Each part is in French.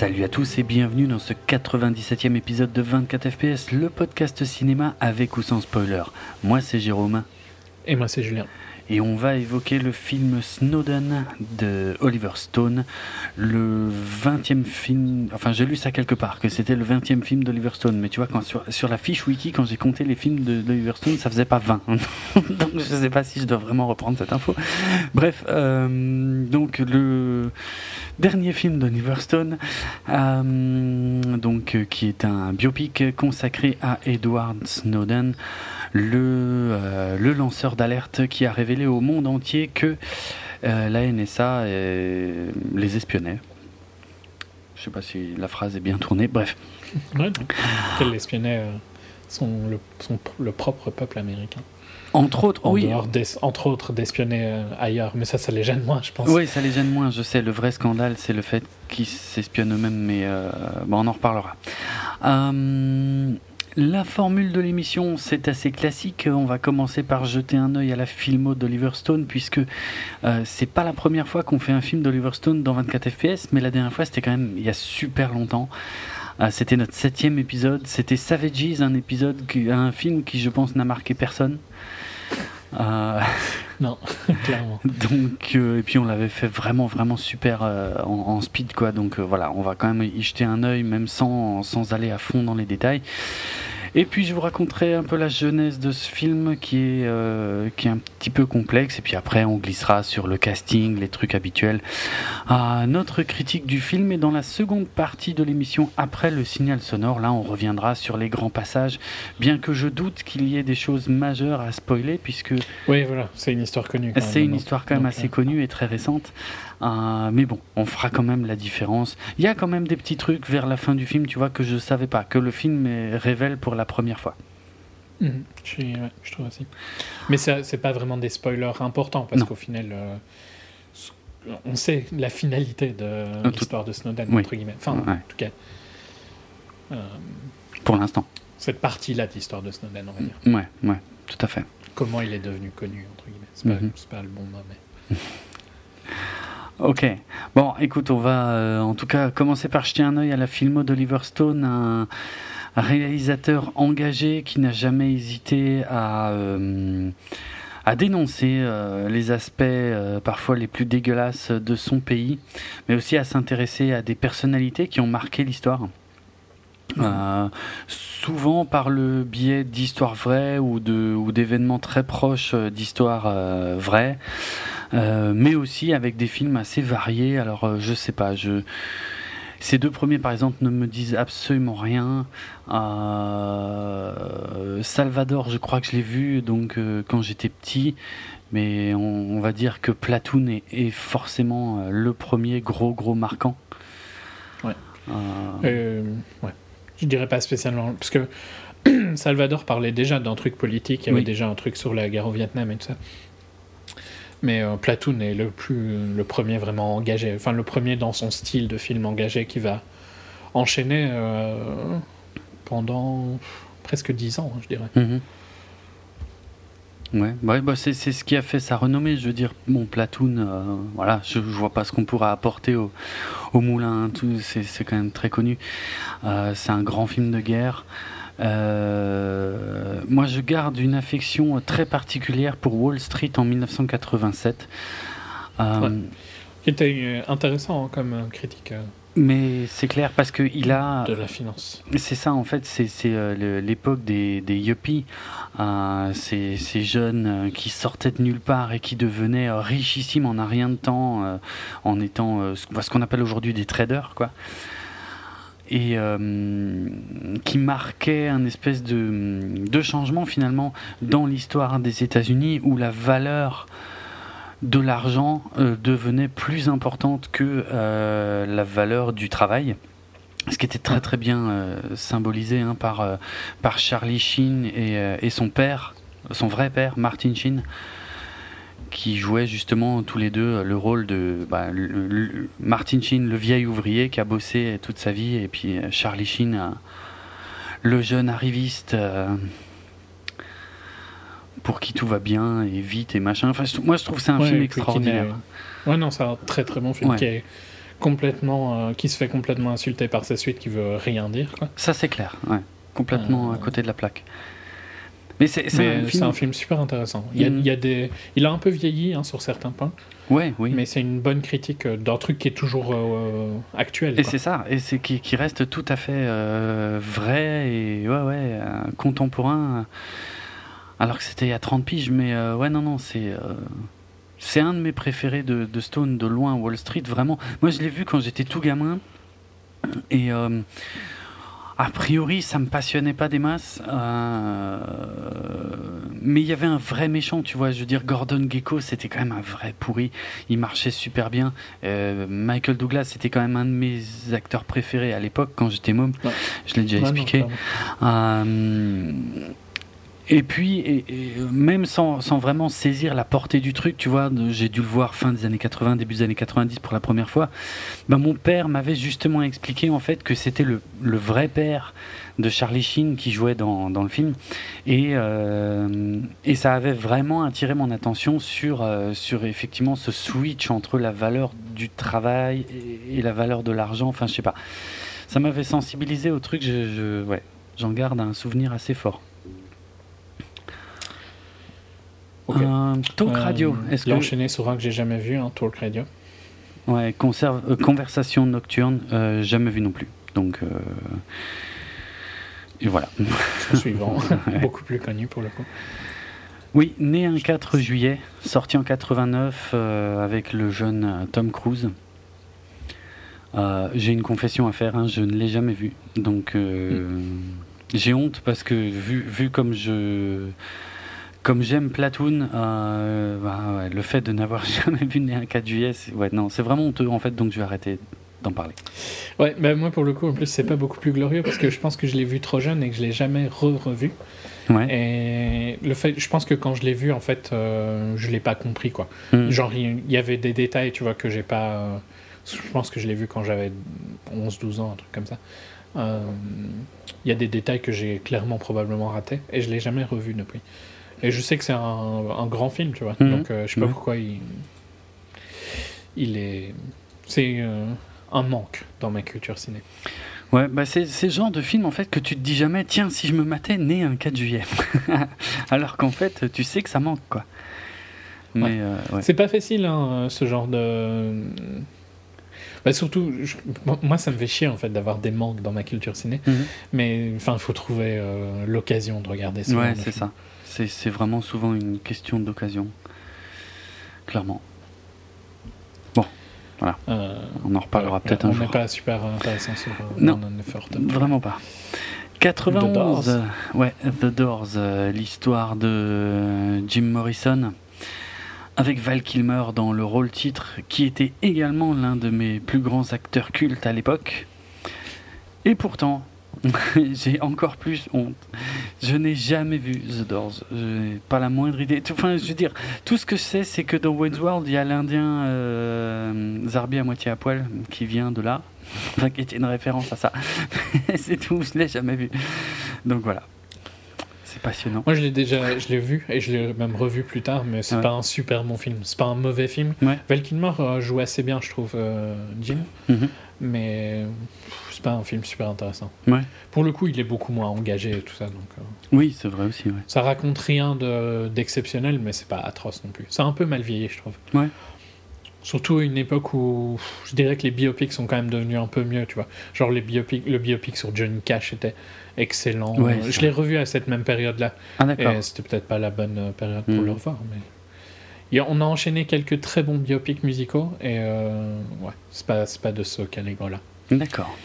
Salut à tous et bienvenue dans ce 97e épisode de 24 FPS, le podcast cinéma avec ou sans spoiler. Moi c'est Jérôme. Et moi c'est Julien et on va évoquer le film Snowden de Oliver Stone, le 20e film, enfin j'ai lu ça quelque part, que c'était le 20e film d'Oliver Stone, mais tu vois, quand sur, la fiche wiki, quand j'ai compté les films d'Oliver Stone, ça faisait pas 20. donc je sais pas si je dois vraiment reprendre cette info. Bref, euh, donc le dernier film d'Oliver Stone, euh, donc, qui est un biopic consacré à Edward Snowden le, euh, le lanceur d'alerte qui a révélé au monde entier que euh, la NSA les espionnait. Je sais pas si la phrase est bien tournée, bref. Ouais, Qu'elle espionnait euh, son, le, son, le propre peuple américain. Entre autres, en oui. entre autres, d'espionner ailleurs. Mais ça, ça les gêne moins, je pense. Oui, ça les gêne moins, je sais. Le vrai scandale, c'est le fait qu'ils s'espionnent eux-mêmes, mais bon, on en reparlera. Euh, la formule de l'émission, c'est assez classique. On va commencer par jeter un œil à la filmo d'Oliver Stone, puisque euh, c'est pas la première fois qu'on fait un film d'Oliver Stone dans 24 FPS, mais la dernière fois, c'était quand même il y a super longtemps. Euh, c'était notre septième épisode. C'était Savages, un épisode, un film qui, je pense, n'a marqué personne. Euh, non, clairement. Donc, et puis on l'avait fait vraiment, vraiment super en, speed, quoi. Donc voilà, on va quand même y jeter un œil, même sans, sans aller à fond dans les détails. Et puis je vous raconterai un peu la jeunesse de ce film qui est, euh, qui est un petit peu complexe. Et puis après, on glissera sur le casting, les trucs habituels. à notre critique du film est dans la seconde partie de l'émission après le signal sonore. Là, on reviendra sur les grands passages, bien que je doute qu'il y ait des choses majeures à spoiler, puisque. Oui, voilà, c'est une histoire connue. C'est une histoire quand même assez euh, connue et très récente. Euh, mais bon, on fera quand même la différence. Il y a quand même des petits trucs vers la fin du film, tu vois, que je savais pas, que le film révèle pour la première fois. Mhm. je, trouve aussi. Mais c'est pas vraiment des spoilers importants, parce qu'au final, euh, on sait la finalité de euh, l'histoire de Snowden, entre guillemets. Enfin, en tout cas. pour l'instant. Cette partie-là de l'histoire de Snowden, on va dire. Ouais, ouais, tout à fait. Comment il est devenu connu, entre guillemets. C'est pas, mhm. pas, le bon mot, mais. Ok. Bon, écoute, on va euh, en tout cas commencer par jeter un œil à la filmo d'Oliver Stone, un réalisateur engagé qui n'a jamais hésité à, euh, à dénoncer euh, les aspects parfois les plus dégueulasses de son pays, mais aussi à s'intéresser à des personnalités qui ont marqué l'histoire. souvent par le biais d'histoires vraies ou d'événements très proches d'histoires vraies. Euh, mais aussi avec des films assez variés. Alors, euh, je sais pas, je. Ces deux premiers, par exemple, ne me disent absolument rien. Euh, Salvador, je crois que je l'ai vu donc quand j'étais petit, mais on, va dire que Platoon est, forcément le premier gros gros marquant. Ouais. ouais. Je dirais pas spécialement parce que Salvador parlait déjà d'un truc politique, il y avait déjà un truc sur la guerre au Vietnam et tout ça. Mais euh, Platoon est le, plus, le premier vraiment engagé, enfin le premier dans son style de film engagé qui va enchaîner euh, pendant presque dix ans, je dirais. Mhm. Ouais, bah, c'est, ce qui a fait sa renommée. Je veux dire, bon, Platoon, euh, voilà, je, je, vois pas ce qu'on pourra apporter au, au moulin, tout, c'est, quand même très connu. c'est un grand film de guerre. Euh, moi, je garde une affection très particulière pour Wall Street en 1987. Euh, Qui était intéressant hein, comme critique. Euh. Mais c'est clair parce que il a de la finance. C'est ça en fait, c'est l'époque des, des yuppies, ces, ces, jeunes qui sortaient de nulle part et qui devenaient richissimes en un rien de temps, en étant ce qu'on appelle aujourd'hui des traders quoi et euh, qui marquait un espèce de, changement finalement dans l'histoire des États-Unis où la valeur de l'argent euh, devenait plus importante que euh, la valeur du travail. Ce qui était très très bien symbolisé hein, par, par Charlie Sheen et, et, son père, son vrai père, Martin Sheen, qui jouaient justement tous les deux le rôle de bah, Martin Sheen, le vieil ouvrier qui a bossé toute sa vie, et puis euh, Charlie Sheen, euh, le jeune arriviste euh, pour qui tout va bien et vite et machin. Enfin, moi, je trouve que c'est un film extraordinaire. Ouais, non, c'est un très très bon film qui est complètement, qui se fait complètement insulter par sa suite, qui veut rien dire. Quoi. Ça c'est clair, ouais. complètement à côté de la plaque. Mais c'est un, film... super intéressant. Il, y a, mm. il, des... il a un peu vieilli hein, sur certains points. Ouais, oui. Mais c'est une bonne critique euh, d'un truc qui est toujours euh, actuel. Et c'est ça, et c'est qui, qui, reste tout à fait euh, vrai et ouais, ouais, contemporain. Alors que c'était il y a 30 piges, mais ouais, non, non, c'est. c'est un de mes préférés de, de, Stone, de loin, Wall Street, vraiment. Moi, je l'ai vu quand j'étais tout gamin. Et a priori, ça me passionnait pas des masses, euh, mais il y avait un vrai méchant, tu vois. Je veux dire, Gordon Gecko, c'était quand même un vrai pourri. Il marchait super bien. Euh, Michael Douglas, c'était quand même un de mes acteurs préférés à l'époque quand j'étais môme. Je l'ai déjà expliqué. Et puis, et, même sans, vraiment saisir la portée du truc, tu vois, j'ai dû le voir fin des années 80, début des années 90 pour la première fois. Ben, mon père m'avait justement expliqué en fait que c'était le, vrai père de Charlie Sheen qui jouait dans, le film. Et, euh, et ça avait vraiment attiré mon attention sur, euh, sur effectivement ce switch entre la valeur du travail et, la valeur de l'argent. Enfin, je sais pas. Ça m'avait sensibilisé au truc, j'en garde un souvenir assez fort. Un talk euh, radio. Est-ce que enchaîné sur un que j'ai jamais vu, un talk radio. Ouais, conserve, euh, conversation nocturne, euh, jamais vu non plus. Donc et voilà. Suivant, beaucoup plus connu pour le coup. Oui, né un 4 juillet, sorti en 89 avec le jeune Tom Cruise. j'ai une confession à faire, hein, je ne l'ai jamais vu. Donc hmm. j'ai honte parce que vu, vu comme je comme j'aime Platoon, euh, bah, le fait de n'avoir jamais vu un 4 juillet, ouais, non, c'est vraiment honteux en fait, donc je vais arrêter d'en parler. Ouais, ben moi pour le coup, en plus, c'est pas beaucoup plus glorieux parce que je pense que je l'ai vu trop jeune et que je l'ai jamais re-revu. Ouais. Et le fait, je pense que quand je l'ai vu, en fait, euh, je l'ai pas compris quoi. Hmm. Genre, il y, avait des détails, tu vois, que j'ai pas. Euh, je pense que je l'ai vu quand j'avais 11-12 ans, un truc comme ça. Il y a des détails que j'ai clairement probablement ratés et je l'ai jamais revu depuis. Et je sais que c'est un, grand film, tu vois. Mhm. Donc euh, je sais pas pourquoi il. Il est. C'est euh, un manque dans ma culture ciné. Ouais, bah c'est ce genre de film en fait que tu te dis jamais, tiens, si je me matais né un 4 juillet. Alors qu'en fait, tu sais que ça manque, quoi. Mais euh, C'est pas facile, hein, ce genre de. Bah surtout, moi ça me fait chier en fait d'avoir des manques dans ma culture ciné, mhm. mais enfin il faut trouver l'occasion de regarder ça. Ouais, c'est ça. C'est vraiment souvent une question d'occasion. Clairement. Bon, voilà. Euh, on en reparlera peut-être un jour. On n'est pas super intéressant sur euh, non, vraiment pas. 91, ouais, The Doors, euh, l'histoire de Jim Morrison avec Val Kilmer dans le rôle titre, qui était également l'un de mes plus grands acteurs cultes à l'époque. Et pourtant, j'ai encore plus honte. Je n'ai jamais vu The Doors. Je n'ai pas la moindre idée. Enfin, je veux dire, tout ce que je sais, c'est que dans Wayne's World, il y a l'Indien euh, Zarbi à moitié à poil qui vient de là. Enfin, qui était une référence à ça. c'est tout, je ne l'ai jamais vu. Donc voilà. C'est passionnant. Moi, je l'ai déjà je l'ai vu et je l'ai même revu plus tard, mais c'est pas un super bon film. C'est pas un mauvais film. Val Kilmer euh, joue assez bien, je trouve, euh, Jim. Mhm. Mais c'est pas un film super intéressant. Ouais. Pour le coup, il est beaucoup moins engagé et tout ça. Donc, euh, oui, c'est vrai aussi. Ouais. Ça raconte rien d'exceptionnel, mais c'est pas atroce non plus. C'est un peu mal vieilli, je trouve. Ouais. Surtout à une époque où je dirais que les biopics sont quand même devenus un peu mieux, tu vois. Genre les biopics, le biopic sur Johnny Cash était excellent. je l'ai revu à cette même période-là. Ah. Et c'était peut-être pas la bonne euh, période pour hmm. le revoir, mais on a enchaîné quelques très bons biopics musicaux et euh, ouais, c'est pas, pas de ce calibre-là. D'accord.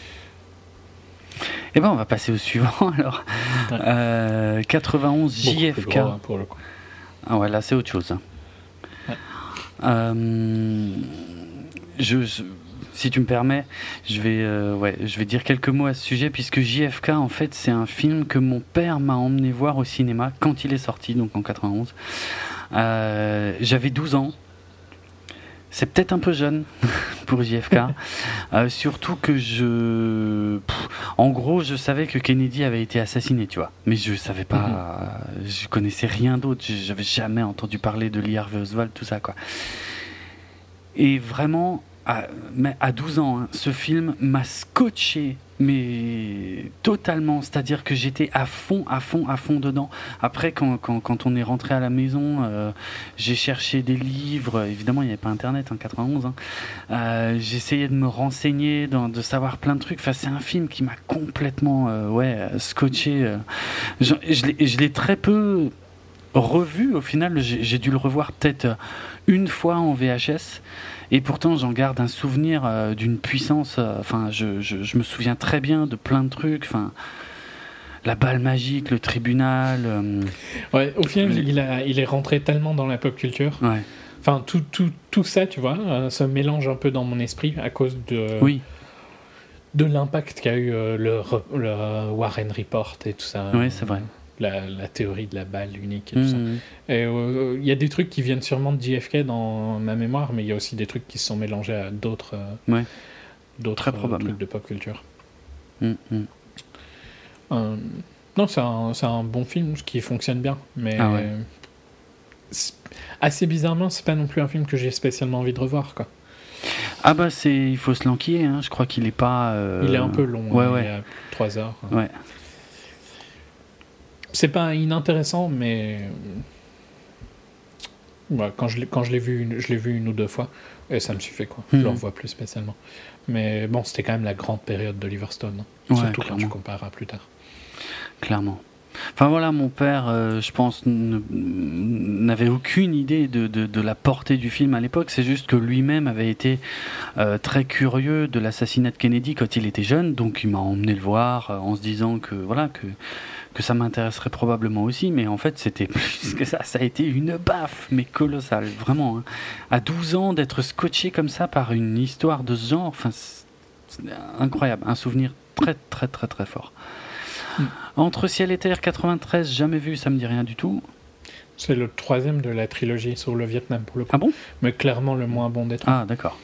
Et eh ben on va passer au suivant alors. 91 JFK. Hein, pour le coup. Ah ouais, là c'est autre chose. Hein. Euh, je, si tu me permets, je vais, euh, ouais, je vais dire quelques mots à ce sujet puisque JFK en fait c'est un film que mon père m'a emmené voir au cinéma quand il est sorti, donc en 91. Euh, j'avais 12 ans. C'est peut-être un peu jeune pour JFK. Euh, surtout que je. en gros, je savais que Kennedy avait été assassiné, tu vois. Mais je savais pas. Mhm. Je connaissais rien d'autre. J'avais jamais entendu parler de Lee Harvey Oswald, tout ça, quoi. Et vraiment, à, mais à 12 ans, hein, ce film m'a scotché mais totalement, c'est-à-dire que j'étais à fond, à fond, à fond dedans. Après, quand, quand, quand on est rentré à la maison, euh, j'ai cherché des livres, évidemment il n'y avait pas Internet en 91, hein. euh, j'essayais de me renseigner, de savoir plein de trucs, enfin, c'est un film qui m'a complètement euh, ouais, scotché. je l'ai très peu revu, au final j'ai dû le revoir peut-être une fois en VHS. Et pourtant, j'en garde un souvenir euh, d'une puissance. Euh, enfin, je, je, me souviens très bien de plein de trucs. Enfin, la balle magique, le tribunal. Euh, ouais, au final, il, a, il est rentré tellement dans la pop culture. Ouais. Enfin, tout, tout, tout ça, tu vois, se mélange un peu dans mon esprit à cause de. Oui. De l'impact qu'a eu le, le, Warren Report et tout ça. Oui, c'est vrai la, théorie de la balle unique et tout ça. Et euh, il y a des trucs qui viennent sûrement de JFK dans ma mémoire, mais il y a aussi des trucs qui se sont mélangés à d'autres euh, d'autres euh, trucs de pop culture. Mhm. non, c'est un, un, bon film qui fonctionne bien, mais ah assez bizarrement, c'est pas non plus un film que j'ai spécialement envie de revoir, quoi. Ah bah c'est, il faut se l'enquiller. Hein. Je crois qu'il est pas. Il est un peu long. Ouais, hein, ouais. Il y a 3 heures. Ouais c'est pas inintéressant, mais quand je l'ai quand je l'ai vu je l'ai vu une ou deux fois et ça me suffit quoi. Je le mhm. revois plus spécialement. Mais bon, c'était quand même la grande période d'Oliver Stone, hein. surtout quand tu compareras plus tard. Clairement. Enfin voilà, mon père, euh, je pense, n'avait aucune idée de, de, la portée du film à l'époque. C'est juste que lui-même avait été euh, très curieux de l'assassinat de Kennedy quand il était jeune, donc il m'a emmené le voir euh, en se disant que voilà que que ça m'intéresserait probablement aussi, mais en fait c'était plus que ça, ça a été une baffe, mais colossale, vraiment. Hein. À 12 ans, d'être scotché comme ça par une histoire de ce genre, enfin, incroyable, un souvenir très très très très fort. Hmm. Entre Ciel et Terre 93, jamais vu, ça me dit rien du tout. C'est le troisième de la trilogie sur le Vietnam pour le coup. Ah bon? Mais clairement le moins bon des trois. Ah d'accord.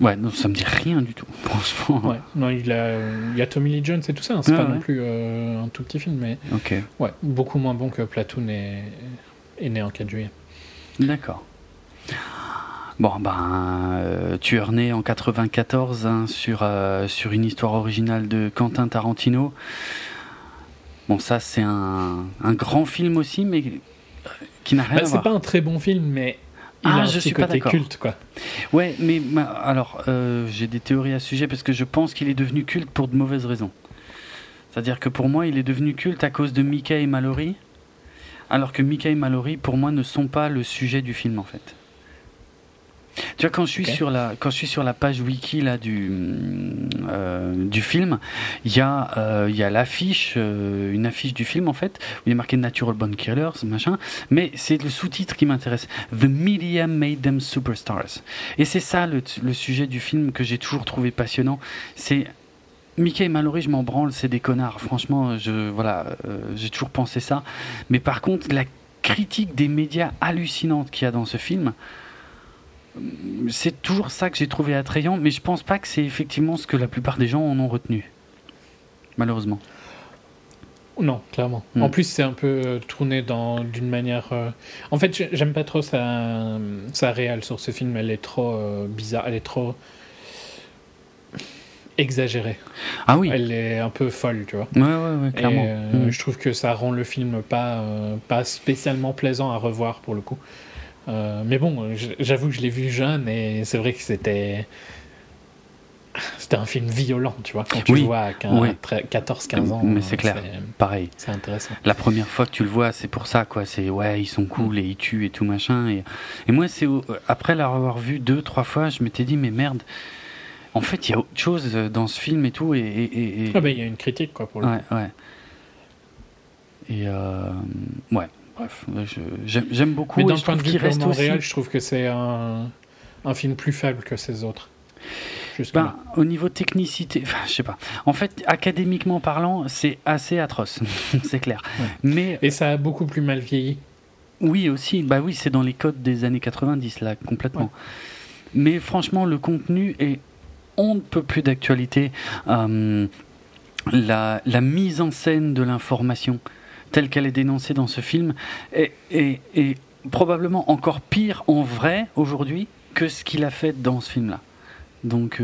Ouais, non, ça me dit rien du tout, franchement. Ouais, non, il, a, il y a Tommy Lee Jones et tout ça, hein, c'est pas non plus euh, un tout petit film, mais Ok. ouais, beaucoup moins bon que Platoon est, est né en 4 juillet. D'accord. Bon, ben, euh, Tueur né en 94 hein, sur, euh, sur une histoire originale de Quentin Tarantino. Bon, ça, c'est un, un grand film aussi, mais qui n'a rien bah, à voir. C'est pas un très bon film, mais ah, je suis pas culte, quoi. Ouais, mais alors, euh, j'ai des théories à ce sujet parce que je pense qu'il est devenu culte pour de mauvaises raisons. C'est-à-dire que pour moi, il est devenu culte à cause de Mickey et Mallory, alors que Mickey et Mallory, pour moi, ne sont pas le sujet du film, en fait. Tu vois, quand je suis sur la quand je suis sur la page wiki là du euh, du film, il y a euh, y a l'affiche, euh, une affiche du film en fait où il est marqué Natural Born Killers machin, mais c'est le sous-titre qui m'intéresse. The media made them superstars. Et c'est ça le, le sujet du film que j'ai toujours trouvé passionnant. C'est Mickey et Mallory, je m'en branle, c'est des connards. Franchement, je voilà, j'ai toujours pensé ça. Mais par contre, la critique des médias hallucinante qu'il y a dans ce film, c'est toujours ça que j'ai trouvé attrayant, mais je pense pas que c'est effectivement ce que la plupart des gens en ont retenu. Malheureusement. Non, clairement. Hmm. En plus, c'est un peu euh, tourné dans d'une manière. Euh, en fait, j'aime pas trop sa, sa réelle sur ce film. Elle est trop euh, bizarre. Elle est trop exagérée. Ah oui. Elle est un peu folle, tu vois. Ouais, ouais, ouais clairement. Hmm. Je trouve que ça rend le film pas pas spécialement plaisant à revoir pour le coup. Euh, mais bon, j'avoue que je l'ai vu jeune et c'est vrai que c'était. C'était un film violent, tu vois, quand tu le vois à 14-15 ans. Mais c'est clair, pareil. C'est intéressant. La première fois que tu le vois, c'est pour ça, quoi. C'est ouais, ils sont cool mm. et ils tuent et tout machin. Et, et moi, c'est après l'avoir vu deux, trois fois, je m'étais dit, mais merde, en fait, il y a autre chose dans ce film et tout. Et, et, Ah, ben, il y a une critique, quoi, pour le Ouais, ouais. Et euh, ouais, Bref, j'aime beaucoup. Mais d'un point de vue aussi... réel, je trouve que c'est un, un, film plus faible que ces autres. Ben, au niveau technicité, enfin, je sais pas. En fait, académiquement parlant, c'est assez atroce, c'est clair. Mais et ça a beaucoup plus mal vieilli. Oui, aussi. Bah oui, c'est dans les codes des années 90 là, complètement. Mais franchement, le contenu est on ne peut plus d'actualité. Euh, la, la mise en scène de l'information telle qu'elle est dénoncée dans ce film est, probablement encore pire en vrai aujourd'hui que ce qu'il a fait dans ce film-là. Donc,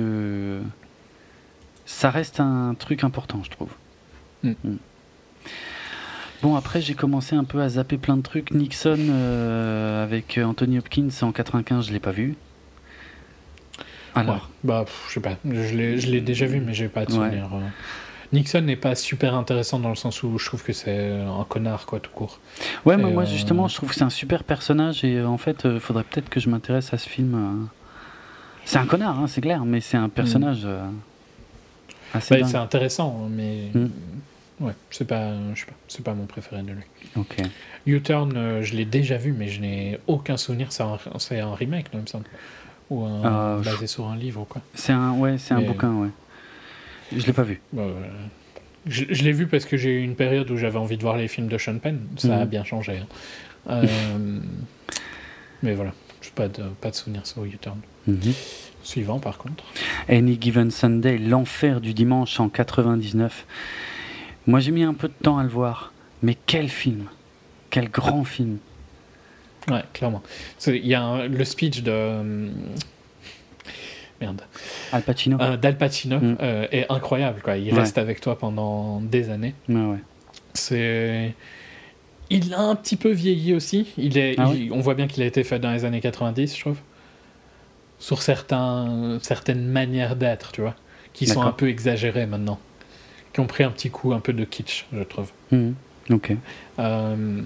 ça reste un truc important, je trouve. Mm. Mm. Bon, après, j'ai commencé un peu à zapper plein de trucs. Nixon euh, avec Anthony Hopkins en 95, je l'ai pas vu. Alors Bah, je sais pas. Je l'ai déjà vu, mais j'ai pas de souvenir. Euh. Nixon n'est pas super intéressant dans le sens où je trouve que c'est un connard, quoi, tout court. Ouais, mais moi, euh, justement, je trouve que c'est un super personnage et en fait, il faudrait peut-être que je m'intéresse à ce film. C'est un connard, hein, c'est clair, mais c'est un personnage. Mm. Bah, c'est intéressant, mais. Ouais, c'est pas, je sais pas, c'est pas mon préféré de lui. Ok. U-Turn, euh, je l'ai déjà vu, mais je n'ai aucun souvenir. C'est un, un remake, il me semble. Ou un, euh, basé sur un livre, quoi. C'est un, ouais, c'est un bouquin, ouais. Je l'ai pas vu. Je, je l'ai vu parce que j'ai eu une période où j'avais envie de voir les films de Sean Penn. Ça a mhm. bien changé. Hein. Euh, mais voilà, je pas de, pas de souvenir sur U-Turn. Mhm. Suivant, par contre. Any Given Sunday, l'enfer du dimanche en 99. Moi, j'ai mis un peu de temps à le voir. Mais quel film Quel grand film Ouais, clairement. Il y a le speech de. Merde. Al Pacino. Euh, D'Al Pacino mm. euh, est incroyable. Quoi. Il reste avec toi pendant des années. Ouais, ouais. C'est. Il a un petit peu vieilli aussi. Il est, ah on voit bien qu'il a été fait dans les années 90, je trouve. Sur certains, certaines manières d'être, tu vois, qui sont un peu exagérées maintenant qui ont pris un petit coup un peu de kitsch, je trouve. Mhm. Ok. Euh,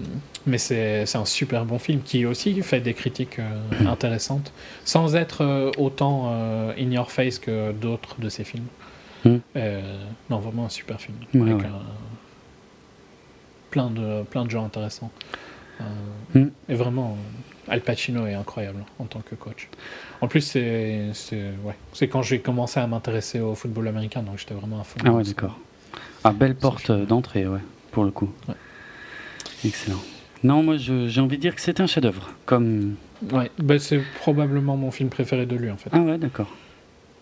mais c'est un super bon film qui aussi fait des critiques euh, intéressantes, sans être euh, autant in your face que d'autres de ses films. Mhm. non, vraiment un super film. avec plein, de, plein de gens intéressants. Mhm. Et vraiment, Al Pacino est incroyable en tant que coach. En plus, c'est ouais, quand j'ai commencé à m'intéresser au football américain, donc j'étais vraiment à fond. Ah ouais, d'accord. Ah, belle porte d'entrée, ouais, pour le coup. Excellent. Non, moi j'ai envie de dire que c'est un chef-d'œuvre. Comme... Ouais, bah, c'est probablement mon film préféré de lui en fait. Ah ouais, d'accord.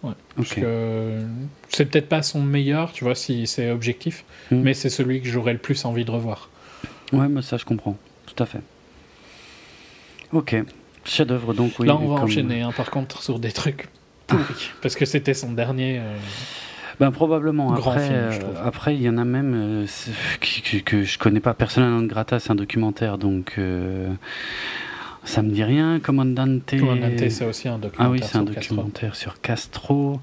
Ouais, c'est peut-être pas son meilleur, tu vois, si c'est objectif, hmm. mais c'est celui que j'aurais le plus envie de revoir. Ouais, mais ça je comprends, tout à fait. Ok, chef-d'œuvre donc, oui. Là, on va enchaîner, hein, par contre, sur des trucs pourris, parce que c'était son dernier. Euh, ben probablement. après, euh, après, il y en a même euh, que, que, je connais pas. Personnellement, grata, c'est un documentaire, donc euh, ça me dit rien. Commandante. Commandante, c'est aussi un documentaire. Ah oui, c'est un documentaire sur Castro.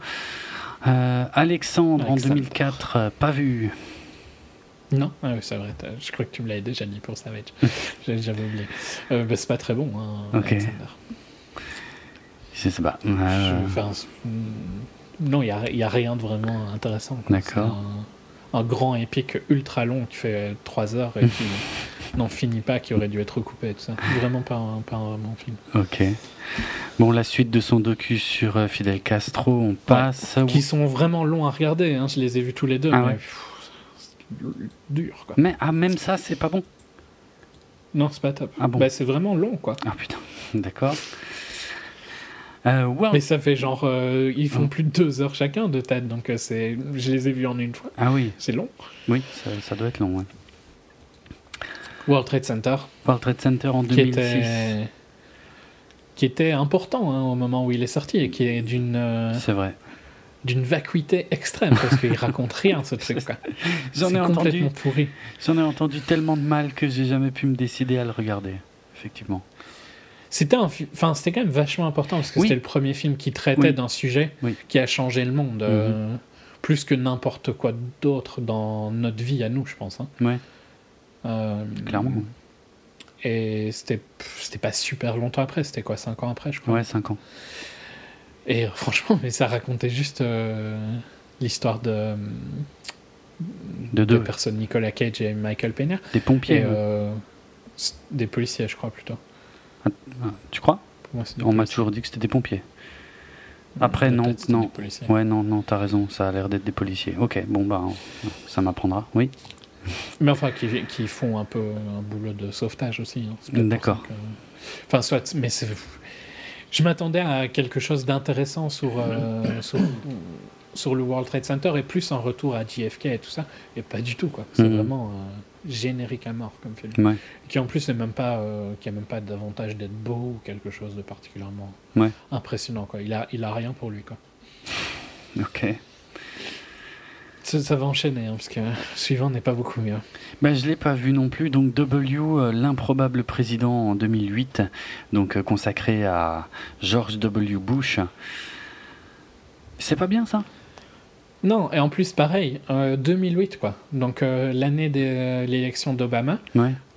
Alexandre, en 2004, pas vu. Non, ah oui, c'est vrai. Je crois que tu me l'avais déjà dit pour Savage. J'avais oublié. Bah, c'est pas très bon, hein, ok. C'est pas. Non, il n'y a, a, rien de vraiment intéressant. D'accord. Un, grand épique ultra long qui fait 3 heures et qui n'en finit pas, qui aurait dû être recoupé et tout ça. Vraiment pas un, pas un bon film. Ok. Bon, la suite de son docu sur euh, Fidel Castro, on passe. Qui sont vraiment longs à regarder, hein. je les ai vus tous les deux. Ah mais, dur quoi. Mais ah, même ça, c'est pas bon? Non, c'est pas top. Ah bon? Bah, C'est vraiment long quoi. Ah putain, d'accord. Euh, Mais ça fait genre. Euh, ils font plus de deux heures chacun de tête, donc euh, c'est, je les ai vus en une fois. Ah oui. C'est long. Oui, ça, ça doit être long, ouais. World Trade Center. World Trade Center en 2006. Qui était, qui était important hein, au moment où il est sorti et qui est d'une. c'est vrai. D'une vacuité extrême parce qu'il raconte rien ce truc. J'en ai entendu. Pourri. J'en ai entendu tellement de mal que j'ai jamais pu me décider à le regarder. Effectivement. C'était enfin c'était quand même vachement important parce que c'était le premier film qui traitait d'un sujet qui a changé le monde euh, mhm. plus que n'importe quoi d'autre dans notre vie à nous, je pense. Hein. Ouais. Euh, Clairement. Et c'était c'était pas super longtemps après, c'était quoi 5 ans après, je crois. Ouais, 5 ans. Et franchement, mais ça racontait juste euh, l'histoire de de deux personnes, Nicolas Cage et Michael Pena. Des pompiers. des policiers, je crois plutôt. Tu crois On m'a toujours dit que c'était des pompiers. Après, non, non. Ouais, non, non, t'as raison, ça a l'air d'être des policiers. Ok, bon, bah, ça m'apprendra, oui. Mais enfin, qui, qui, font un peu un boulot de sauvetage aussi. Hein. D'accord. Enfin, soit, mais c'est. Je m'attendais à quelque chose d'intéressant sur, euh, sur, sur, le World Trade Center et plus un retour à JFK et tout ça, et pas du tout, quoi. C'est mhm. vraiment. Euh, générique à mort comme film. Qui en plus n'est même pas, euh, qui a même pas d'avantage d'être beau ou quelque chose de particulièrement impressionnant. Quoi. Il a, il a rien pour lui. Quoi. Ok. Ça, va enchaîner, hein, parce que le suivant n'est pas beaucoup mieux. Ben, je ne l'ai pas vu non plus. Donc, W, euh, l'improbable président en 2008, donc euh, consacré à George W. Bush. C'est pas bien ça? Non, et en plus, pareil, 2008, euh, quoi. Donc, l'année de l'élection d'Obama,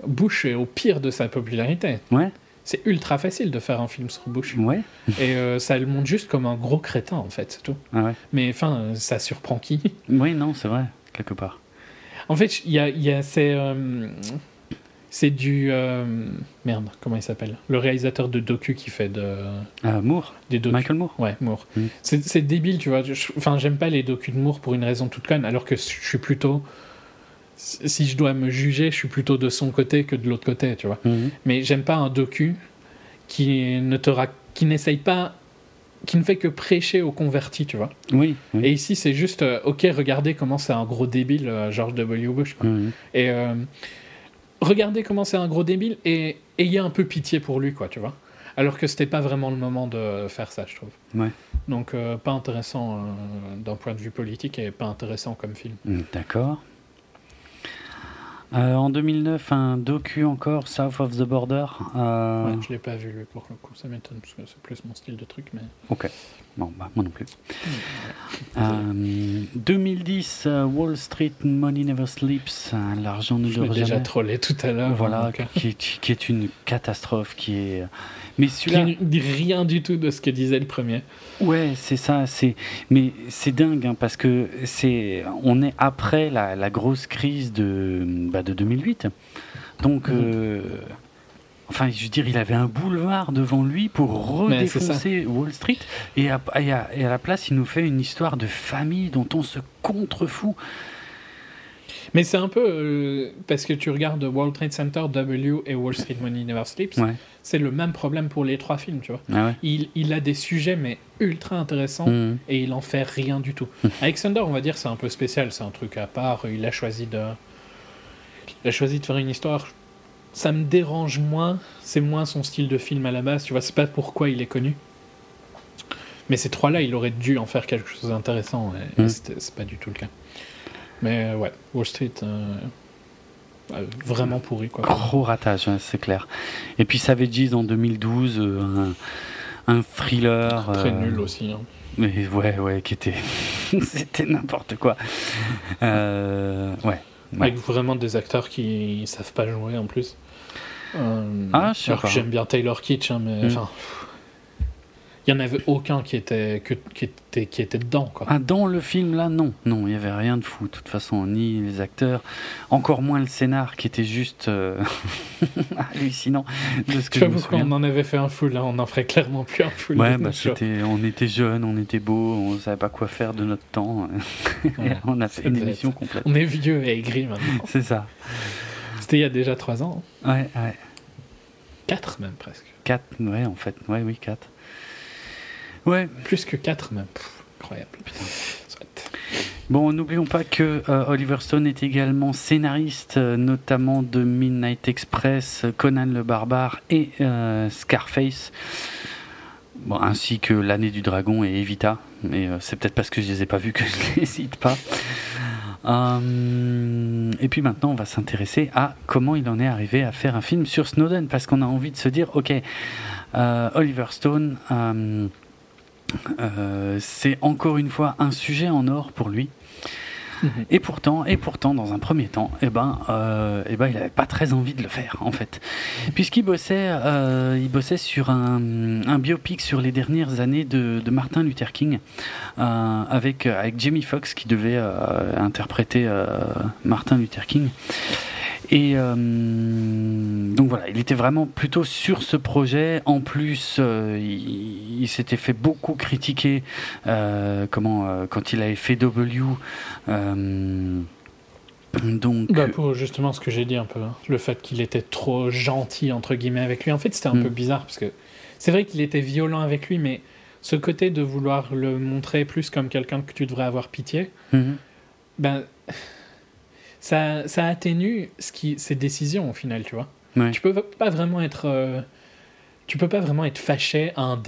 Bush est au pire de sa popularité. Ouais c'est ultra facile de faire un film sur Bush. Ouais. Et euh, ça le montre juste comme un gros crétin, en fait, c'est tout. Ah Mais enfin, ça surprend qui? Oui, non, c'est vrai, quelque part. En fait, il y a, y a euh, c'est du euh, merde, comment il s'appelle? Le réalisateur de docu qui fait de Moore. Des Michael Moore. Ouais, Moore. Mm. C'est, débile, tu vois. Enfin, j'aime pas les docus de Moore pour une raison toute conne, alors que je suis plutôt si je dois me juger, je suis plutôt de son côté que de l'autre côté, tu vois. Mhm. Mais j'aime pas un docu qui ne te qui n'essaye pas qui ne fait que prêcher aux convertis, tu vois. Oui. Et ici, c'est juste, euh, ok, regardez comment c'est un gros débile, euh, George W. Bush. Mhm. Et euh, regardez comment c'est un gros débile et ayez un peu pitié pour lui, quoi, tu vois. Alors que c'était pas vraiment le moment de faire ça, je trouve. Ouais. Donc, pas intéressant d'un point de vue politique et pas intéressant comme film. D'accord. Euh, en 2009, un docu encore, South of the Border. Euh... Ouais, je l'ai pas vu lui pour le coup, ça m'étonne parce que c'est plus mon style de truc. Mais... Ok, bon, bah, moi non plus. 2010, euh, euh, Wall Street Money Never Sleeps, l'argent ne dort jamais. déjà trollé tout à l'heure. Voilà, qui, qui, est une catastrophe, qui est mais celui-là. Rien du tout de ce que disait le premier. Ouais, c'est ça. C'est mais c'est dingue hein, parce que c'est on est après la, la grosse crise de bah, de 2008. Donc. Mhm. Euh, enfin, je veux dire, il avait un boulevard devant lui pour redéfoncer Wall Street, et à, et, à, et à, la place, il nous fait une histoire de famille dont on se contrefout. Mais c'est un peu euh, parce que tu regardes World Trade Center, W et Wall Street Money Never Sleeps. C'est le même problème pour les trois films, tu vois. Ah il, il, a des sujets mais ultra intéressants mmh. et il en fait rien du tout. Mmh. Alexander, on va dire, c'est un peu spécial, c'est un truc à part. Il a choisi de, il a choisi de faire une histoire. Ça me dérange moins. C'est moins son style de film à la base. Tu vois, c'est pas pourquoi il est connu. Mais ces trois-là, il aurait dû en faire quelque chose d'intéressant. Et, mmh. c'est pas du tout le cas. Mais euh, ouais, Wall Street, euh, vraiment pourri. Quoi. Gros ratage, c'est clair. Et puis Savages en 2012, euh, un, un, thriller. Très nul aussi. Hein. Mais ouais, ouais, qui était. C'était n'importe quoi. ouais. Avec vraiment des acteurs qui savent pas jouer en plus. Ah, je sais J'aime bien Taylor Kitsch, hein, mais. Enfin, il n'y en avait aucun qui était, que, qui était, qui était dedans. Quoi. Ah, dans le film, là, non. Non, il n'y avait rien de fou, de toute façon, ni les acteurs, encore moins le scénar qui était juste euh, hallucinant. De ce que je pourquoi on en avait fait un full, là, on en ferait clairement plus un full. Ouais, bah, c'était, on était jeunes, on était beaux, on ne savait pas quoi faire de notre temps. on a fait une émission complète. On est vieux et aigri maintenant. C'est ça. C'était il y a déjà trois ans. Ouais, ouais. Quatre même presque. Quatre, ouais, en fait. Ouais, oui, quatre. Ouais. Plus que 4 même. incroyable. Bon, n'oublions pas que euh, Oliver Stone est également scénariste, euh, notamment de Midnight Express, Conan le Barbare et euh, Scarface, bon, ainsi que L'année du dragon et Evita. Mais c'est peut-être parce que je les ai pas vus que je les cite pas. Et puis maintenant, on va s'intéresser à comment il en est arrivé à faire un film sur Snowden, parce qu'on a envie de se dire, ok, Oliver Stone euh, c'est encore une fois un sujet en or pour lui. Mhm. Et pourtant, et pourtant, dans un premier temps, eh ben, euh, eh ben, il n'avait pas très envie de le faire, en fait, puisqu'il bossait, euh, il bossait sur un, biopic sur les dernières années de, Martin Luther King, avec avec Jamie Foxx qui devait interpréter Martin Luther King. Et euh, donc voilà, il était vraiment plutôt sur ce projet. En plus, euh, il, s'était fait beaucoup critiquer euh, comment, quand il avait fait W. donc, bah pour justement ce que j'ai dit un peu, hein. le fait qu'il était trop gentil entre guillemets avec lui. En fait, c'était un peu mm. bizarre parce que c'est vrai qu'il était violent avec lui, mais ce côté de vouloir le montrer plus comme quelqu'un que tu devrais avoir pitié, mm-hmm. ben ça, ça atténue ce qui, ses décisions au final, tu vois. Tu peux pas vraiment être. Euh, tu peux pas vraiment être fâché un,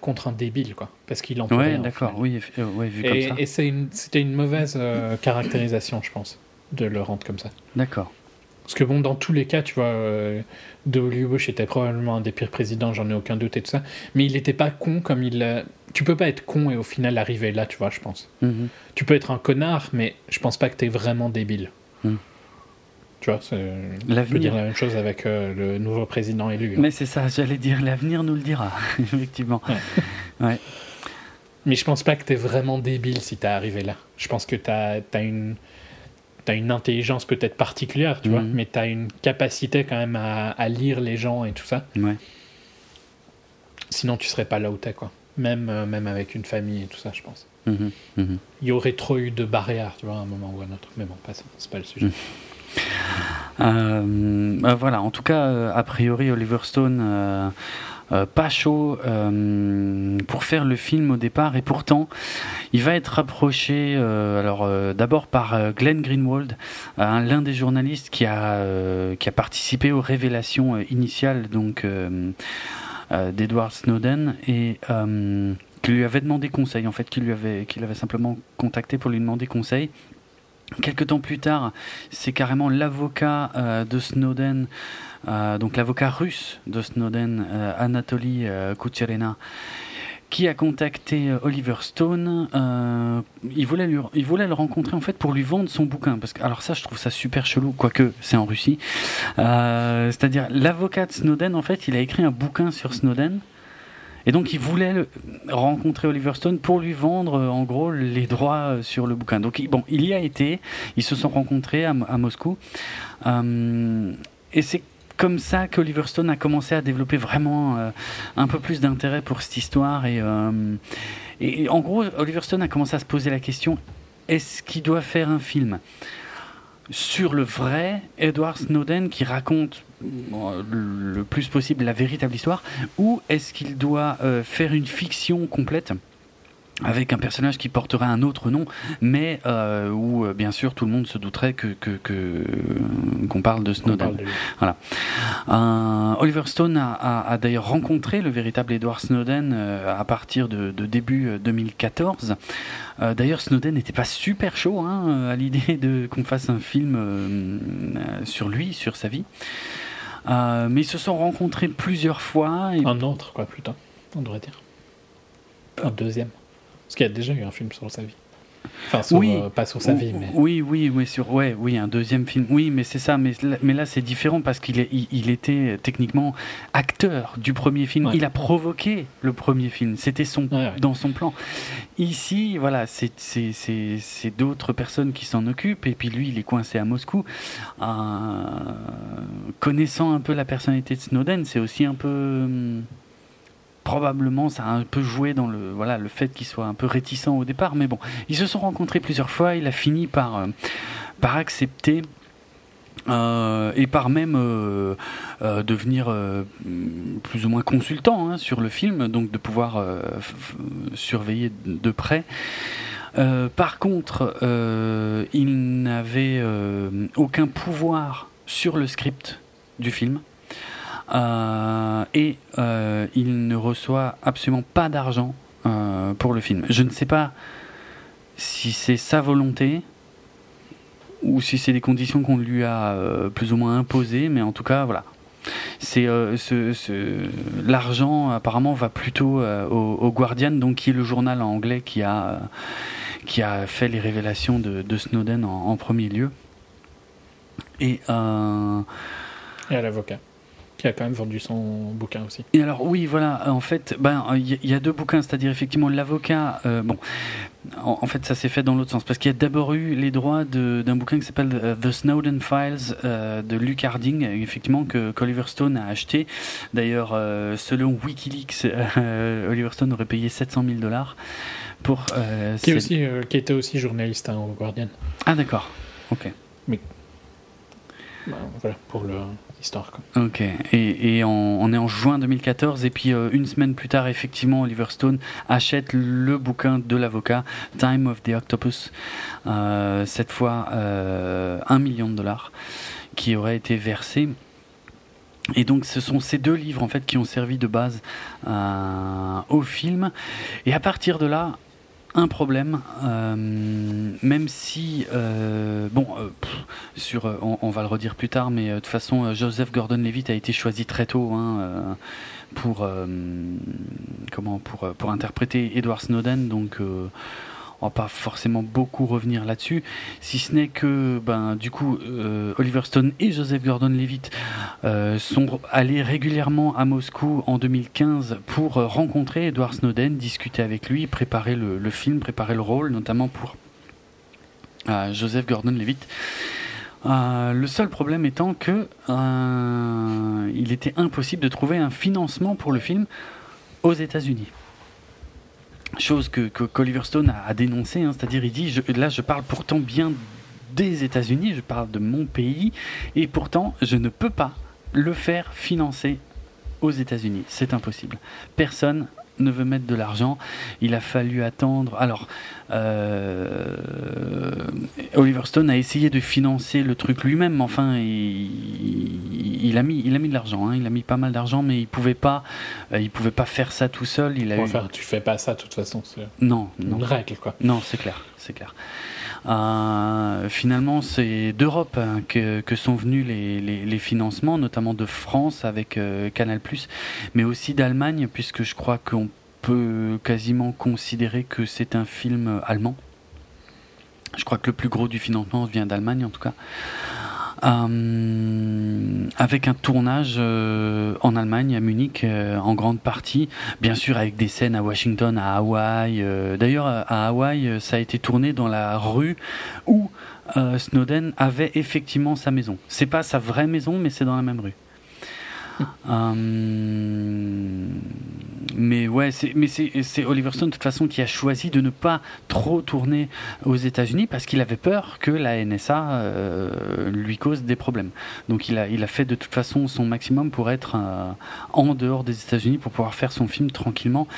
contre un débile, quoi. Parce qu'il en Ouais, d'accord, oui, euh, ouais, vu et, comme ça. Et c'était une, mauvaise euh, caractérisation, je pense, de le rendre comme ça. D'accord. Parce que bon, dans tous les cas, tu vois, de Bush était probablement un des pires présidents, j'en ai aucun doute et tout ça. Mais il n'était pas con comme il. Tu peux pas être con et au final arriver là, tu vois, je pense. Mhm. Tu peux être un connard, mais je pense pas que tu es vraiment débile. Mhm. Tu vois, on peut dire la même chose avec euh, le nouveau président élu. Hein. Mais c'est ça, j'allais dire, l'avenir nous le dira, effectivement. Ouais. Mais je pense pas que tu es vraiment débile si tu es arrivé là. Je pense que tu as, une, as une intelligence peut-être particulière, tu vois, mhm. mais tu as une capacité quand même à, lire les gens et tout ça. Ouais. Sinon, tu serais pas là où tu es, quoi. Même, euh, même avec une famille et tout ça, je pense. Mhm. Mhm. Il y aurait trop eu de barrières, tu vois, à un moment ou à un autre. Mais bon, c'est pas le sujet. Euh, bah voilà, en tout cas, euh, a priori, Oliver Stone. Euh, pas chaud pour faire le film au départ et pourtant il va être rapproché alors d'abord par Glenn Greenwald l'un des journalistes qui a qui a participé aux révélations initiales donc d'Edward Snowden et qui lui avait demandé conseil en fait qui lui avait qui l'avait simplement contacté pour lui demander conseil Quelques temps plus tard, c'est carrément l'avocat euh, de Snowden, euh, donc l'avocat russe de Snowden, euh, Anatoly Kucherena, qui a contacté Oliver Stone. il, voulait il voulait le rencontrer en fait pour lui vendre son bouquin. Parce que, alors ça, je trouve ça super chelou, quoique c'est en Russie. C'est-à-dire, l'avocat de Snowden, en fait, il a écrit un bouquin sur Snowden. Et donc il voulait rencontrer Oliver Stone pour lui vendre euh, en gros les droits euh, sur le bouquin. Donc bon, il y a été, ils se sont rencontrés à, Moscou. Euh, et c'est comme ça qu'Oliver Stone a commencé à développer vraiment un peu plus d'intérêt pour cette histoire. Et, et, en gros, Oliver Stone a commencé à se poser la question, est-ce qu'il doit faire un film? Sur le vrai Edward Snowden qui raconte le plus possible la véritable histoire ou est-ce qu'il doit euh, faire une fiction complète? Avec un personnage qui porterait un autre nom, mais euh, où euh, bien sûr tout le monde se douterait que qu'on parle de Snowden. Voilà. Oliver Stone a, d'ailleurs rencontré le véritable Edward Snowden à partir de, début 2014. d'ailleurs, Snowden n'était pas super chaud hein, à l'idée de qu'on fasse un film sur lui, sur sa vie. Euh, mais ils se sont rencontrés plusieurs fois. Un autre, quoi, plutôt, on devrait dire. Un deuxième. Parce qu'il y a déjà eu un film sur sa vie. Enfin, oui, euh, pas sur sa vie, mais. Oui, oui, oui, sur, ouais, oui, un deuxième film. Oui, mais c'est ça. Mais, mais là, c'est différent parce qu'il il, il, était techniquement acteur du premier film. Il a provoqué le premier film. C'était son, dans son plan. Ici, voilà, c'est d'autres personnes qui s'en occupent. Et puis lui, il est coincé à Moscou. Euh, connaissant un peu la personnalité de Snowden, c'est aussi un peu. Hum, probablement ça a un peu joué dans le voilà le fait qu'il soit un peu réticent au départ mais bon ils se sont rencontrés plusieurs fois il a fini par euh, par accepter euh, et par même euh, devenir plus ou moins consultant hein, sur le film, donc de pouvoir surveiller de près. par contre, il n'avait aucun pouvoir sur le script du film. Euh, et euh, il ne reçoit absolument pas d'argent euh, pour le film. Je ne sais pas si c'est sa volonté ou si c'est des conditions qu'on lui a plus ou moins imposées, mais en tout cas, voilà. C'est ce, l'argent apparemment va plutôt au, Guardian, donc qui est le journal anglais qui a qui a fait les révélations de, Snowden en, premier lieu. Et à l'avocat qui a quand même vendu son bouquin aussi. Et alors oui, voilà, en fait, ben il y, a deux bouquins, c'est-à-dire effectivement l'avocat. Euh, bon, en, fait, ça s'est fait dans l'autre sens parce qu'il y a d'abord eu les droits d'un bouquin qui s'appelle euh, The Snowden Files euh, de Luke Harding, effectivement que qu'Oliver Stone a acheté. D'ailleurs, selon WikiLeaks, Oliver Stone aurait payé 700 000 dollars pour. qui, aussi, qui était aussi journaliste hein, au Guardian. Ah d'accord. Ok. Mais voilà pour le Ok, et, et on, est en juin 2014, et puis euh, une semaine plus tard, effectivement, Oliver Stone achète le bouquin de l'avocat, Time of the Octopus, euh, cette fois euh, un million de dollars, qui aurait été versé. Et donc ce sont ces deux livres en fait qui ont servi de base au film. Et à partir de là, un problème, euh, même si, euh, bon, euh, sur, on, va le redire plus tard, mais de toute façon, Joseph Gordon-Levitt a été choisi très tôt hein, pour, comment, pour, pour interpréter Edward Snowden, donc on va pas forcément beaucoup revenir là-dessus, si ce n'est que ben, du coup euh, Oliver Stone et Joseph Gordon-Levitt euh, sont allés régulièrement à Moscou en 2015 pour rencontrer Edward Snowden, discuter avec lui, préparer le, film, préparer le rôle, notamment pour euh, Joseph Gordon-Levitt. le seul problème étant que il était impossible de trouver un financement pour le film aux États-Unis chose que, que Stone a, dénoncé, hein, c'est-à-dire il dit là je parle pourtant bien des États-Unis, je parle de mon pays, et pourtant je ne peux pas le faire financer aux États-Unis, c'est impossible. Personne ne veut mettre de l'argent. Il a fallu attendre. Alors, euh, Oliver Stone a essayé de financer le truc lui-même. Enfin, il, a mis, il a mis de l'argent. Hein. il a mis pas mal d'argent, mais il pouvait pas, euh, il pouvait pas faire ça tout seul. Il a enfin, tu fais pas ça de toute façon. Non, non. Une règle, quoi. Non, c'est clair, c'est clair. Euh, finalement, c'est d'Europe hein, que, que, sont venus les, les, les, financements, notamment de France avec euh, Canal+, mais aussi d'Allemagne, puisque je crois qu'on peut quasiment considérer que c'est un film allemand. Je crois que le plus gros du financement vient d'Allemagne, en tout cas. Euh, avec un tournage euh, en Allemagne, à Munich, euh, en grande partie, bien sûr avec des scènes à Washington, à Hawaï. D'ailleurs, à Hawaï, ça a été tourné dans la rue où Snowden avait effectivement sa maison. C'est pas sa vraie maison, mais c'est dans la même rue. Euh, mais ouais, mais c'est Oliver Stone de toute façon qui a choisi de ne pas trop tourner aux États-Unis parce qu'il avait peur que la NSA euh, lui cause des problèmes. Donc il a, il a fait de toute façon son maximum pour être euh, en dehors des États-Unis pour pouvoir faire son film tranquillement.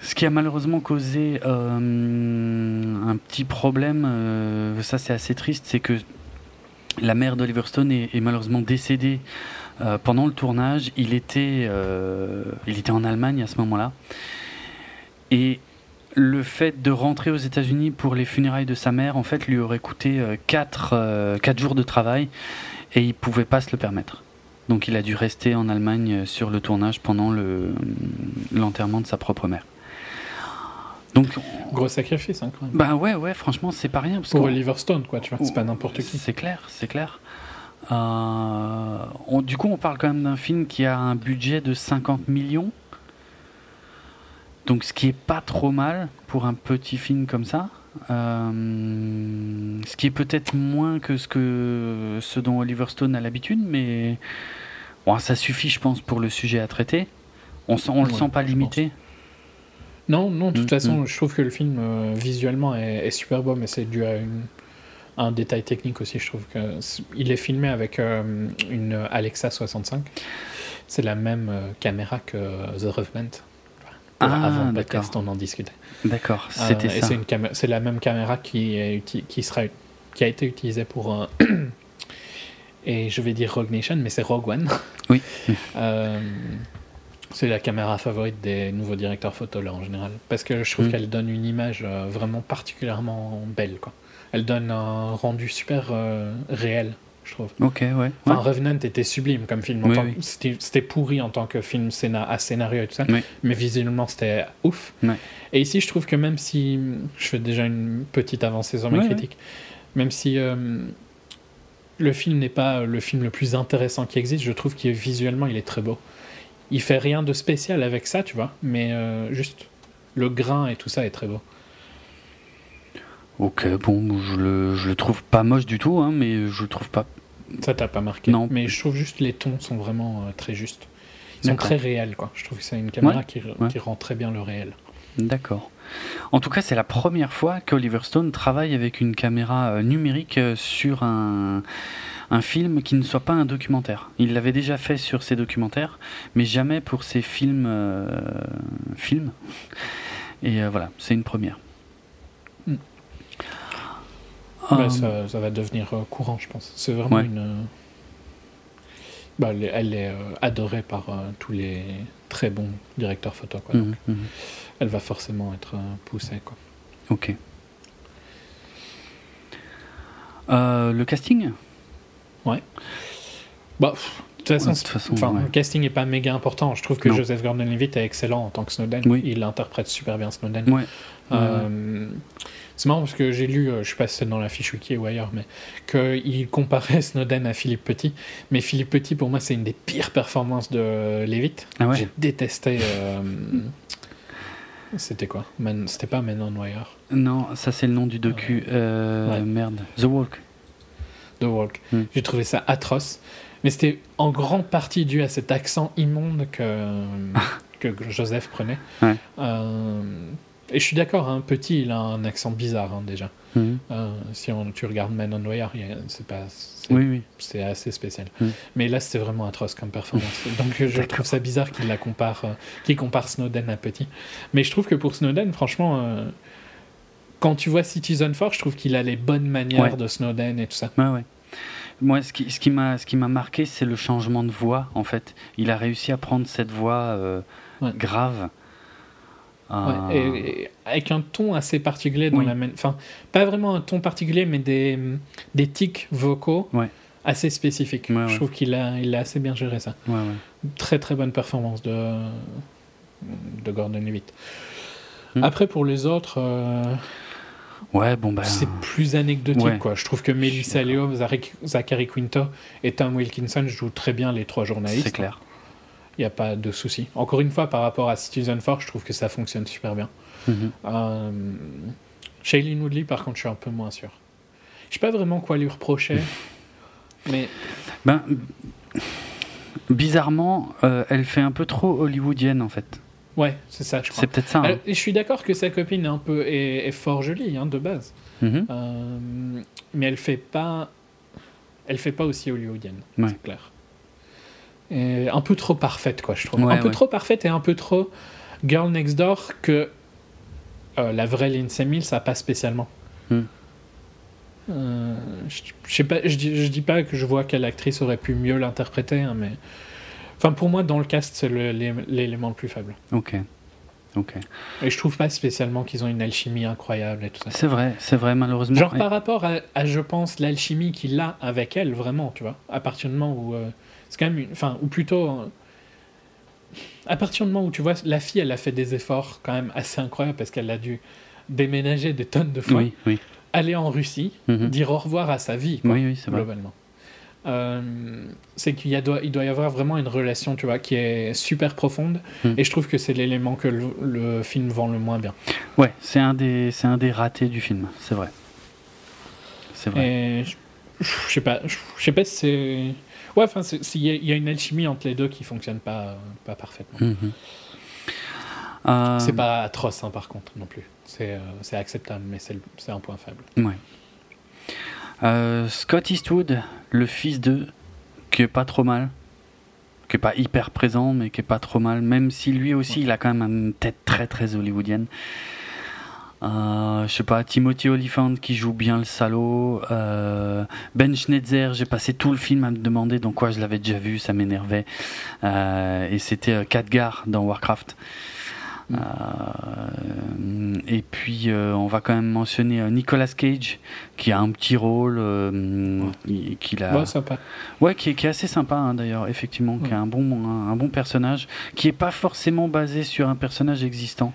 Ce qui a malheureusement causé un petit problème, ça c'est assez triste, c'est que la mère d'Oliver Stone est, est, malheureusement décédée euh, pendant le tournage, il était, euh, il était en Allemagne à ce moment-là. Et le fait de rentrer aux États-Unis pour les funérailles de sa mère, en fait, lui aurait coûté 4 euh, jours de travail et il pouvait pas se le permettre. Donc il a dû rester en Allemagne sur le tournage pendant l'enterrement de sa propre mère. Donc, Gros sacrifice, hein, quand même. Bah ouais, ouais, franchement, c'est pas rien. Parce Pour Oliver Stone, quoi, tu vois, c'est pas n'importe qui. C'est clair, c'est clair. Euh, du coup, on parle quand même d'un film qui a un budget de 50 millions. Donc, ce qui est pas trop mal pour un petit film comme ça. Euh, ce qui est peut-être moins que ce, que ce dont Oliver Stone a l'habitude, mais bon, ça suffit, je pense, pour le sujet à traiter. On, on le sent pas limité. Non, non, de toute mm, façon, mm. je trouve que le film euh, visuellement est, est, super beau, mais c'est dû à une, un détail technique aussi, je trouve qu'il est filmé avec euh, une Alexa 65. C'est la même euh, caméra que The Revenant. Ah, Avant le podcast, on en discutait. D'accord, euh, c'était ça. C'est la même caméra qui, est qui, sera, qui a été utilisée pour. et je vais dire Rogue Nation, mais c'est Rogue One. Oui. c'est la caméra favorite des nouveaux directeurs photo là en général. Parce que je trouve mm. qu'elle donne une image vraiment particulièrement belle. Quoi elle donne un rendu super euh, réel, je trouve. Ok, ouais. Enfin, Revenant était sublime comme film. C'était pourri en tant que film à scénario et tout ça, mais visuellement c'était ouf. Et ici, je trouve que même si je fais déjà une petite avancée sur mes critiques, même si euh, le film n'est pas le film le plus intéressant qui existe, je trouve que visuellement il est très beau. Il fait rien de spécial avec ça, tu vois, mais euh, juste le grain et tout ça est très beau. Ok, bon, je le, je le trouve pas moche du tout, hein, mais je le trouve pas. Ça t'a pas marqué Non. Mais je trouve juste les tons sont vraiment euh, très justes. Ils sont très réels, quoi. Je trouve que c'est une caméra qui, qui, rend très bien le réel. D'accord. En tout cas, c'est la première fois qu'Oliver Stone travaille avec une caméra euh, numérique euh, sur un, un film qui ne soit pas un documentaire. Il l'avait déjà fait sur ses documentaires, mais jamais pour ses films. Euh, films. Et euh, voilà, c'est une première. Hmm. Bah, ça, va devenir courant, je pense. C'est vraiment une. Bah, elle est, adorée par tous les très bons directeurs photo. Quoi, mhm, mhm. Elle va forcément être poussée. Quoi. Ok. Euh, le casting? Ouais. Bah, de toute façon, enfin, le casting n'est pas méga important. Je trouve que Joseph Gordon-Levitt est excellent en tant que Snowden. Il interprète super bien Snowden. Euh, c'est marrant parce que j'ai lu, euh, je sais pas si c'est dans la fiche wiki ou ailleurs, mais qu'il comparait Snowden à Philippe Petit. Mais Philippe Petit, pour moi, c'est une des pires performances de Levitt. Ah j'ai détesté. C'était quoi? C'était pas Men on Wire Non, ça c'est le nom du docu. Euh, merde. The Walk. The Walk. Hmm. J'ai trouvé ça atroce. Mais c'était en grande partie dû à cet accent immonde que, que Joseph prenait. Euh, et je suis d'accord, un hein, petit, il a un accent bizarre hein, déjà. Mhm. Euh, si on, tu regardes Men on Wire, c'est pas, c'est assez spécial. Mhm. Mais là, c'était vraiment atroce comme performance. Donc, je trouve ça bizarre qu'il la compare, euh, qu'il compare Snowden à petit. Mais je trouve que pour Snowden, franchement, euh, quand tu vois Citizen 4, je trouve qu'il a les bonnes manières de Snowden et tout ça. Ouais, Moi, ce qui, ce qui m'a, ce qui m'a marqué, c'est le changement de voix. En fait, il a réussi à prendre cette voix grave et, avec un ton assez particulier dans la Enfin, pas vraiment un ton particulier, mais des, des tics vocaux assez spécifiques. Je trouve qu'il a, il a assez bien géré ça. Très très bonne performance de, de Gordon Levitt. Hmm. Après, pour les autres. Euh, ouais, bon bah... C'est plus anecdotique, quoi. Je trouve que Melissa Leo, Zachary Quinto et Tom Wilkinson jouent très bien les trois journalistes. C'est clair. Il n'y a pas de souci. Encore une fois, par rapport à Citizen Force, je trouve que ça fonctionne super bien. Mm Shailene Woodley, par contre, je suis un peu moins sûr. Je sais pas vraiment quoi lui reprocher, mais. Ben, bizarrement, euh, elle fait un peu trop hollywoodienne en fait. Ouais, c'est ça, je crois. C'est peut-être ça. Hein. je suis d'accord que sa copine est un peu est, fort jolie hein, de base, mhm. euh, mais elle fait pas, elle fait pas aussi hollywoodienne, c'est clair un peu trop parfaite, quoi, je trouve. un peu trop parfaite et un peu trop Girl Next Door que euh, la vraie Lindsay Mills n'a pas spécialement. Hmm. Euh, je, sais pas, je, dis, dis pas que je vois quelle actrice aurait pu mieux l'interpréter, hein, mais enfin pour moi dans le cast c'est l'élément le, plus faible. Ok. Ok. Et je trouve pas spécialement qu'ils ont une alchimie incroyable et tout ça. C'est vrai, c'est vrai malheureusement. Genre par rapport à, je pense l'alchimie qu'il a avec elle vraiment, tu vois, à partir du moment où euh, c'est quand même Enfin, ou plutôt. À partir du moment où tu vois, la fille, elle a fait des efforts quand même assez incroyables parce qu'elle a dû déménager des tonnes de fois. Aller en Russie, mhm. dire au revoir à sa vie, quoi, globalement. Euh, c'est qu'il doit, il doit y avoir vraiment une relation, tu vois, qui est super profonde. Mhm. Et je trouve que c'est l'élément que le, film vend le moins bien. Ouais, c'est un des, c'est un des ratés du film, c'est vrai. C'est vrai. Et je, je sais pas, je sais pas si c'est Ouais, enfin, il y, a une alchimie entre les deux qui fonctionne pas, pas parfaitement. Mhm. Euh, c'est pas atroce, hein, par contre, non plus. C'est euh, acceptable, mais c'est un point faible. Ouais. Euh, Scott Eastwood, le fils de, qui est pas trop mal, qui est pas hyper présent, mais qui est pas trop mal, même si lui aussi, il a quand même une tête très très hollywoodienne. Euh, je sais pas, Timothy Oliphant qui joue bien le salaud. Euh, ben Schneider, j'ai passé tout le film à me demander dans quoi je l'avais déjà vu, ça m'énervait. Euh, et c'était Khadgar dans Warcraft. et puis on va quand même mentionner Nicolas Cage qui a un petit rôle ouais. qu'il a sympa. ouais qui est, qui est assez sympa hein, d'ailleurs effectivement qui a un bon un, bon personnage qui est pas forcément basé sur un personnage existant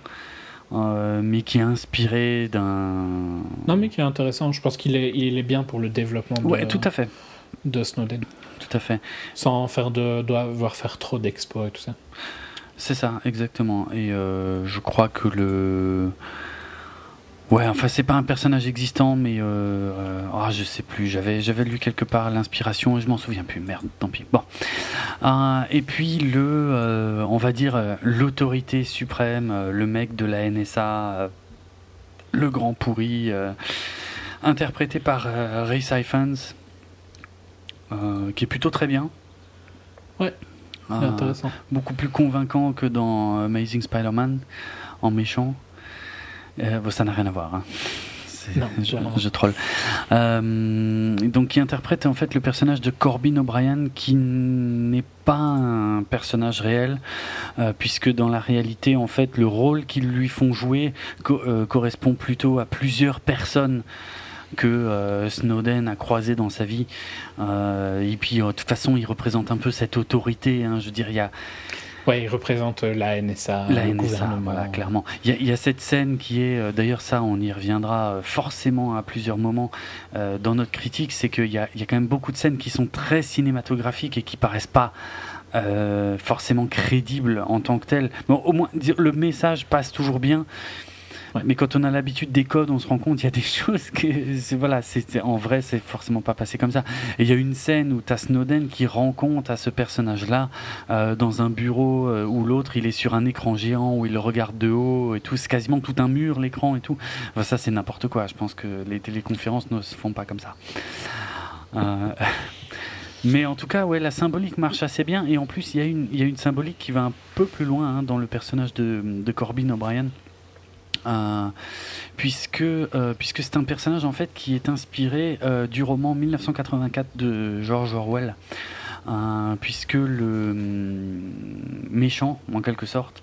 euh, mais qui est inspiré d'un. Non, mais qui est intéressant. Je pense qu'il est, il est bien pour le développement de, ouais, tout à fait. de Snowden. Tout à fait. Sans faire de, devoir faire trop d'expos et tout ça. C'est ça, exactement. Et euh, je crois que le Ouais, enfin c'est pas un personnage existant, mais euh, euh, ah, je sais plus. J'avais j'avais lu quelque part l'inspiration et je m'en souviens plus. Merde, tant pis. Bon. Euh, et puis le, euh, on va dire l'autorité suprême, le mec de la NSA, le grand pourri, interprété par Ray Siphons. qui est plutôt très bien. Ouais. intéressant. Beaucoup plus convaincant que dans Amazing Spider-Man en méchant. Bon, ça n'a rien à voir. Hein. Non, je, je, troll. Euh, donc, qui interprète en fait le personnage de Corbin O'Brien, qui n'est pas un personnage réel, euh, puisque dans la réalité, en fait, le rôle qu'ils lui font jouer euh, correspond plutôt à plusieurs personnes que Snowden a croisé dans sa vie. et puis, de toute façon, il représente un peu cette autorité. Hein, je veux dire, il y a Ouais, il représente euh, la NSA. La NSA, voilà, clairement. Il y, a, cette scène qui est, euh, d'ailleurs, ça, on y reviendra euh, forcément à plusieurs moments dans notre critique, c'est qu'il y a, y a quand même beaucoup de scènes qui sont très cinématographiques et qui paraissent pas. forcément crédibles en tant que telles. Bon, au moins, le message passe toujours bien, mais quand on a l'habitude des codes, on se rend compte qu'il y a des choses que, voilà, c'est, en vrai, c'est forcément pas passé comme ça. Et il y a une scène où tu as Snowden qui rend compte à ce personnage-là euh, dans un bureau euh, où l'autre, il est sur un écran géant, où il le regarde de haut et tout. C'est quasiment tout un mur, l'écran et tout. ça, c'est n'importe quoi. Je pense que les téléconférences ne se font pas comme ça. Euh, mais en tout cas, ouais, la symbolique marche assez bien. Et en plus, il y, y a une symbolique qui va un peu plus loin hein, dans le personnage de, de Corbin O'Brien. Euh, puisque, euh, puisque c'est un personnage en fait qui est inspiré euh, du roman 1984 de George Orwell. puisque le mm, méchant, en quelque sorte,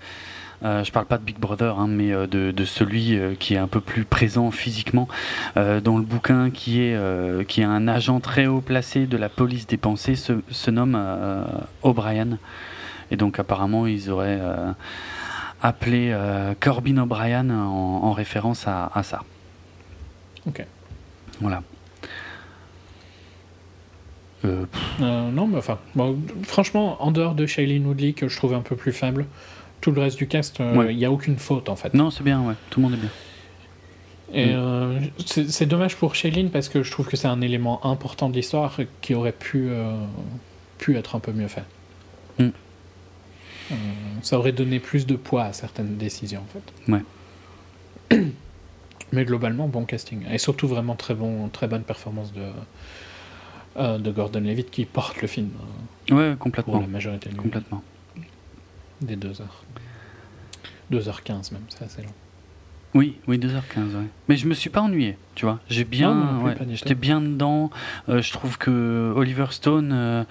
je parle pas de Big Brother, hein, mais de, de, celui qui est un peu plus présent physiquement dans le bouquin, qui est, qui est un agent très haut placé de la police des pensées, se, se nomme O'Brien. Et donc apparemment ils auraient appelé euh, Corbin O'Brien en, référence à, ça. Ok. Voilà. Euh, euh, non, mais enfin, franchement, en dehors de Shailene Woodley, que je trouve un peu plus faible, tout le reste du cast, il n'y a aucune faute en fait. Non, c'est bien, ouais. Tout le monde est bien. Et mm. c'est dommage pour Shailene parce que je trouve que c'est un élément important de l'histoire qui aurait pu, pu être un peu mieux fait. Mm. Euh, ça aurait donné plus de poids à certaines décisions, en fait. Ouais. Mais globalement, bon casting. Et surtout, vraiment très, bon, très bonne performance de, euh, de Gordon Levitt qui porte le film. Euh, ouais, complètement. Pour la majorité de Complètement. Des 2 heures. 2h15 même, c'est assez long. Oui, oui, 2h15, ouais. Mais je me suis pas ennuyé, tu vois. J'ai bien, j'étais bien dedans. je trouve que Oliver Stone,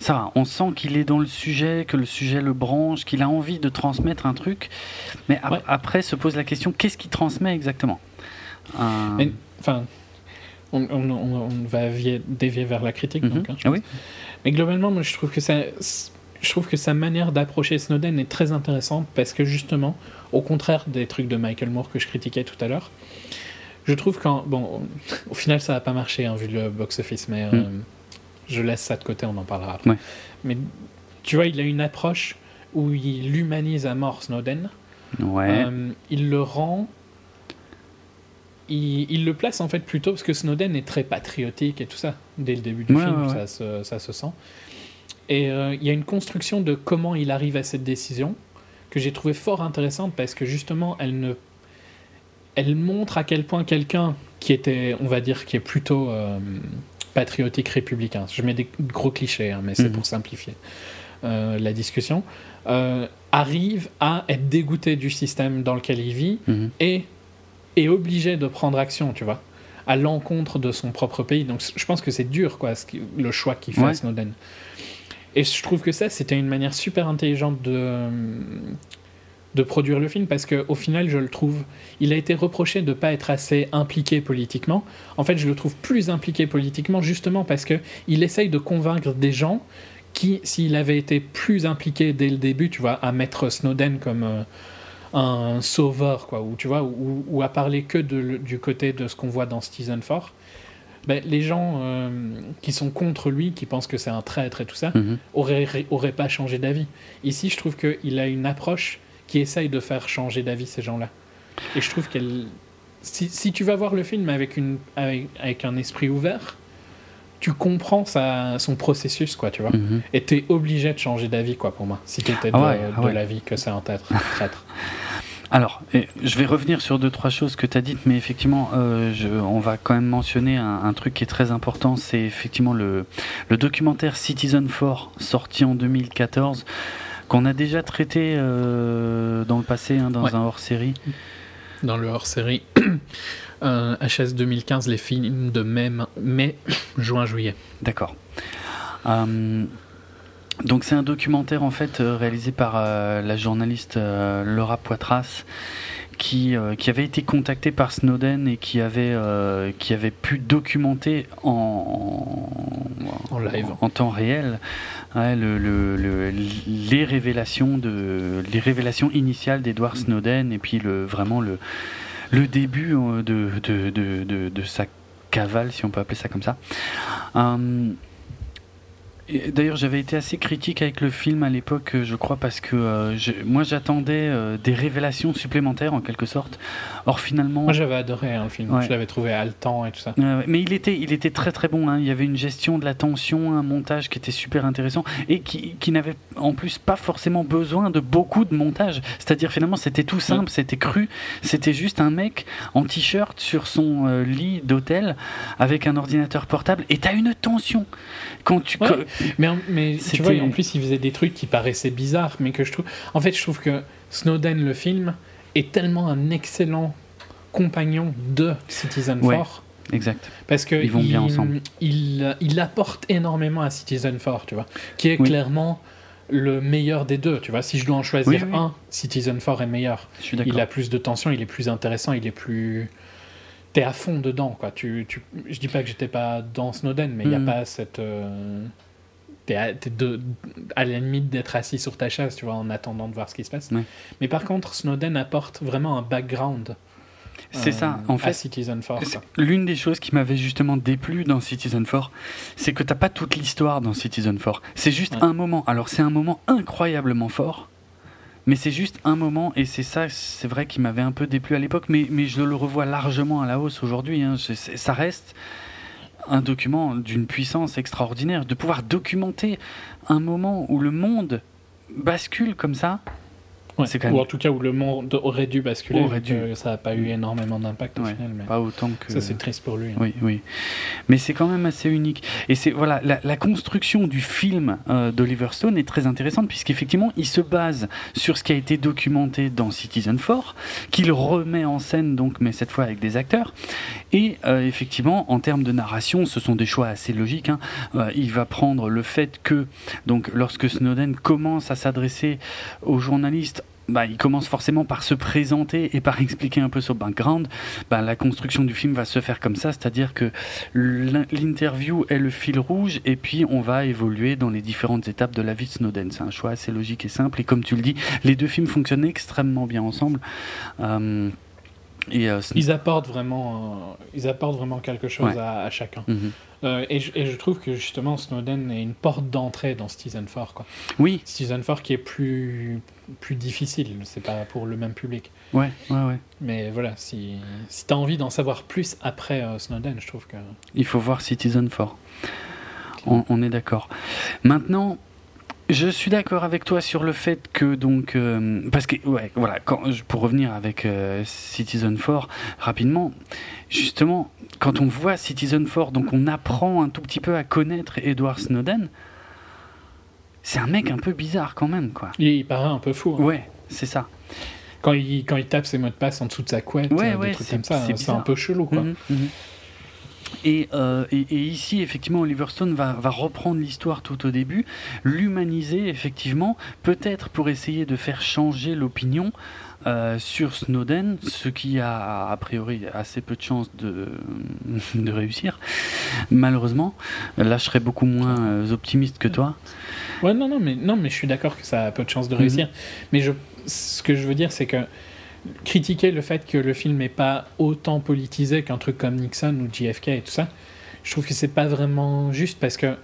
ça va, on sent qu'il est dans le sujet, que le sujet le branche, qu'il a envie de transmettre un truc. Mais après se pose la question, qu'est-ce qu'il transmet exactement? Euh, Enfin, on, va dévier vers la critique. Mhm. donc, hein, ah oui Mais globalement, moi, je trouve que ça, je trouve que sa manière d'approcher Snowden est très intéressante parce que justement, au contraire des trucs de Michael Moore que je critiquais tout à l'heure, je trouve qu'en bon, au final, ça n'a pas marché hein, vu le box-office, mais mm. euh, je laisse ça de côté, on en parlera après. Mais tu vois, il a une approche où il humanise à mort Snowden. Ouais. Euh, il le rend. Il, le place en fait plutôt parce que Snowden est très patriotique et tout ça. Dès le début du film, ça, se, ça, se, sent. Et euh, il y a une construction de comment il arrive à cette décision que j'ai trouvé fort intéressante parce que justement, elle ne. Elle montre à quel point quelqu'un qui était, on va dire, qui est plutôt. Euh, patriotique républicain. Je mets des gros clichés, hein, mais c'est mhm. pour simplifier euh, la discussion. Euh, arrive à être dégoûté du système dans lequel il vit mhm. et est obligé de prendre action, tu vois, à l'encontre de son propre pays. Donc je pense que c'est dur, quoi, le choix qu'il fait Snowden. Et je trouve que ça, c'était une manière super intelligente de, de produire le film parce qu'au final, je le trouve, il a été reproché de ne pas être assez impliqué politiquement. En fait, je le trouve plus impliqué politiquement justement parce que il essaye de convaincre des gens qui, s'il avait été plus impliqué dès le début, tu vois, à mettre Snowden comme euh, un sauveur, quoi, ou tu vois, ou, à parler que du côté de ce qu'on voit dans Citizen 4, ben, les gens euh, qui sont contre lui, qui pensent que c'est un traître et tout ça, mm auraient, pas changé d'avis. Ici, je trouve qu'il a une approche qui essaye de faire changer d'avis ces gens-là. Et je trouve qu'elle. Si, si, tu vas voir le film avec, une, avec, un esprit ouvert, tu comprends sa, son processus, quoi, tu vois. Mhm. Et tu es obligé de changer d'avis, quoi, pour moi, si tu étais ah de, ah de l'avis que c'est un traître. Alors, je vais revenir sur deux, trois choses que tu as dites, mais effectivement, euh, on va quand même mentionner un, truc qui est très important, c'est effectivement le, documentaire Citizen 4, sorti en 2014, qu'on a déjà traité euh, dans le passé, hein, dans un hors-série. Dans le hors-série HS 2015, les films de mai, mai juin, juillet. D'accord. Euh, donc c'est un documentaire en fait euh, réalisé par euh, la journaliste euh, Laura Poitras qui, qui avait été contactée par Snowden et qui avait, qui avait pu documenter en, en, live. en, temps réel le, le, les, révélations de, les révélations initiales d'Edward Snowden et puis le, vraiment le, le début de, de, de, de, sa cavale, si on peut appeler ça comme ça. D'ailleurs, j'avais été assez critique avec le film à l'époque, je crois, parce que euh, moi j'attendais euh, des révélations supplémentaires en quelque sorte. Or, finalement. Moi j'avais adoré hein, le film, je l'avais trouvé haletant et tout ça. mais il était, il était très très bon. Hein. Il y avait une gestion de la tension, un montage qui était super intéressant et qui, qui n'avait en plus pas forcément besoin de beaucoup de montage. C'est-à-dire, finalement, c'était tout simple, c'était cru. C'était juste un mec en t-shirt sur son euh, lit d'hôtel avec un ordinateur portable et t'as une tension. Quand tu. Mais, mais tu vois, en plus, il faisait des trucs qui paraissaient bizarres, mais que je trouve. En fait, je trouve que Snowden, le film, est tellement un excellent compagnon de Citizen 4. Exact. Parce que Ils vont il, bien ensemble. Il, il, apporte énormément à Citizen 4, tu vois, qui est clairement le meilleur des deux, tu vois. Si je dois en choisir un, Citizen 4 est meilleur. il a plus de tension, il est plus intéressant, il est plus t'es à fond dedans quoi tu, tu je dis pas que j'étais pas dans Snowden mais il n'y a mm. pas cette euh, t'es à, de, à la limite d'être assis sur ta chaise tu vois en attendant de voir ce qui se passe mais par contre Snowden apporte vraiment un background c'est ça, en fait. Citizen 4. L'une des choses qui m'avait justement déplu dans Citizen 4, c'est que t'as pas toute l'histoire dans Citizen 4. C'est juste un moment. Alors, c'est un moment incroyablement fort, mais c'est juste un moment, et c'est ça, c'est vrai, qui m'avait un peu déplu à l'époque, mais, mais je le revois largement à la hausse aujourd'hui. Hein. Ça reste un document d'une puissance extraordinaire. De pouvoir documenter un moment où le monde bascule comme ça, ou en tout cas où le monde aurait dû basculer, aurait dû. ça n'a pas eu énormément d'impact au final. Mais pas autant que. Ça c'est triste pour lui. Hein. Oui, oui. Mais c'est quand même assez unique. Et c'est voilà, la, construction du film euh, d'Oliver Stone est très intéressante puisqu'effectivement il se base sur ce qui a été documenté dans Citizen 4, qu'il remet en scène donc, mais cette fois avec des acteurs. Et euh, effectivement, en termes de narration, ce sont des choix assez logiques. Hein. Euh, il va prendre le fait que donc lorsque Snowden commence à s'adresser aux journalistes bah, il commence forcément par se présenter et par expliquer un peu son background. Bah, la construction du film va se faire comme ça, c'est-à-dire que l'interview est le fil rouge et puis on va évoluer dans les différentes étapes de la vie de Snowden. C'est un choix assez logique et simple. Et comme tu le dis, les deux films fonctionnent extrêmement bien ensemble. Euh, et, euh, ils apportent vraiment, euh, ils apportent vraiment quelque chose à, chacun. Mhm. Euh, et, je, et, je, trouve que justement Snowden est une porte d'entrée dans Citizen 4. Quoi. Oui. Citizen 4 qui est plus, plus difficile, c'est pas pour le même public. Ouais, ouais, ouais. Mais voilà, si, si tu as envie d'en savoir plus après Snowden, je trouve que. Il faut voir Citizen 4. On, on, est d'accord. Maintenant, je suis d'accord avec toi sur le fait que donc euh, parce que ouais voilà quand, pour revenir avec euh, Citizen 4 rapidement justement quand on voit Citizen 4 donc on apprend un tout petit peu à connaître Edward Snowden c'est un mec un peu bizarre quand même quoi. Il, paraît un peu fou hein. ouais c'est ça. Quand il, quand il tape ses mots de passe en dessous de sa couette ouais, euh, ouais, comme ça c'est un peu chelou quoi. Mhm, Euh, et, ici, effectivement, Oliver Stone va, reprendre l'histoire tout au début, l'humaniser, effectivement, peut-être pour essayer de faire changer l'opinion euh, sur Snowden, ce qui a a priori assez peu de chances de, de réussir, malheureusement. Là, je serais beaucoup moins euh, optimiste que toi. Ouais, non, non, mais, non, mais je suis d'accord que ça a peu de chances de réussir. Mhm. Mais je, ce que je veux dire, c'est que critiquer le fait que le film n'est pas autant politisé qu'un truc comme Nixon ou JFK et tout ça, je trouve que c'est pas vraiment juste parce que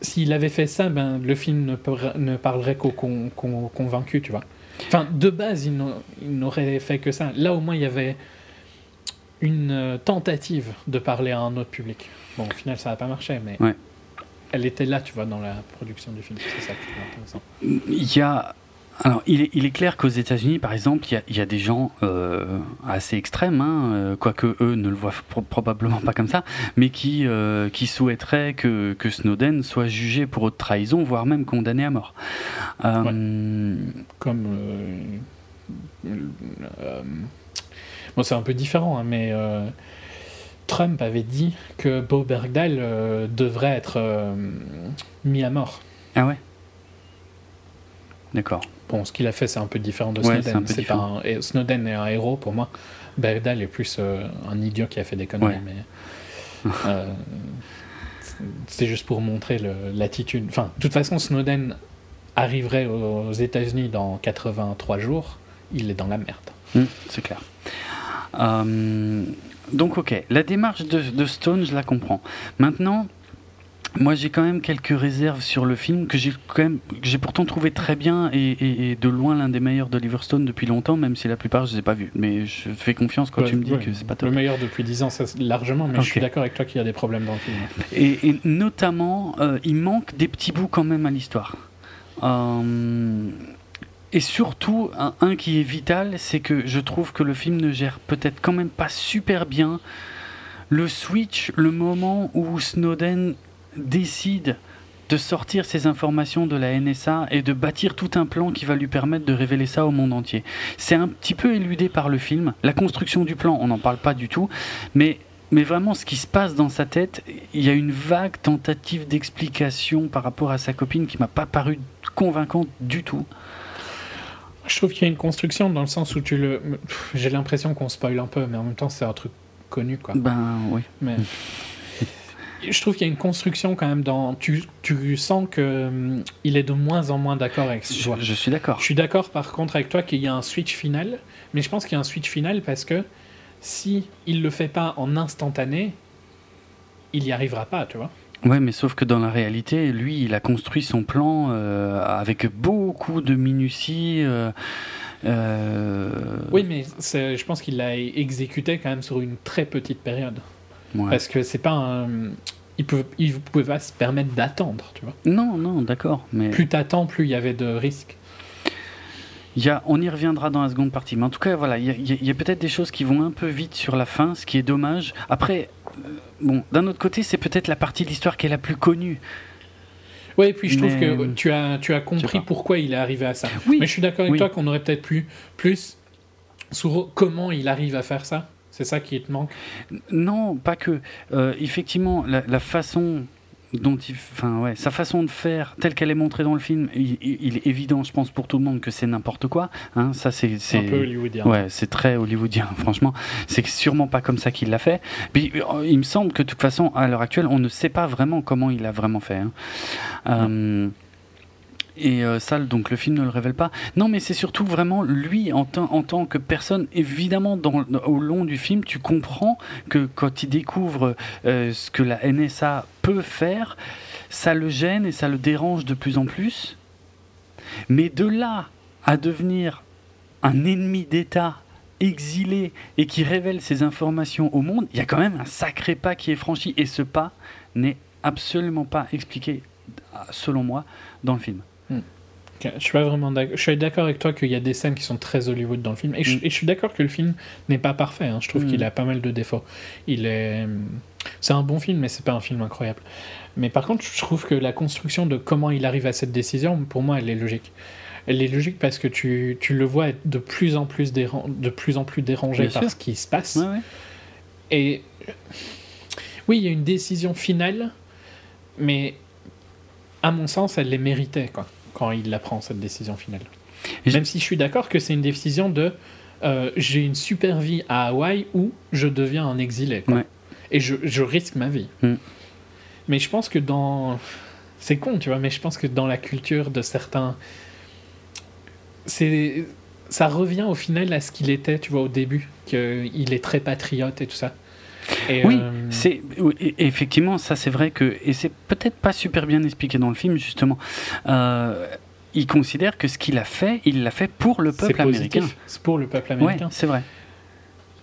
s'il avait fait ça, ben, le film ne, ne parlerait qu'aux convaincus, tu vois. Enfin, de base, il n'aurait fait que ça. Là, au moins, il y avait une euh, tentative de parler à un autre public. Bon, au final, ça n'a pas marché, mais elle était là, tu vois, dans la production du film. C'est ça qui est intéressant. Il y a Alors, il est, il est clair qu'aux États-Unis, par exemple, il y a, il y a des gens euh, assez extrêmes, hein, euh, quoique eux ne le voient pro- probablement pas comme ça, mais qui, euh, qui souhaiteraient que, que Snowden soit jugé pour haute trahison, voire même condamné à mort. Euh, Comme. bon, c'est un peu différent, hein, mais Trump avait dit que Bo Bergdahl devrait être mis à mort. Ah ouais? D'accord. Bon, ce qu'il a fait, c'est un peu différent de Ouais, c'est un Snowden. un- Snowden est un héros pour moi. Bergdahl est plus euh, un idiot qui a fait des conneries, Ouais. mais. euh, c'est juste pour montrer l'attitude. Enfin, de toute façon, Snowden arriverait aux États-Unis dans 83 jours. Il est dans la merde. Hum, c'est clair. Euh, donc, ok, la démarche de, de Stone, je la comprends. Maintenant, moi, j'ai quand même quelques réserves sur le film que j'ai quand même, j'ai pourtant trouvé très bien et, et- et de loin l'un des meilleurs d'Oliver Stone depuis longtemps, même si la plupart je les ai pas vus. Mais je fais confiance quand Ouais, tu me dis ouais. que c'est pas top. Le meilleur depuis 10 ans, ça, largement, mais je suis d'accord avec toi qu'il y a des problèmes dans le film. Et, et notamment, euh, il manque des petits bouts quand même à l'histoire. Euh, et surtout, un, un qui est vital, c'est que je trouve que le film ne gère peut-être quand même pas super bien le switch, le moment où Snowden décide de sortir ces informations de la NSA et de bâtir tout un plan qui va lui permettre de révéler ça au monde entier. C'est un petit peu éludé par le film. La construction du plan, on n'en parle pas du tout, mais mais vraiment, ce qui se passe dans sa tête, il y a une vague tentative d'explication par rapport à sa copine qui m'a pas paru convaincante du tout. Je trouve qu'il y a une construction dans le sens où tu le. J'ai l'impression qu'on spoil un peu, mais en même temps, c'est un truc connu, quoi. Ben oui. Mais je trouve qu'il y a une construction quand même dans. Tu, tu sens que hum, il est de moins en moins d'accord avec Je, toi. je suis d'accord. Je suis d'accord par contre avec toi qu'il y a un switch final, mais je pense qu'il y a un switch final parce que si il le fait pas en instantané, il y arrivera pas, tu vois. Ouais, mais sauf que dans la réalité, lui, il a construit son plan euh, avec beaucoup de minutie. euh, euh, Oui, mais je pense qu'il l'a exécuté quand même sur une très petite période. Ouais. Parce que c'est pas un. Il peut, il pouvait pas se permettre d'attendre, tu vois. Non, non, d'accord. Mais Plus t'attends, plus il y avait de risques. il y a, on y reviendra dans la seconde partie. Mais en tout cas, voilà, il y a, y peut-être des choses qui vont un peu vite sur la fin, ce qui est dommage. Après, euh, bon, d'un autre côté, c'est peut-être la partie de l'histoire qui est la plus connue. Ouais, et puis je trouve que tu as, tu as compris pourquoi il est arrivé à ça. Oui. Mais je suis d'accord avec Oui. toi qu'on aurait peut-être plus, plus sur comment il arrive à faire ça. C'est ça qui te manque? Non, pas que. Euh, effectivement, la, la façon dont il, enfin ouais, sa façon de faire, telle qu'elle est montrée dans le film, il, est évident, je pense, pour tout le monde que c'est n'importe quoi. Hein, ça, c'est, un peu hollywoodien. Ouais, c'est très hollywoodien, franchement. C'est sûrement pas comme ça qu'il l'a fait. Puis, euh, il me semble que de toute façon, à l'heure actuelle, on ne sait pas vraiment comment il a vraiment fait. hein. Euh, et euh, ça, donc le film ne le révèle pas. Non, mais c'est surtout vraiment lui en, tant- que personne. Évidemment, au long du film, tu comprends que quand il découvre euh, ce que la NSA peut faire, ça le gêne et ça le dérange de plus en plus. Mais de là à devenir un ennemi d'État exilé et qui révèle ses informations au monde, il y a quand même un sacré pas qui est franchi et ce pas n'est absolument pas expliqué, selon moi, dans le film. Je suis pas vraiment d'accord. Je suis d'accord avec toi qu'il y a des scènes qui sont très Hollywood dans le film. Et, je, Mm. et je suis d'accord que le film n'est pas parfait. hein. Je trouve Mm. qu'il a pas mal de défauts. Il est. C'est un bon film, mais c'est pas un film incroyable. Mais par contre, je trouve que la construction de comment il arrive à cette décision, pour moi, elle est logique. Elle est logique parce que tu, tu le vois être de plus en plus, déran- de plus, en plus dérangé Bien par sûr. ce qui se passe. Ouais, ouais. Et oui, il y a une décision finale, mais à mon sens, elle les méritait quoi, quand il la prend, cette décision finale. Et Même si je suis d'accord que c'est une décision de euh, j'ai une super vie à Hawaï ou je deviens un exilé. quoi. Ouais. Et je, je risque ma vie. Mm. Mais je pense que dans. C'est con, tu vois, mais je pense que dans la culture de certains. C'est. Ça revient au final à ce qu'il était, tu vois, au début, qu'il est très patriote et tout ça. Et, Oui, euh, c'est oui, et- effectivement ça c'est vrai que et c'est peut-être pas super bien expliqué dans le film justement. Euh, il considère que ce qu'il a fait, il l'a fait pour le peuple américain. C'est pour le peuple Ouais, américain. c'est vrai.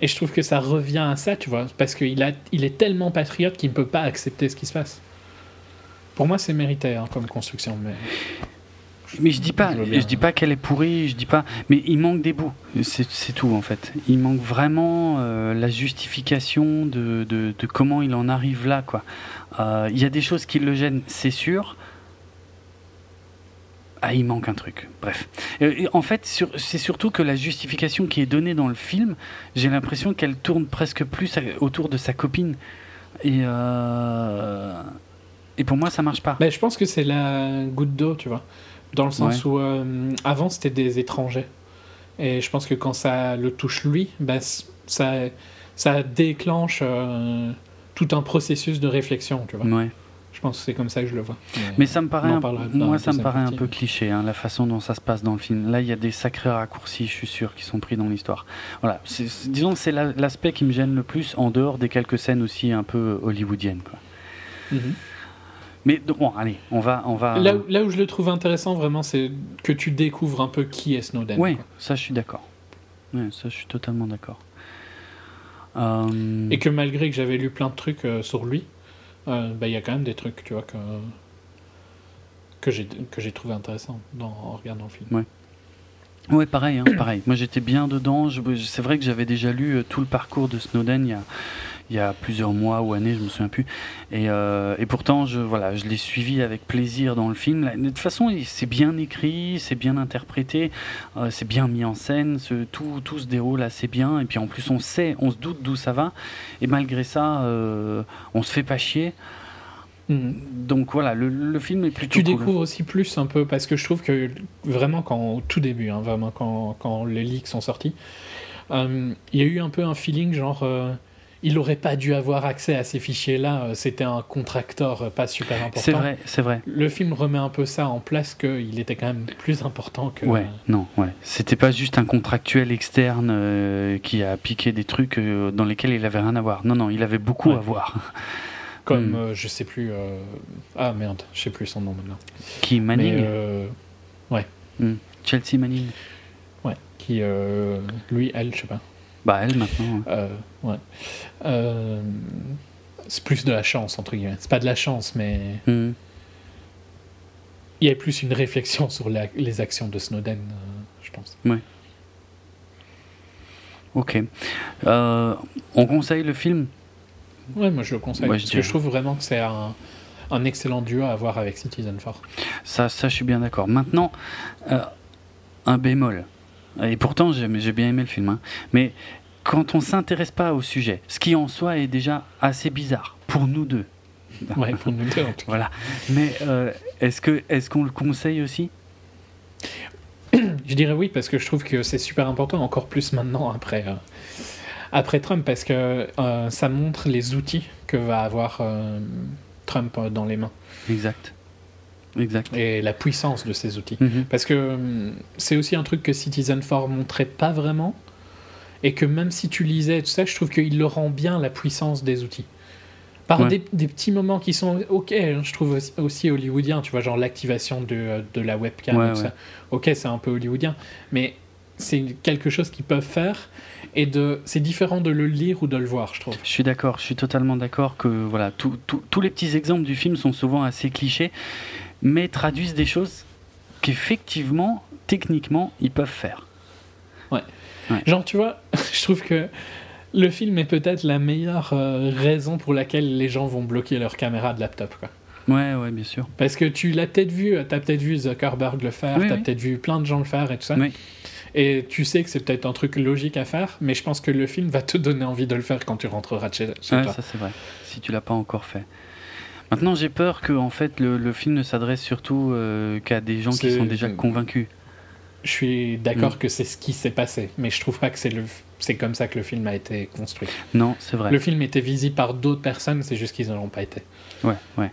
Et je trouve que ça revient à ça, tu vois, parce qu'il a, il est tellement patriote qu'il ne peut pas accepter ce qui se passe. Pour moi, c'est mérité hein, comme construction, mais mais je dis pas, je, dis pas qu'elle est pourrie, je dis pas, mais il manque des bouts. C'est tout en fait. Il manque vraiment euh, la justification de, de, de, comment il en arrive là, quoi. Euh, il y a des choses qui le gênent, c'est sûr. Ah, il manque un truc. Bref. en fait, c'est surtout que la justification qui est donnée dans le film, j'ai l'impression qu'elle tourne presque plus autour de sa copine. Et, euh, et pour moi, ça marche pas. Mais je pense que c'est la goutte d'eau, tu vois. Dans le sens où euh, avant, c'était des étrangers. Et je pense que quand ça le touche lui, bah, ça, ça déclenche euh, tout un processus de réflexion, tu vois. Ouais. Je pense que c'est comme ça que je le vois. Mais, ça me paraît, un, moi, ça me paraît un peu cliché, hein, la façon dont ça se passe dans le film. Là, il y a des sacrés raccourcis, je suis sûr, qui sont pris dans l'histoire. Voilà, disons que c'est l'aspect qui me gêne le plus, en dehors des quelques scènes aussi un peu hollywoodiennes. Quoi. Mm-hmm. Mais bon, allez, on va. On va... Là, où, là où je le trouve intéressant, vraiment, c'est que tu découvres un peu qui est Snowden. Oui, ça, je suis d'accord. Ouais, ça, je suis totalement d'accord. Euh, Et que malgré que j'avais lu plein de trucs euh, sur lui, euh, bah, il y a quand même des trucs, tu vois, que, que j'ai trouvé intéressants dans, en regardant le film. Ouais. Ouais, pareil, hein, pareil. Moi, j'étais bien dedans. C'est vrai que j'avais déjà lu tout le parcours de Snowden il y a, il y a plusieurs mois ou années, je me souviens plus. Et, euh, et pourtant, je, voilà, je l'ai suivi avec plaisir dans le film. De toute façon, c'est bien écrit, c'est bien interprété, euh, c'est bien mis en scène, ce, tout, tout se déroule assez bien. Et puis en plus, on sait, on se doute d'où ça va. Et malgré ça, euh, on se fait pas chier. Mm. Donc voilà, le, le, film est plutôt. Tu découvres aussi plus un peu parce que je trouve que vraiment quand au tout début, hein, vraiment quand, quand les leaks sont sortis, il y a eu un peu un feeling genre il n'aurait pas dû avoir accès à ces fichiers-là. Euh, c'était un contracteur euh, pas super important. C'est vrai, c'est vrai. Le film remet un peu ça en place qu'il était quand même plus important que. Ouais, non, ouais. C'était pas juste un contractuel externe euh, qui a piqué des trucs dans lesquels il avait rien à voir. Non, non, il avait beaucoup à voir. Comme hmm. je sais plus. Ah merde, je sais plus son nom maintenant. Qui Manning. Ouais. Hmm. Chelsea Manning. Ouais. Qui lui, elle, je sais pas. Bah, elle maintenant. Euh, ouais. Euh, c'est plus de la chance, entre guillemets. C'est pas de la chance, mais. Hmm. Il y a plus une réflexion sur les actions de Snowden, euh, je pense. Ouais. Ok. on conseille le film? Ouais, moi je le conseille. parce que je trouve vraiment que c'est un, un, excellent duo à voir avec Citizen 4. Ça, ça je suis bien d'accord. Maintenant, un bémol. Et pourtant, j'ai bien aimé le film. Hein. Mais quand on s'intéresse pas au sujet, ce qui en soi est déjà assez bizarre pour nous deux. Ouais, pour nous deux Voilà. Mais euh, est-ce que est-ce qu'on le conseille aussi? Je dirais oui parce que je trouve que c'est super important, encore plus maintenant après euh, après Trump, parce que euh, ça montre les outils que va avoir Trump dans les mains. Exact. Exact. Et la puissance de ces outils. Mhm. Parce que hum, c'est aussi un truc que Citizen 4 montrait pas vraiment. Et que même si tu lisais tout ça, je trouve qu'il le rend bien la puissance des outils. Par des, petits moments qui sont ok, hein, je trouve aussi, hollywoodien, tu vois, genre l'activation de, de, la webcam. Ça. Ok, c'est un peu hollywoodien, mais c'est quelque chose qu'ils peuvent faire et de c'est différent de le lire ou de le voir je trouve je suis d'accord je suis totalement d'accord que voilà tous les petits exemples du film sont souvent assez clichés mais traduisent des choses qu'effectivement, techniquement, ils peuvent faire. Ouais. Genre, tu vois, je trouve que le film est peut-être la meilleure euh, raison pour laquelle les gens vont bloquer leur caméra de laptop, quoi. Ouais, ouais, bien sûr. Parce que tu l'as peut-être vu, t'as peut-être vu Zuckerberg le faire, tu t'as peut-être vu plein de gens le faire et tout ça. Et tu sais que c'est peut-être un truc logique à faire, mais je pense que le film va te donner envie de le faire quand tu rentreras chez, chez ouais, toi. Ça, c'est vrai. Si tu l'as pas encore fait. Maintenant, j'ai peur que en fait, le, film ne s'adresse surtout euh, qu'à des gens qui sont déjà convaincus. Je suis d'accord mm. que c'est ce qui s'est passé, mais je trouve pas que c'est le c'est comme ça que le film a été construit. Non, c'est vrai. Le film était visible par d'autres personnes, c'est juste qu'ils n'en ont pas été. Ouais, ouais.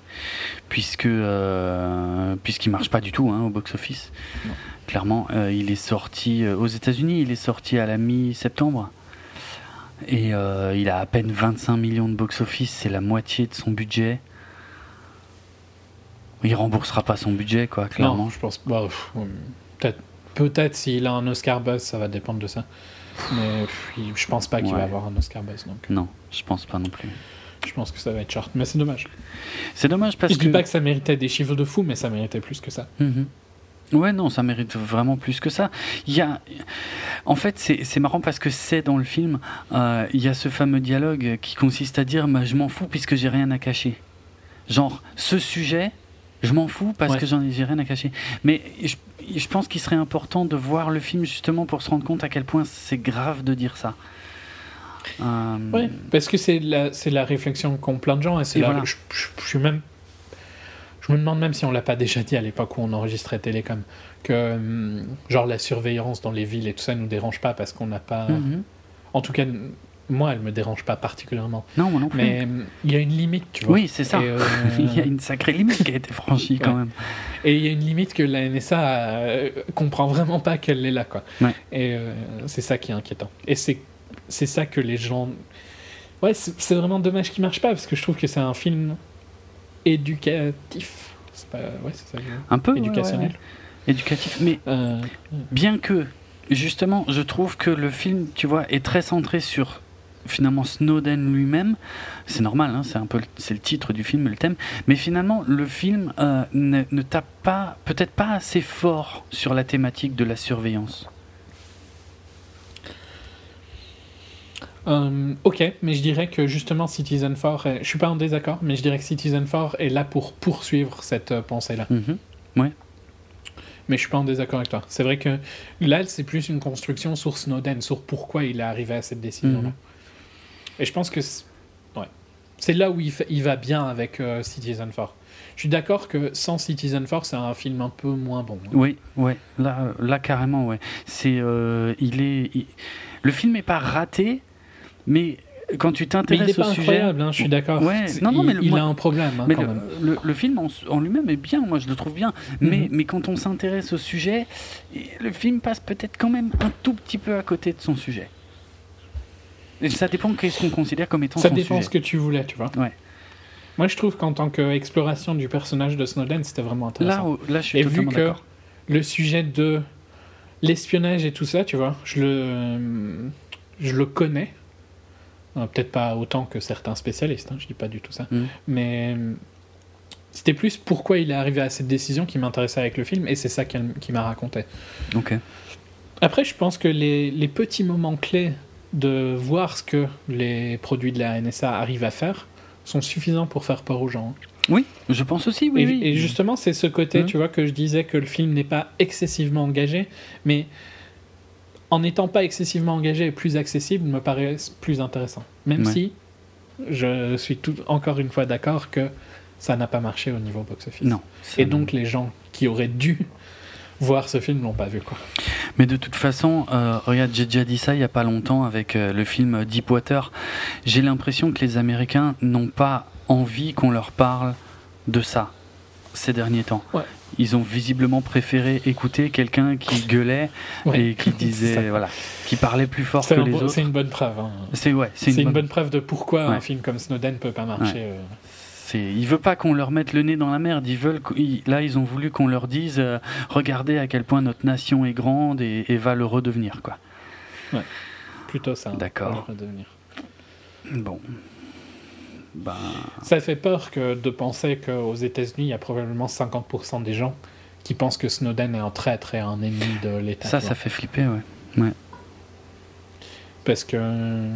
Puisque euh, puisqu'il marche pas du tout hein, au box-office. Clairement, euh, il est sorti aux États-Unis, il est sorti à la mi-septembre. Et il a à peine 25 millions de box-office, c'est la moitié de son budget. Il remboursera pas son budget, quoi, clairement. Non, je pense pas. peut-être, peut-être s'il a un Oscar buzz, ça va dépendre de ça. Mais je pense pas qu'il va avoir un Oscar buzz. Donc. Non, je pense pas non plus. Je pense que ça va être short, mais c'est dommage. C'est dommage parce que. Je dis pas que ça méritait des chiffres de fou, mais ça méritait plus que ça. Mhm. Ouais, non, ça mérite vraiment plus que ça. Il y a, en fait, c'est marrant parce que c'est dans le film, euh, il y a ce fameux dialogue qui consiste à dire, bah, je m'en fous puisque j'ai rien à cacher. Genre, ce sujet, je m'en fous parce que j'en ai rien à cacher. Mais je, je pense qu'il serait important de voir le film justement pour se rendre compte à quel point c'est grave de dire ça. Euh... Oui, parce que c'est la, la réflexion qu'ont plein de gens et c'est là je, je, suis même je me demande même si on l'a pas déjà dit à l'époque où on enregistrait Télécom que hum, genre la surveillance dans les villes et tout ça nous dérange pas parce qu'on n'a pas mhm. en tout cas moi elle me dérange pas particulièrement non moi non plus mais hum, il y a une limite tu vois oui c'est ça euh, il y a une sacrée limite qui a été franchie quand même et il y a une limite que la NSA euh, comprend vraiment pas qu'elle est là quoi et euh, c'est ça qui est inquiétant et c'est c'est ça que les gens. Ouais, c'est vraiment dommage qu'il marche pas parce que je trouve que c'est un film éducatif. Pas. Ouais, ça. Un peu. Éducationnel. Éducatif, mais euh, bien que, justement, je trouve que le film, tu vois, est très centré sur finalement Snowden lui-même. C'est normal, hein, c'est un peu c'est le titre du film, le thème. Mais finalement, le film euh, ne, ne tape pas, peut-être pas assez fort sur la thématique de la surveillance. Euh, ok, mais je dirais que justement Citizen 4, est... je suis pas en désaccord, mais je dirais que Citizen 4 est là pour poursuivre cette euh, pensée-là. Mhm. Ouais. Mais je suis pas en désaccord avec toi. C'est vrai que là, c'est plus une construction sur Snowden, sur pourquoi il est arrivé à cette décision-là. Mhm. Et je pense que ouais. c'est là où il, il, va bien avec euh, Citizen 4. Je suis d'accord que sans Citizen 4, c'est un film un peu moins bon. Hein. Oui, ouais. Là, là carrément, ouais. C'est, il est, le film est pas raté, mais quand tu t'intéresses au sujet, hein, je suis d'accord. Ouais, non, non, mais il, a un problème. Hein, mais le, film en, lui-même est bien, moi je le trouve bien. Mais, mhm. mais quand on s'intéresse au sujet, le film passe peut-être quand même un tout petit peu à côté de son sujet. Ça dépend qu'est-ce qu'on considère comme étant ça son sujet. Ça dépend ce que tu voulais, tu vois. Ouais. Moi je trouve qu'en tant qu'exploration du personnage de Snowden, c'était vraiment intéressant. Là, là je suis Et vu que le sujet de l'espionnage et tout ça, tu vois, je le, je le connais euh, peut-être pas autant que certains spécialistes, hein, je dis pas du tout ça. Mm. Mais euh, c'était plus pourquoi il est arrivé à cette décision qui m'intéressait avec le film, et c'est ça qui m'a raconté. Ok. Après, je pense que les, les, petits moments clés de voir ce que les produits de la NSA arrivent à faire sont suffisants pour faire peur aux gens. Oui, je pense aussi, oui. Et, oui. et justement, c'est ce côté, mm. tu vois, que je disais que le film n'est pas excessivement engagé, mais en n'étant pas excessivement engagé et plus accessible, me paraît plus intéressant. Même si je suis tout, encore une fois d'accord que ça n'a pas marché au niveau box-office. Non. Et donc les gens qui auraient dû voir ce film l'ont pas vu. Quoi. Mais de toute façon, euh, regarde, j'ai déjà dit ça il y a pas longtemps avec euh, le film Deepwater. J'ai l'impression que les Américains n'ont pas envie qu'on leur parle de ça ces derniers temps. Ouais ils ont visiblement préféré écouter quelqu'un qui gueulait et qui disait voilà qui parlait plus fort que les autres c'est une bonne preuve hein. c'est ouais c'est une, bonne... preuve de pourquoi un film comme Snowden peut pas marcher euh... c'est il veut pas qu'on leur mette le nez dans la merde ils veulent là ils ont voulu qu'on leur dise euh, regardez à quel point notre nation est grande et, et va le redevenir quoi ouais plutôt ça d'accord bon ben, ça fait peur que de penser qu'aux États-Unis, il y a probablement 50% des gens qui pensent que Snowden est un traître et un ennemi de l'État. Ça, ça fait flipper, ouais. ouais. Parce que.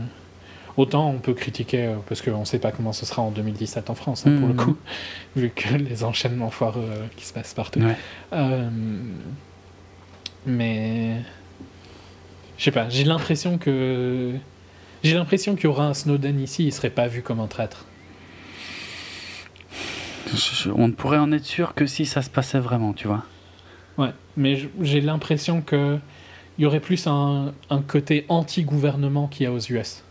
Autant on peut critiquer, parce qu'on ne sait pas comment ce sera en 2017 en France, hein, pour le mmh. coup, vu que les enchaînements foireux euh, qui se passent partout. Euh, mais. Je sais pas, j'ai l'impression que j'ai l'impression qu'il y aura un Snowden ici, il serait pas vu comme un traître. on ne pourrait en être sûr que si ça se passait vraiment, tu vois. Ouais, mais j'ai l'impression que il y aurait plus un, côté anti-gouvernement qu'il y a aux US.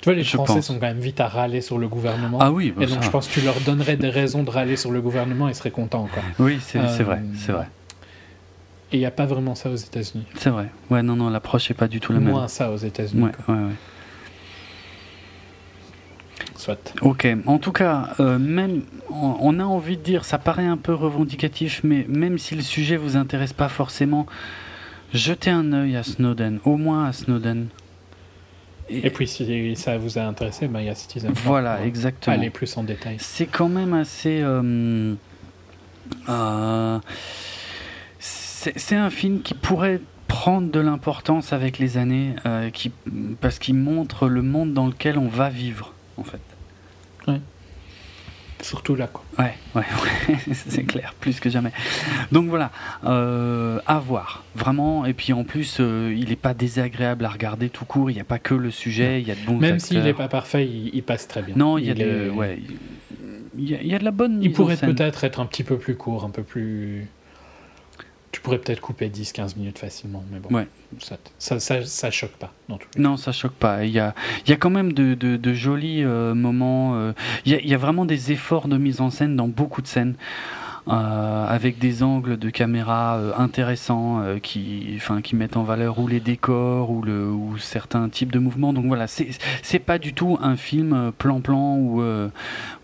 Tu vois, les Français sont quand même vite à râler sur le gouvernement. Ah oui, bah et donc je pense que tu leur donnerais des raisons de râler sur le gouvernement et ils seraient contents. Quoi. Oui, c'est vrai, euh, c'est vrai. Et il n'y a pas vraiment ça aux États-Unis. C'est vrai. Ouais, non, non, l'approche n'est pas du tout la même. Moins ça aux États-Unis. Ouais, ouais, ouais. Soit. Ok. En tout cas, euh, même, on a envie de dire, ça paraît un peu revendicatif, mais même si le sujet vous intéresse pas forcément, jetez un œil à Snowden, au moins à Snowden. Et, puis si ça vous a intéressé, ben, il y a Citizen. Voilà, exactement. Aller plus en détail. C'est quand même assez. Euh, c'est un film qui pourrait prendre de l'importance avec les années, qui, parce qu'il montre le monde dans lequel on va vivre, en fait. Ouais. Surtout là, quoi. Ouais, ouais, c'est clair, plus que jamais. Donc voilà, euh, à voir, vraiment. Et puis en plus, euh, il n'est pas désagréable à regarder tout court. Il n'y a pas que le sujet, il y a de bons Même s'il n'est pas parfait, il, passe très bien. Non, il y a, de, ouais, il y a, de la bonne. Il pourrait peut-être être un petit peu plus court, un peu plus tu pourrais peut-être couper 10-15 minutes facilement, mais bon, ouais. ça, ça, ça, choque pas. Dans non, ça choque pas. Il y a, il y a quand même de, de, de jolis euh, moments. Euh, il, y a, il y, a, vraiment des efforts de mise en scène dans beaucoup de scènes. Euh, avec des angles de caméra euh, intéressants euh, qui, enfin, qui mettent en valeur ou les décors ou, le, ou certains types de mouvements. Donc voilà, c'est pas du tout un film plan-plan où,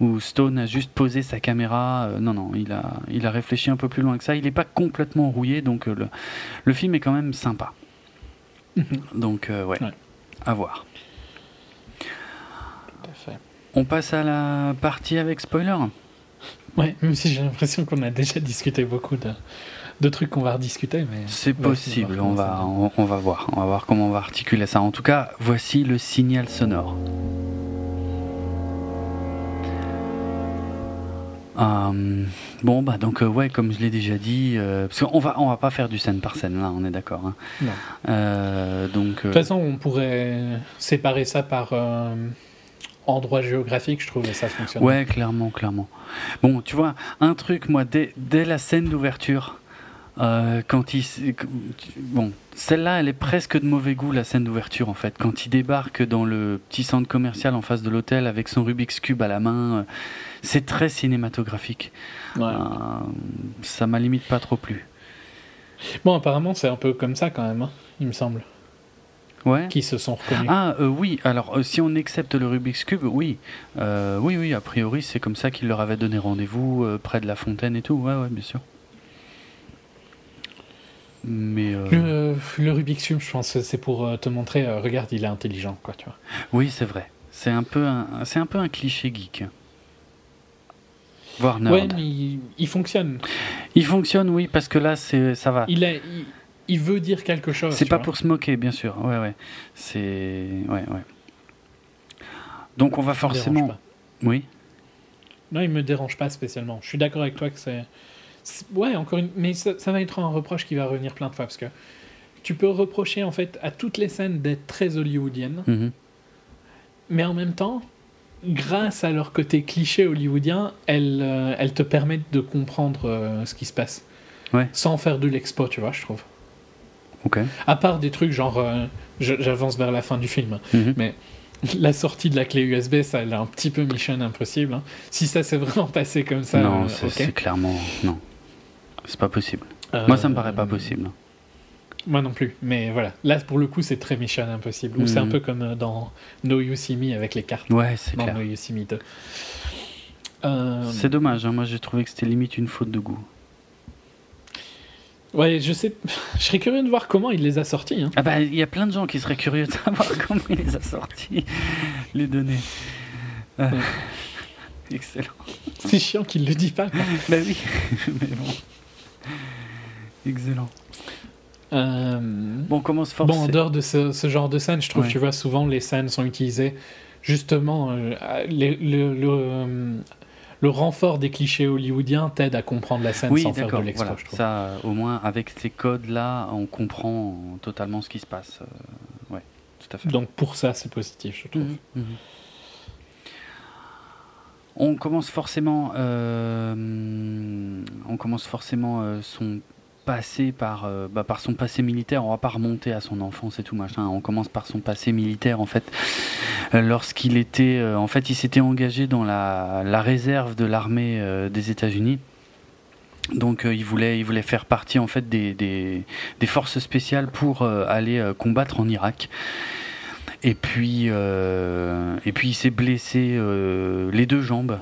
où Stone a juste posé sa caméra. non, non, il a, il a réfléchi un peu plus loin que ça. Il n'est pas complètement rouillé, donc le, le film est quand même sympa. Mhm. donc ouais, ouais, à voir. On passe à la partie avec spoiler. Ouais, même si j'ai l'impression qu'on a déjà discuté beaucoup de, de trucs qu'on va rediscuter. Mais c'est possible, on va, on, va voir. On va voir comment on va articuler ça. En tout cas, voici le signal sonore. Euh, bon bah donc euh, ouais comme je l'ai déjà dit euh, parce qu'on va on va pas faire du scène par scène là on est d'accord hein. donc de toute façon on pourrait séparer ça par endroit géographique, je trouve, que ça fonctionne. Ouais, clairement, clairement. Bon, tu vois, un truc, moi, dès, dès la scène d'ouverture, euh, quand il. Bon, celle-là, elle est presque de mauvais goût, la scène d'ouverture, en fait. Quand il débarque dans le petit centre commercial en face de l'hôtel avec son Rubik's Cube à la main, euh, c'est très cinématographique. Ouais. Euh, ça m'a limite pas trop plu. Bon, apparemment, c'est un peu comme ça quand même, hein, il me semble ouais. qui se sont reconnus. Ah euh, oui, alors euh, si on accepte le Rubik's Cube, oui. Euh, oui, oui, a priori c'est comme ça qu'il leur avait donné rendez-vous près de la fontaine et tout, ouais, ouais, bien sûr. Mais le, le, Rubik's Cube, je pense, c'est pour te montrer, regarde, il est intelligent, quoi, tu vois. Oui, c'est vrai. C'est un peu un, un peu un cliché geek. Voire nerd. Ouais, mais il, fonctionne. Il fonctionne, oui, parce que là, ça va. Il a, il veut dire quelque chose. C'est pas pour se moquer, bien sûr. Ouais, ouais. C'est. Ouais, ouais. Donc on va forcément. Oui. Non, il me dérange pas spécialement. Je suis d'accord avec toi que c'est. Ouais, encore une. Mais ça, va être un reproche qui va revenir plein de fois parce que tu peux reprocher en fait à toutes les scènes d'être très hollywoodiennes, mhm. mais en même temps, grâce à leur côté cliché hollywoodien, elles, euh, elles te permettent de comprendre euh, ce qui se passe. Ouais. Sans faire de l'expo, tu vois, je trouve. Okay. À part des trucs genre, euh, j'avance vers la fin du film, mhm. mais la sortie de la clé USB, ça a un petit peu Mission Impossible. Hein. Si ça s'est vraiment passé comme ça, non, euh, c'est clairement non, c'est pas possible. Moi, ça me paraît pas possible. Moi non plus, mais voilà. Là, pour le coup, c'est très Mission Impossible. Ou c'est un mhm. peu comme euh, dans No You See Me avec les cartes. Ouais, c'est clair. No You See Me 2. C'est dommage, hein. moi j'ai trouvé que c'était limite une faute de goût. Ouais, je sais. Je serais curieux de voir comment il les a sortis. Hein. Ah bah, il y a plein de gens qui seraient curieux de savoir comment il les a sortis, les données. Euh, excellent. C'est chiant qu'il le dit pas. bah oui, mais bon. Excellent. Euh... Bon, on commence force. Bon, en dehors de ce, ce genre de scène, je trouve, que tu vois, souvent les scènes sont utilisées justement euh, le, le, le renfort des clichés hollywoodiens t'aide à comprendre la scène sans faire de l'expo, voilà. Ça, au moins, avec ces codes-là, on comprend totalement ce qui se passe. Euh, ouais, tout à fait. Donc pour ça, c'est positif, je trouve. Mhm, mhm. On commence forcément, euh, on commence forcément euh, son passé par, euh, bah, par son passé militaire. On va pas remonter à son enfance et tout machin. On commence par son passé militaire en fait. Euh, lorsqu'il était, euh, en fait, il s'était engagé dans la, réserve de l'armée des États-Unis. Donc il voulait, faire partie en fait des forces spéciales pour aller combattre en Irak. Et puis, et puis il s'est blessé les deux jambes.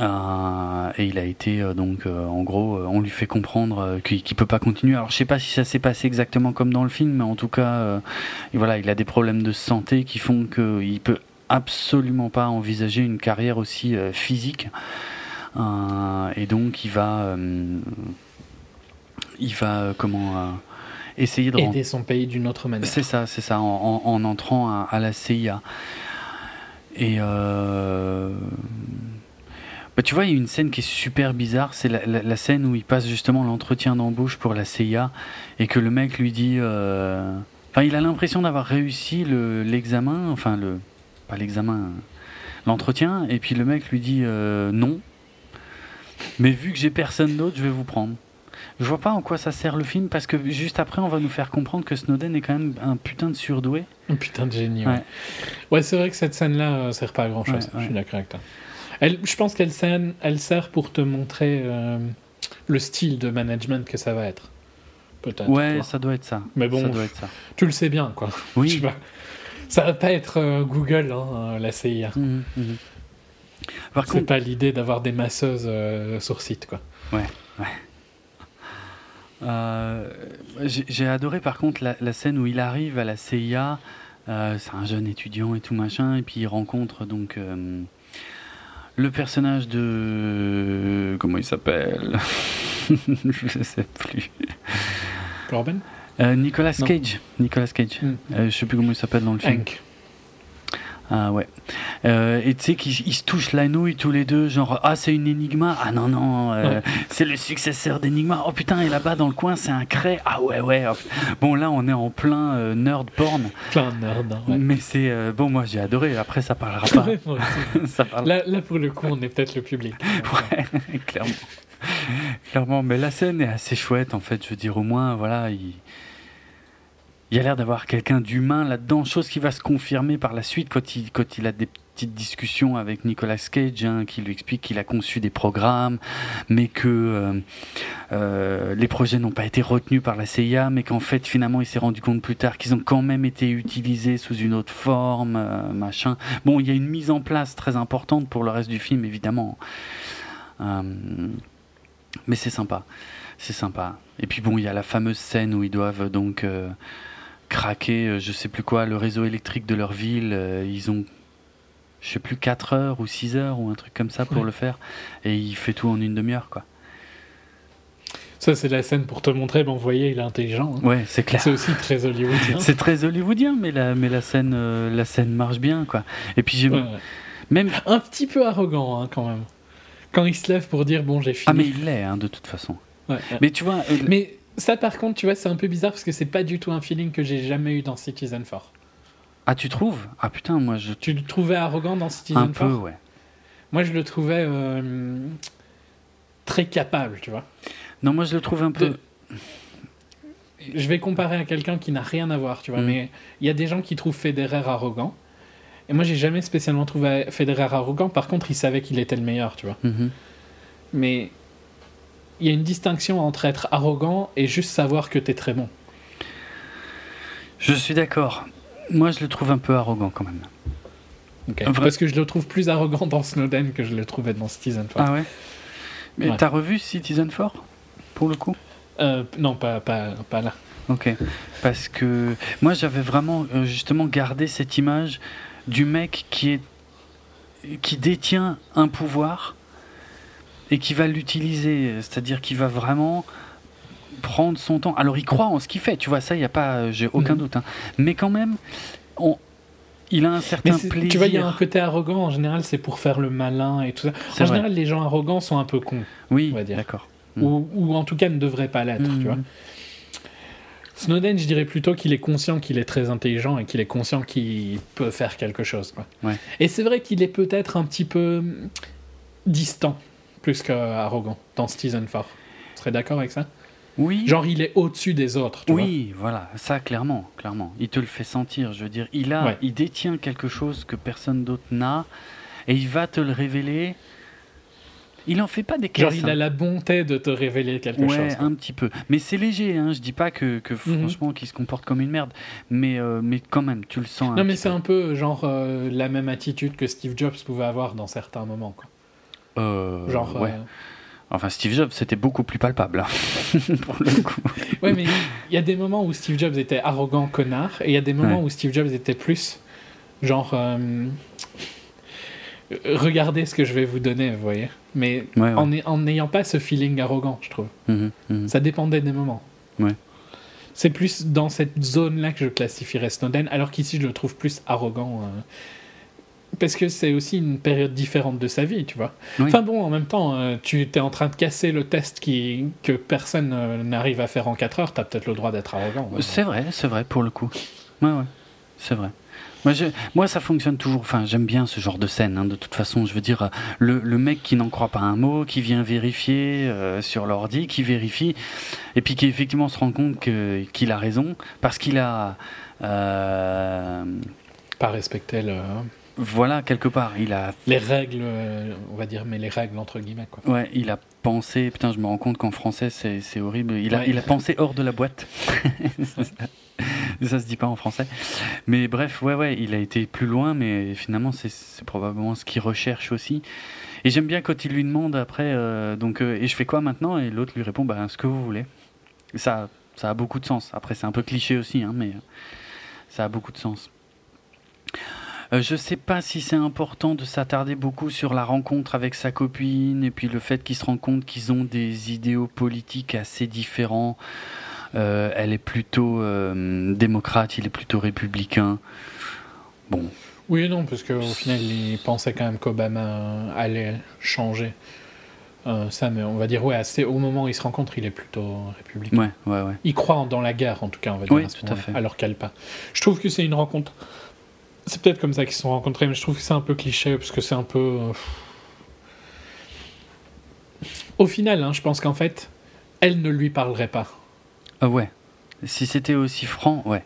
Euh, et il a été euh, donc euh, en gros on lui fait comprendre qu'il ne peut pas continuer alors je sais pas si ça s'est passé exactement comme dans le film mais en tout cas voilà il a des problèmes de santé qui font qu'il peut absolument pas envisager une carrière aussi physique et donc il va, il va comment essayer de aider son pays d'une autre manière. C'est ça, c'est ça, en, entrant à, la CIA. Et bah, tu vois, il y a une scène qui est super bizarre. C'est la, scène où il passe justement l'entretien d'embauche pour la CIA et que le mec lui dit. Euh, enfin, il a l'impression d'avoir réussi l'examen, enfin le, pas l'examen, l'entretien, et puis le mec lui dit euh, non. Mais vu que j'ai personne d'autre, je vais vous prendre. Je vois pas en quoi ça sert le film parce que juste après, on va nous faire comprendre que Snowden est quand même un putain de surdoué. Un putain de génie. Ouais, ouais. c'est vrai que cette scène-là euh, sert pas à grand chose. je suis d'accord avec toi. Elle, je pense qu'elle sert, elle sert pour te montrer euh, le style de management que ça va être. Peut-être. Ouais, ça doit être ça. Mais bon, ça doit être ça. tu le sais bien, quoi. Oui. ça va pas être euh, Google, hein, la CIA. Mmh, mmh. Par contre, c'est pas l'idée d'avoir des masseuses sur site, quoi. Ouais, ouais. Euh, j'ai adoré par contre la, scène où il arrive à la CIA. Euh, c'est un jeune étudiant et tout machin, et puis il rencontre donc euh, le personnage de comment il s'appelle? Je sais plus. Corbin? Nicolas Cage. Nicolas Cage. Hmm. je sais plus comment il s'appelle dans le film. Ah ouais. Euh, et tu sais qu'ils se touchent la nouille tous les deux, genre ah c'est une Enigma, ah non non, euh, c'est le successeur d'Enigma. Oh putain et là-bas dans le coin c'est un cray, ah ouais ouais. Bon là on est en plein euh, nerd porn. Plein nerd. Hein, Mais c'est bon moi j'ai adoré. Après ça parlera pas. ça Là, là, pour le coup on est peut-être le public. ouais clairement. clairement. Mais la scène est assez chouette en fait. Je veux dire au moins voilà il il a l'air d'avoir quelqu'un d'humain là-dedans, chose qui va se confirmer par la suite quand il, quand il a des petites discussions avec Nicolas Cage, hein, qui lui explique qu'il a conçu des programmes, mais que euh, euh, les projets n'ont pas été retenus par la CIA, mais qu'en fait finalement il s'est rendu compte plus tard qu'ils ont quand même été utilisés sous une autre forme, euh, machin. Bon, il y a une mise en place très importante pour le reste du film, évidemment. mais c'est sympa, c'est sympa. Et puis bon, il y a la fameuse scène où ils doivent donc craquer, euh, je sais plus quoi, le réseau électrique de leur ville. Euh, ils ont, je sais plus, 4 heures ou 6 heures ou un truc comme ça pour le faire. Et il fait tout en une demi-heure, quoi. Ça, c'est la scène pour te montrer, bon, vous voyez, il est intelligent. Hein. Ouais, c'est clair. C'est aussi très hollywoodien. c'est très hollywoodien, mais la, mais la, scène, euh, la scène marche bien, quoi. Et puis j'ai. Même... Un petit peu arrogant, hein, quand même. Quand il se lève pour dire, bon, j'ai fini. Ah, mais il l'est, hein, de toute façon. Mais tu vois. Mais ça, par contre, tu vois, c'est un peu bizarre parce que c'est pas du tout un feeling que j'ai jamais eu dans Citizen 4. Ah, tu trouves? Ah putain, moi je. Tu le trouvais arrogant dans Citizen 4 Un peu, ouais. Moi, je le trouvais euh, très capable, tu vois. Non, moi je le trouve un peu. Je vais comparer à quelqu'un qui n'a rien à voir, tu vois, mm. mais il y a des gens qui trouvent Federer arrogant. Et moi, j'ai jamais spécialement trouvé Federer arrogant. Par contre, il savait qu'il était le meilleur, tu vois. Mm-hmm. Mais il y a une distinction entre être arrogant et juste savoir que tu es très bon. Je suis d'accord. Moi, je le trouve un peu arrogant quand même. Parce que je le trouve plus arrogant dans Snowden que je le trouvais dans Citizen 4. Ah ouais? Mais t'as revu Citizen 4 pour le coup? Euh, Non, pas, pas, pas là. Ok. Parce que moi, j'avais vraiment euh, justement gardé cette image du mec qui est qui détient un pouvoir et qui va l'utiliser, c'est-à-dire qu'il va vraiment prendre son temps. Alors il croit en ce qu'il fait, tu vois, ça, il n'y a pas, j'ai aucun mhm. doute. Hein. Mais quand même, on, il a un certain plaisir. Tu vois, il y a un côté arrogant, en général, c'est pour faire le malin et tout ça. En général, les gens arrogants sont un peu cons. Oui, on va dire. d'accord. Ou, ou, en tout cas ne devraient pas l'être, tu vois. Mhm. Snowden, je dirais plutôt qu'il est conscient qu'il est très intelligent et qu'il est conscient qu'il peut faire quelque chose. Quoi. Ouais. Et c'est vrai qu'il est peut-être un petit peu distant plus qu'arrogant dans Citizen 4. Tu serais d'accord avec ça? Oui. Genre, il est au-dessus des autres. Tu oui, voilà, ça clairement, clairement. Il te le fait sentir. Je veux dire, il a, il détient quelque chose que personne d'autre n'a, et il va te le révéler. Il en fait pas des caisses. Genre, il a hein. la bonté de te révéler quelque chose. Ouais, un petit peu. Mais c'est léger, hein. Je dis pas que, que mhm. franchement, qu'il se comporte comme une merde. Mais, euh, mais quand même, tu le sens. Non, mais c'est un peu genre euh, la même attitude que Steve Jobs pouvait avoir dans certains moments, quoi. Euh, Genre. Ouais. Euh, enfin, Steve Jobs, c'était beaucoup plus palpable, hein, pour le coup. ouais, mais il y a des moments où Steve Jobs était arrogant, connard, et il y a des moments où Steve Jobs était plus, genre, euh, regardez ce que je vais vous donner, vous voyez. Mais en n'ayant pas ce feeling arrogant, je trouve. Mhm, mhm. Ça dépendait des moments. Ouais. C'est plus dans cette zone-là que je classifierais Snowden, alors qu'ici je le trouve plus arrogant. Euh, parce que c'est aussi une période différente de sa vie, tu vois. Enfin bon, en même temps, euh, tu es en train de casser le test qui, que personne euh, n'arrive à faire en 4 heures, tu as peut-être le droit d'être arrogant. C'est vrai, c'est vrai pour le coup. Ouais, ouais, c'est vrai. Moi, moi, ça fonctionne toujours. Enfin, j'aime bien ce genre de scène. Hein, de toute façon, je veux dire, le, le mec qui n'en croit pas un mot, qui vient vérifier euh, sur l'ordi, qui vérifie, et puis qui effectivement se rend compte qu'il a raison parce qu'il a euh, pas respecté le. Voilà, quelque part, il a. Les règles, on va dire, mais les règles entre guillemets, quoi. Ouais, il a pensé. Putain, je me rends compte qu'en français, c'est horrible. Il a, il a pensé hors de la boîte. ça se dit pas en français. Mais bref, ouais, ouais, il a été plus loin, mais finalement, c'est probablement ce qu'il recherche aussi. Et j'aime bien quand il lui demande après, euh, donc, euh, et je fais quoi maintenant? Et l'autre lui répond, bah, ce que vous voulez. Ça, ça a beaucoup de sens. Après, c'est un peu cliché aussi, hein, mais ça a beaucoup de sens. Euh, je sais pas si c'est important de s'attarder beaucoup sur la rencontre avec sa copine et puis le fait qu'ils se rendent compte qu'ils ont des idéaux politiques assez différents. Euh, elle est plutôt euh, démocrate, il est plutôt républicain. Bon. Oui et non, parce qu'au final, il pensait quand même qu'Obama allait changer. Euh, ça, mais on va dire, ouais, au moment où il se rencontre, il est plutôt républicain. Ouais, ouais, ouais. Il croit dans la guerre, en tout cas, on va dire, oui, tout à fait. alors qu'elle pas. Je trouve que c'est une rencontre. C'est peut-être comme ça qu'ils se sont rencontrés, mais je trouve que c'est un peu cliché, parce que c'est un peu. Au final, hein, je pense qu'en fait, elle ne lui parlerait pas. Ah ouais. Si c'était aussi franc, ouais.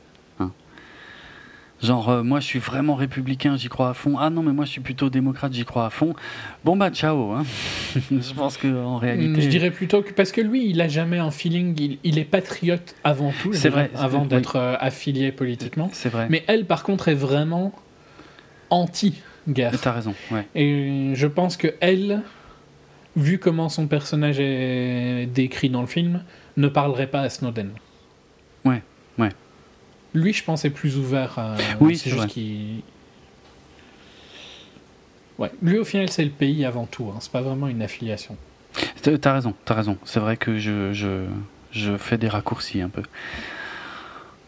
Genre, euh, moi je suis vraiment républicain, j'y crois à fond. Ah non, mais moi je suis plutôt démocrate, j'y crois à fond. Bon bah ciao. Hein. je pense qu'en réalité. Je dirais plutôt que. Parce que lui, il a jamais un feeling. Il, est patriote avant tout. C'est vrai. Avant d'être euh, affilié politiquement. C'est vrai. Mais elle, par contre, est vraiment anti-guerre. T'as raison, ouais. Et je pense que elle, vu comment son personnage est décrit dans le film, ne parlerait pas à Snowden. Lui, je pense, est plus ouvert à. Oui, c'est juste qu'il. Ouais. Lui, au final, c'est le pays avant tout. Hein. C'est pas vraiment une affiliation. T'as raison, t'as raison. C'est vrai que je, je, je, fais des raccourcis un peu.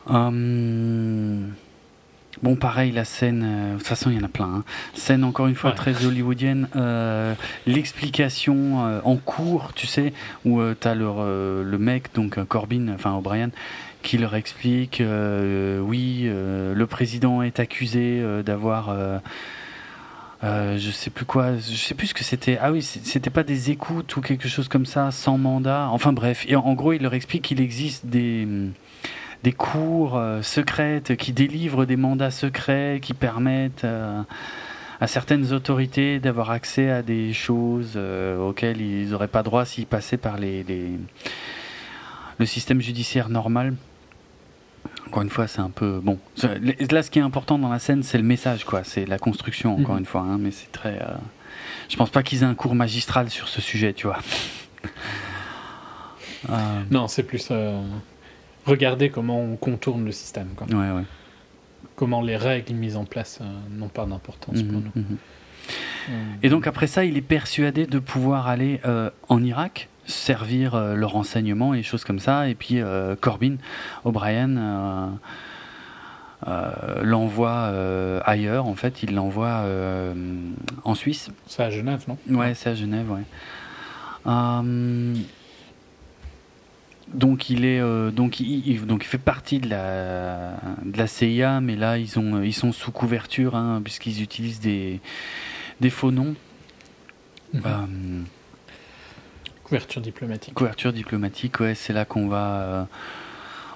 Hum... Bon, pareil, la scène, euh, de toute façon, il y en a plein. Hein. Scène, encore une fois, très hollywoodienne. Euh, l'explication euh, en cours, tu sais, où tu as le, le, mec, donc Corbin, enfin O'Brien, qui leur explique oui, le président est accusé d'avoir. je sais plus quoi, je sais plus ce que c'était. Ah oui, c'était pas des écoutes ou quelque chose comme ça, sans mandat. Enfin bref, et en gros, il leur explique qu'il existe des des cours euh, secrètes qui délivrent des mandats secrets qui permettent euh, à certaines autorités d'avoir accès à des choses euh, auxquelles ils n'auraient pas droit s'ils passaient par les, le système judiciaire normal. Encore une fois, c'est un peu bon. Là, ce qui est important dans la scène, c'est le message, quoi. C'est la construction, encore mhm. une fois. Hein, mais c'est très. Je pense pas qu'ils aient un cours magistral sur ce sujet, tu vois. Non, c'est plus regarder comment on contourne le système. Quoi. Comment les règles mises en place euh, n'ont pas d'importance pour mhm, nous. Mhm. Euh, Et donc après ça, il est persuadé de pouvoir aller euh, en Irak, servir le renseignement et choses comme ça. Et puis Corbin O'Brien l'envoie ailleurs. En fait, il l'envoie en Suisse. C'est à Genève, non? Ouais, c'est à Genève, ouais. Donc il est euh, donc il, donc il fait partie de la de la CIA, mais là ils ont ils sont sous couverture hein, puisqu'ils utilisent des des faux noms. Euh, couverture diplomatique. Couverture diplomatique, ouais, c'est là qu'on va euh,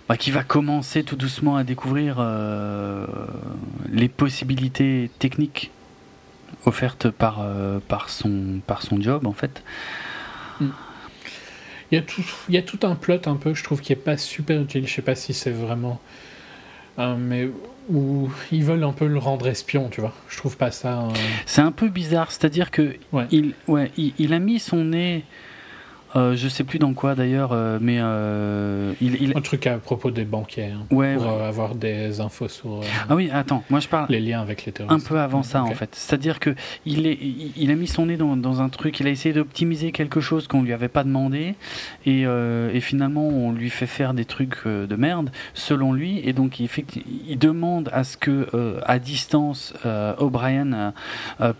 bah, qui va commencer tout doucement à découvrir les possibilités techniques offertes par par son par son job en fait. Mm. Il y, a tout, il y a tout un plot un peu, je trouve, qui est pas super utile. Je sais pas si c'est vraiment. Euh, mais où ils veulent un peu le rendre espion, tu vois. Je trouve pas ça. C'est un peu bizarre, c'est-à-dire que Il, ouais, il, a mis son nez Euh, je sais plus dans quoi d'ailleurs, euh, mais euh, il, Un truc à propos des banquiers. Hein, ouais, pour avoir des infos sur. ah oui, attends, moi je parle. Les liens avec les terroristes. Un peu avant ça en fait. C'est-à-dire que il, est, il, a mis son nez dans, dans un truc, il a essayé d'optimiser quelque chose qu'on lui avait pas demandé, et, et, finalement on lui fait faire des trucs de merde selon lui, et donc il, fait, il demande à ce que à distance O'Brien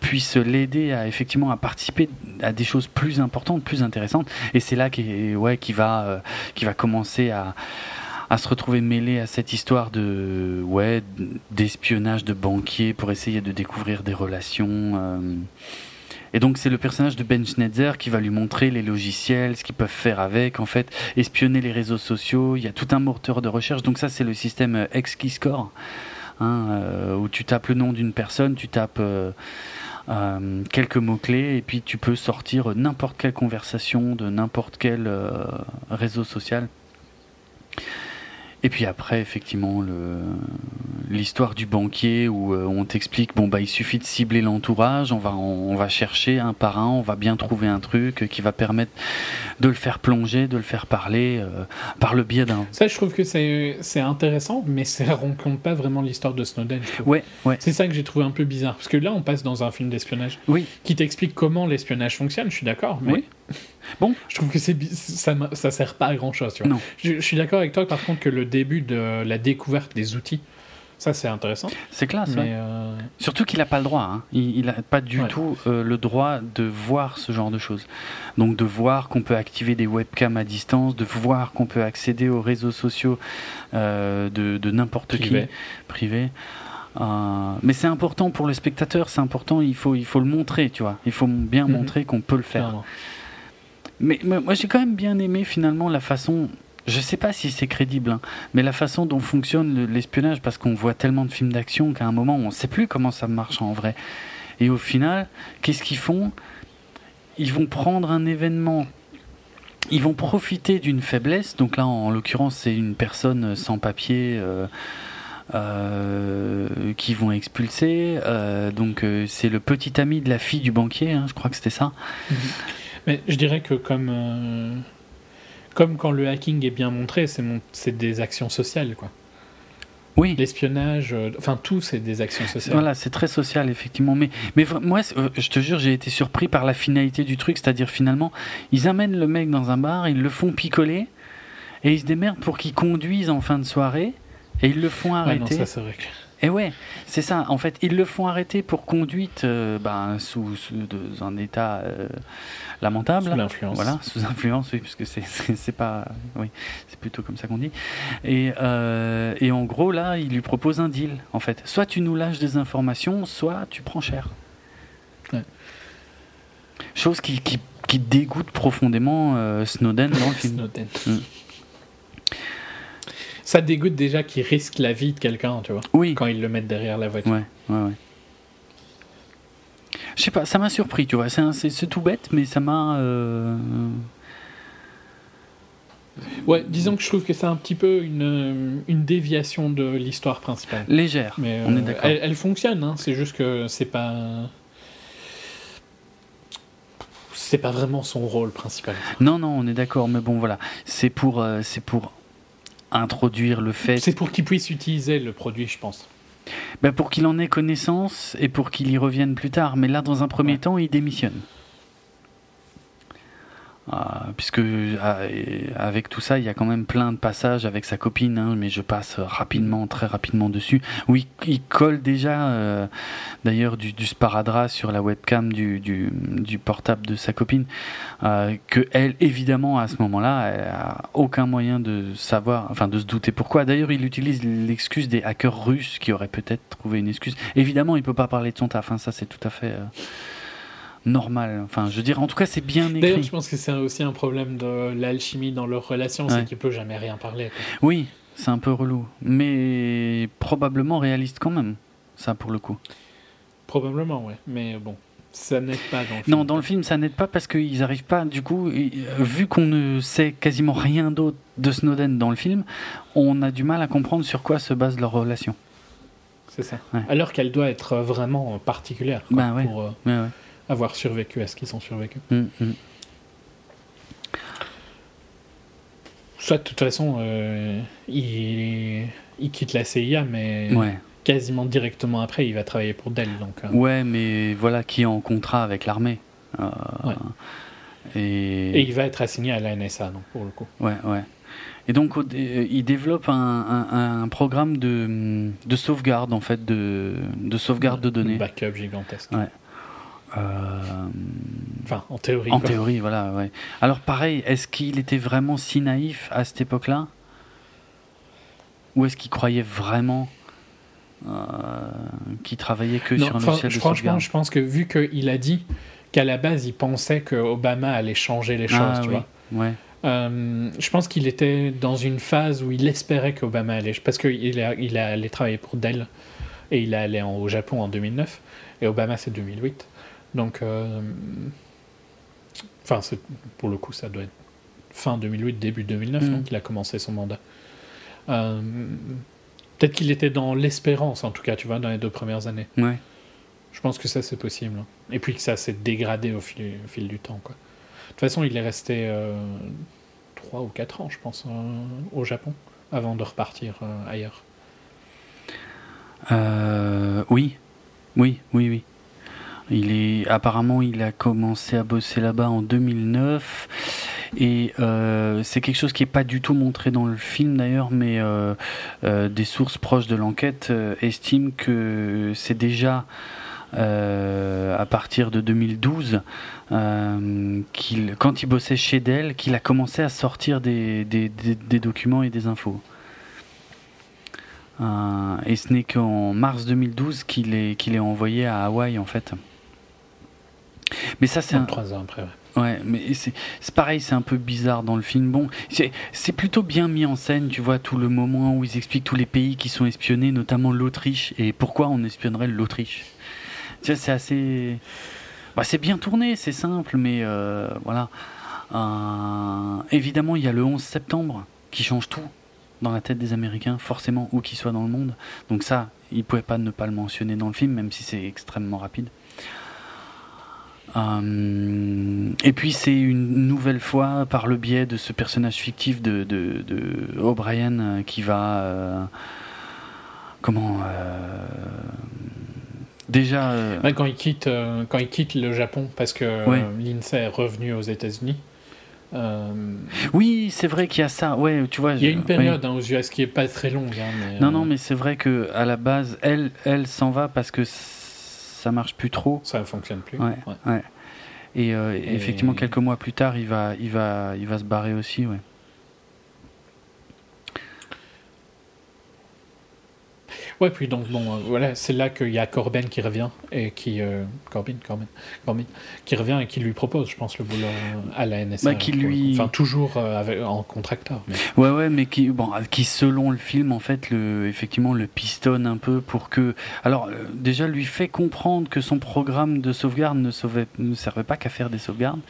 puisse l'aider à effectivement à participer à des choses plus importantes, plus intéressantes. Et c'est là qu'il ouais, qui va, euh, qui va commencer à, à se retrouver mêlé à cette histoire de ouais d'espionnage de banquiers pour essayer de découvrir des relations. Euh. Et donc c'est le personnage de Ben Schneider qui va lui montrer les logiciels, ce qu'ils peuvent faire avec, en fait, espionner les réseaux sociaux. Il y a tout un moteur de recherche. Donc ça c'est le système X-Keyscore, hein, euh, où tu tapes le nom d'une personne, tu tapes euh, quelques mots-clés et puis tu peux sortir n'importe quelle conversation de n'importe quel euh, réseau social. Et puis après, effectivement, l'histoire du banquier où euh, on t'explique bon bah il suffit de cibler l'entourage, on va on, va chercher un par un, on va bien trouver un truc qui va permettre de le faire plonger, de le faire parler euh, par le biais d'un. Ça, je trouve que c'est intéressant, mais ça rencontre pas vraiment l'histoire de Snowden. Ouais, ouais. C'est ça que j'ai trouvé un peu bizarre, parce que là, on passe dans un film d'espionnage. Oui. Qui t'explique comment l'espionnage fonctionne. Je suis d'accord, mais. Oui. Bon, je trouve que c'est ça, ça sert pas à grand chose. Tu vois. Non. Je, je suis d'accord avec toi, par contre, que le début de la découverte des outils, ça c'est intéressant. C'est classe. Mais euh, Surtout qu'il n'a pas le droit. Hein. Il n'a pas du tout euh, le droit de voir ce genre de choses. Donc de voir qu'on peut activer des webcams à distance, de voir qu'on peut accéder aux réseaux sociaux euh, de, de n'importe qui privé. mais c'est important pour le spectateur, c'est important, il faut, il faut le montrer, tu vois. Il faut bien mhm. montrer qu'on peut le faire. Mais, moi j'ai quand même bien aimé finalement la façon je sais pas si c'est crédible, hein, mais la façon dont fonctionne l'espionnage, parce qu'on voit tellement de films d'action qu'à un moment on ne sait plus comment ça marche en vrai. Et au final, qu'est-ce qu'ils font? Ils vont prendre un événement, ils vont profiter d'une faiblesse. Donc là, en l'occurrence, c'est une personne sans papier. Euh, euh, qui vont expulser. Euh, donc c'est le petit ami de la fille du banquier, hein, je crois que c'était ça. Mhm. Mais je dirais que comme, euh, comme quand le hacking est bien montré, c'est des actions sociales, quoi. Oui. L'espionnage, euh, enfin tout, c'est des actions sociales. Voilà, c'est très social, effectivement. Mais, mais moi, euh, je te jure, j'ai été surpris par la finalité du truc, c'est-à-dire finalement, ils amènent le mec dans un bar, ils le font picoler, et ils se démerdent pour qu'il conduise en fin de soirée, et ils le font arrêter. non, ça c'est vrai. Et ouais, c'est ça. En fait, ils le font arrêter pour conduite euh, ben, sous, un état euh, lamentable. Sous l'influence. Voilà, sous influence, oui, puisque c'est, c'est, pas. Oui, c'est plutôt comme ça qu'on dit. Et, euh, et en gros, là, il lui propose un deal, en fait. Soit tu nous lâches des informations, soit tu prends cher. Chose qui, qui, qui, dégoûte profondément Snowden dans le film. Snowden. Mm ça dégoûte déjà qu'ils risquent la vie de quelqu'un, tu vois. Oui. Quand ils le mettent derrière la voiture. Ouais, ouais, ouais. Je sais pas, ça m'a surpris, tu vois. C'est tout bête, mais ça m'a. Euh, ouais, disons que je trouve que c'est un petit peu une, une déviation de l'histoire principale. Légère, mais, on est euh, d'accord. Elle, fonctionne, hein, c'est juste que c'est pas. C'est pas vraiment son rôle principal. Non, non, on est d'accord, mais bon, voilà. C'est pour, euh, c'est pour introduire le fait. C'est pour qu'il puisse utiliser le produit, je pense. Ben pour qu'il en ait connaissance et pour qu'il y revienne plus tard. Mais là, dans un premier temps, il démissionne. Ah, puisque ah, avec tout ça, il y a quand même plein de passages avec sa copine, hein, mais je passe rapidement, très rapidement dessus. Oui, il colle déjà, euh, d'ailleurs, du, du, sparadrap sur la webcam du portable de sa copine, euh, que elle, évidemment, à ce moment-là, a aucun moyen de savoir, enfin, de se douter pourquoi. D'ailleurs, il utilise l'excuse des hackers russes qui auraient peut-être trouvé une excuse. Évidemment, il peut pas parler de son taf, hein, ça c'est tout à fait. Euh, normal. Enfin, je veux dire, en tout cas, c'est bien écrit. D'ailleurs, je pense que c'est aussi un problème de l'alchimie dans leur relation, c'est qu'il peut jamais rien parler. Oui, c'est un peu relou, mais probablement réaliste quand même, ça pour le coup. Probablement, ouais, mais bon. Ça n'aide pas dans le film. Non, dans le film, ça n'aide pas parce qu'ils n'arrivent pas, du coup, vu qu'on ne sait quasiment rien d'autre de Snowden dans le film, on a du mal à comprendre sur quoi se base leur relation. C'est ça. Alors qu'elle doit être vraiment particulière. ben ouais. Pour, euh, avoir survécu à ce qu'ils ont survécu. Hum, hum. soit de toute façon, euh, il, il, quitte la CIA, mais quasiment directement après, il va travailler pour Dell. Donc, Ouais, mais voilà, qui est en contrat avec l'armée. Et... et... il va être assigné à la NSA, donc, pour le coup. Ouais, ouais. Et donc, il développe un, un, programme de, de, sauvegarde, en fait, de, de sauvegarde de données. Un backup gigantesque. Ouais. Euh, enfin, en théorie. En théorie, voilà. Ouais. Alors, pareil, est-ce qu'il était vraiment si naïf à cette époque-là? Ou est-ce qu'il croyait vraiment euh, qu'il travaillait que sur un logiciel de Franchement, je pense que vu qu'il a dit qu'à la base, il pensait que Obama allait changer les choses, ah tu vois. Ouais. Euh, je pense qu'il était dans une phase où il espérait qu'Obama allait. Parce qu'il il allait travailler pour Dell et il allé au Japon en 2009 et Obama c'est 2008. Donc, euh, enfin, pour le coup, ça doit être fin 2008, début 2009 mm. qu'il a commencé son mandat. Euh, peut-être qu'il était dans l'espérance, en tout cas, tu vois, dans les deux premières années. Ouais. Je pense que ça, c'est possible. Et puis que ça s'est dégradé au fil, au fil, du temps, quoi. De toute façon, il est resté euh, 3 ou 4 ans, je pense, euh, au Japon, avant de repartir ailleurs. oui, oui, oui, oui. Il est apparemment il a commencé à bosser là-bas en 2009 et euh, c'est quelque chose qui est pas du tout montré dans le film d'ailleurs, mais euh, euh, des sources proches de l'enquête estiment que c'est déjà à partir de 2012 qu'il, quand il bossait chez Dell, qu'il a commencé à sortir des, documents et des infos. et ce n'est qu'en mars 2012 qu'il est, qu'il est envoyé à Hawaï en fait. Mais ça, c'est un... trois ans après. Ouais. mais c'est pareil, c'est un peu bizarre dans le film. Bon, c'est plutôt bien mis en scène, tu vois, tout le moment où ils expliquent tous les pays qui sont espionnés, notamment l'Autriche, et pourquoi on espionnerait l'Autriche? Tu vois, c'est assez. Bah, c'est bien tourné, c'est simple, mais euh, voilà. Euh, évidemment, il y a le 11 septembre qui change tout dans la tête des Américains, forcément, où qu'ils soient dans le monde. Donc, ça, ils ne pouvaient pas ne pas le mentionner dans le film, même si c'est extrêmement rapide. Euh, et puis c'est une nouvelle fois par le biais de ce personnage fictif de, de, de O'Brien euh, qui va euh, comment déjà quand il quitte quand il quitte le Japon parce que l'INSEE est revenu aux États-Unis. Oui, c'est vrai qu'il y a ça. Ouais, tu vois. Il y a une période hein, aux US qui est pas très longue. Hein, non, non, mais c'est vrai que à la base, elle, elle s'en va parce que ça marche plus trop. Ça ne fonctionne plus. Ouais, ouais. Et, euh, effectivement, quelques mois plus tard, il va, il va, il va se barrer aussi. Ouais. Ouais, puis donc, bon, euh, voilà, c'est là qu'il y a Corben qui revient et qui. Euh, Corbin, Corbin, Corbin, qui revient et qui lui propose, je pense, le boulot à la NSA. Bah, qui lui... Enfin, toujours avec, en contracteur. Mais... Ouais, ouais, mais qui, bon, qui, selon le film, en fait, le, effectivement, le pistonne un peu pour que. Alors, déjà, lui fait comprendre que son programme de sauvegarde ne, sauvait, ne servait pas qu'à faire des sauvegardes.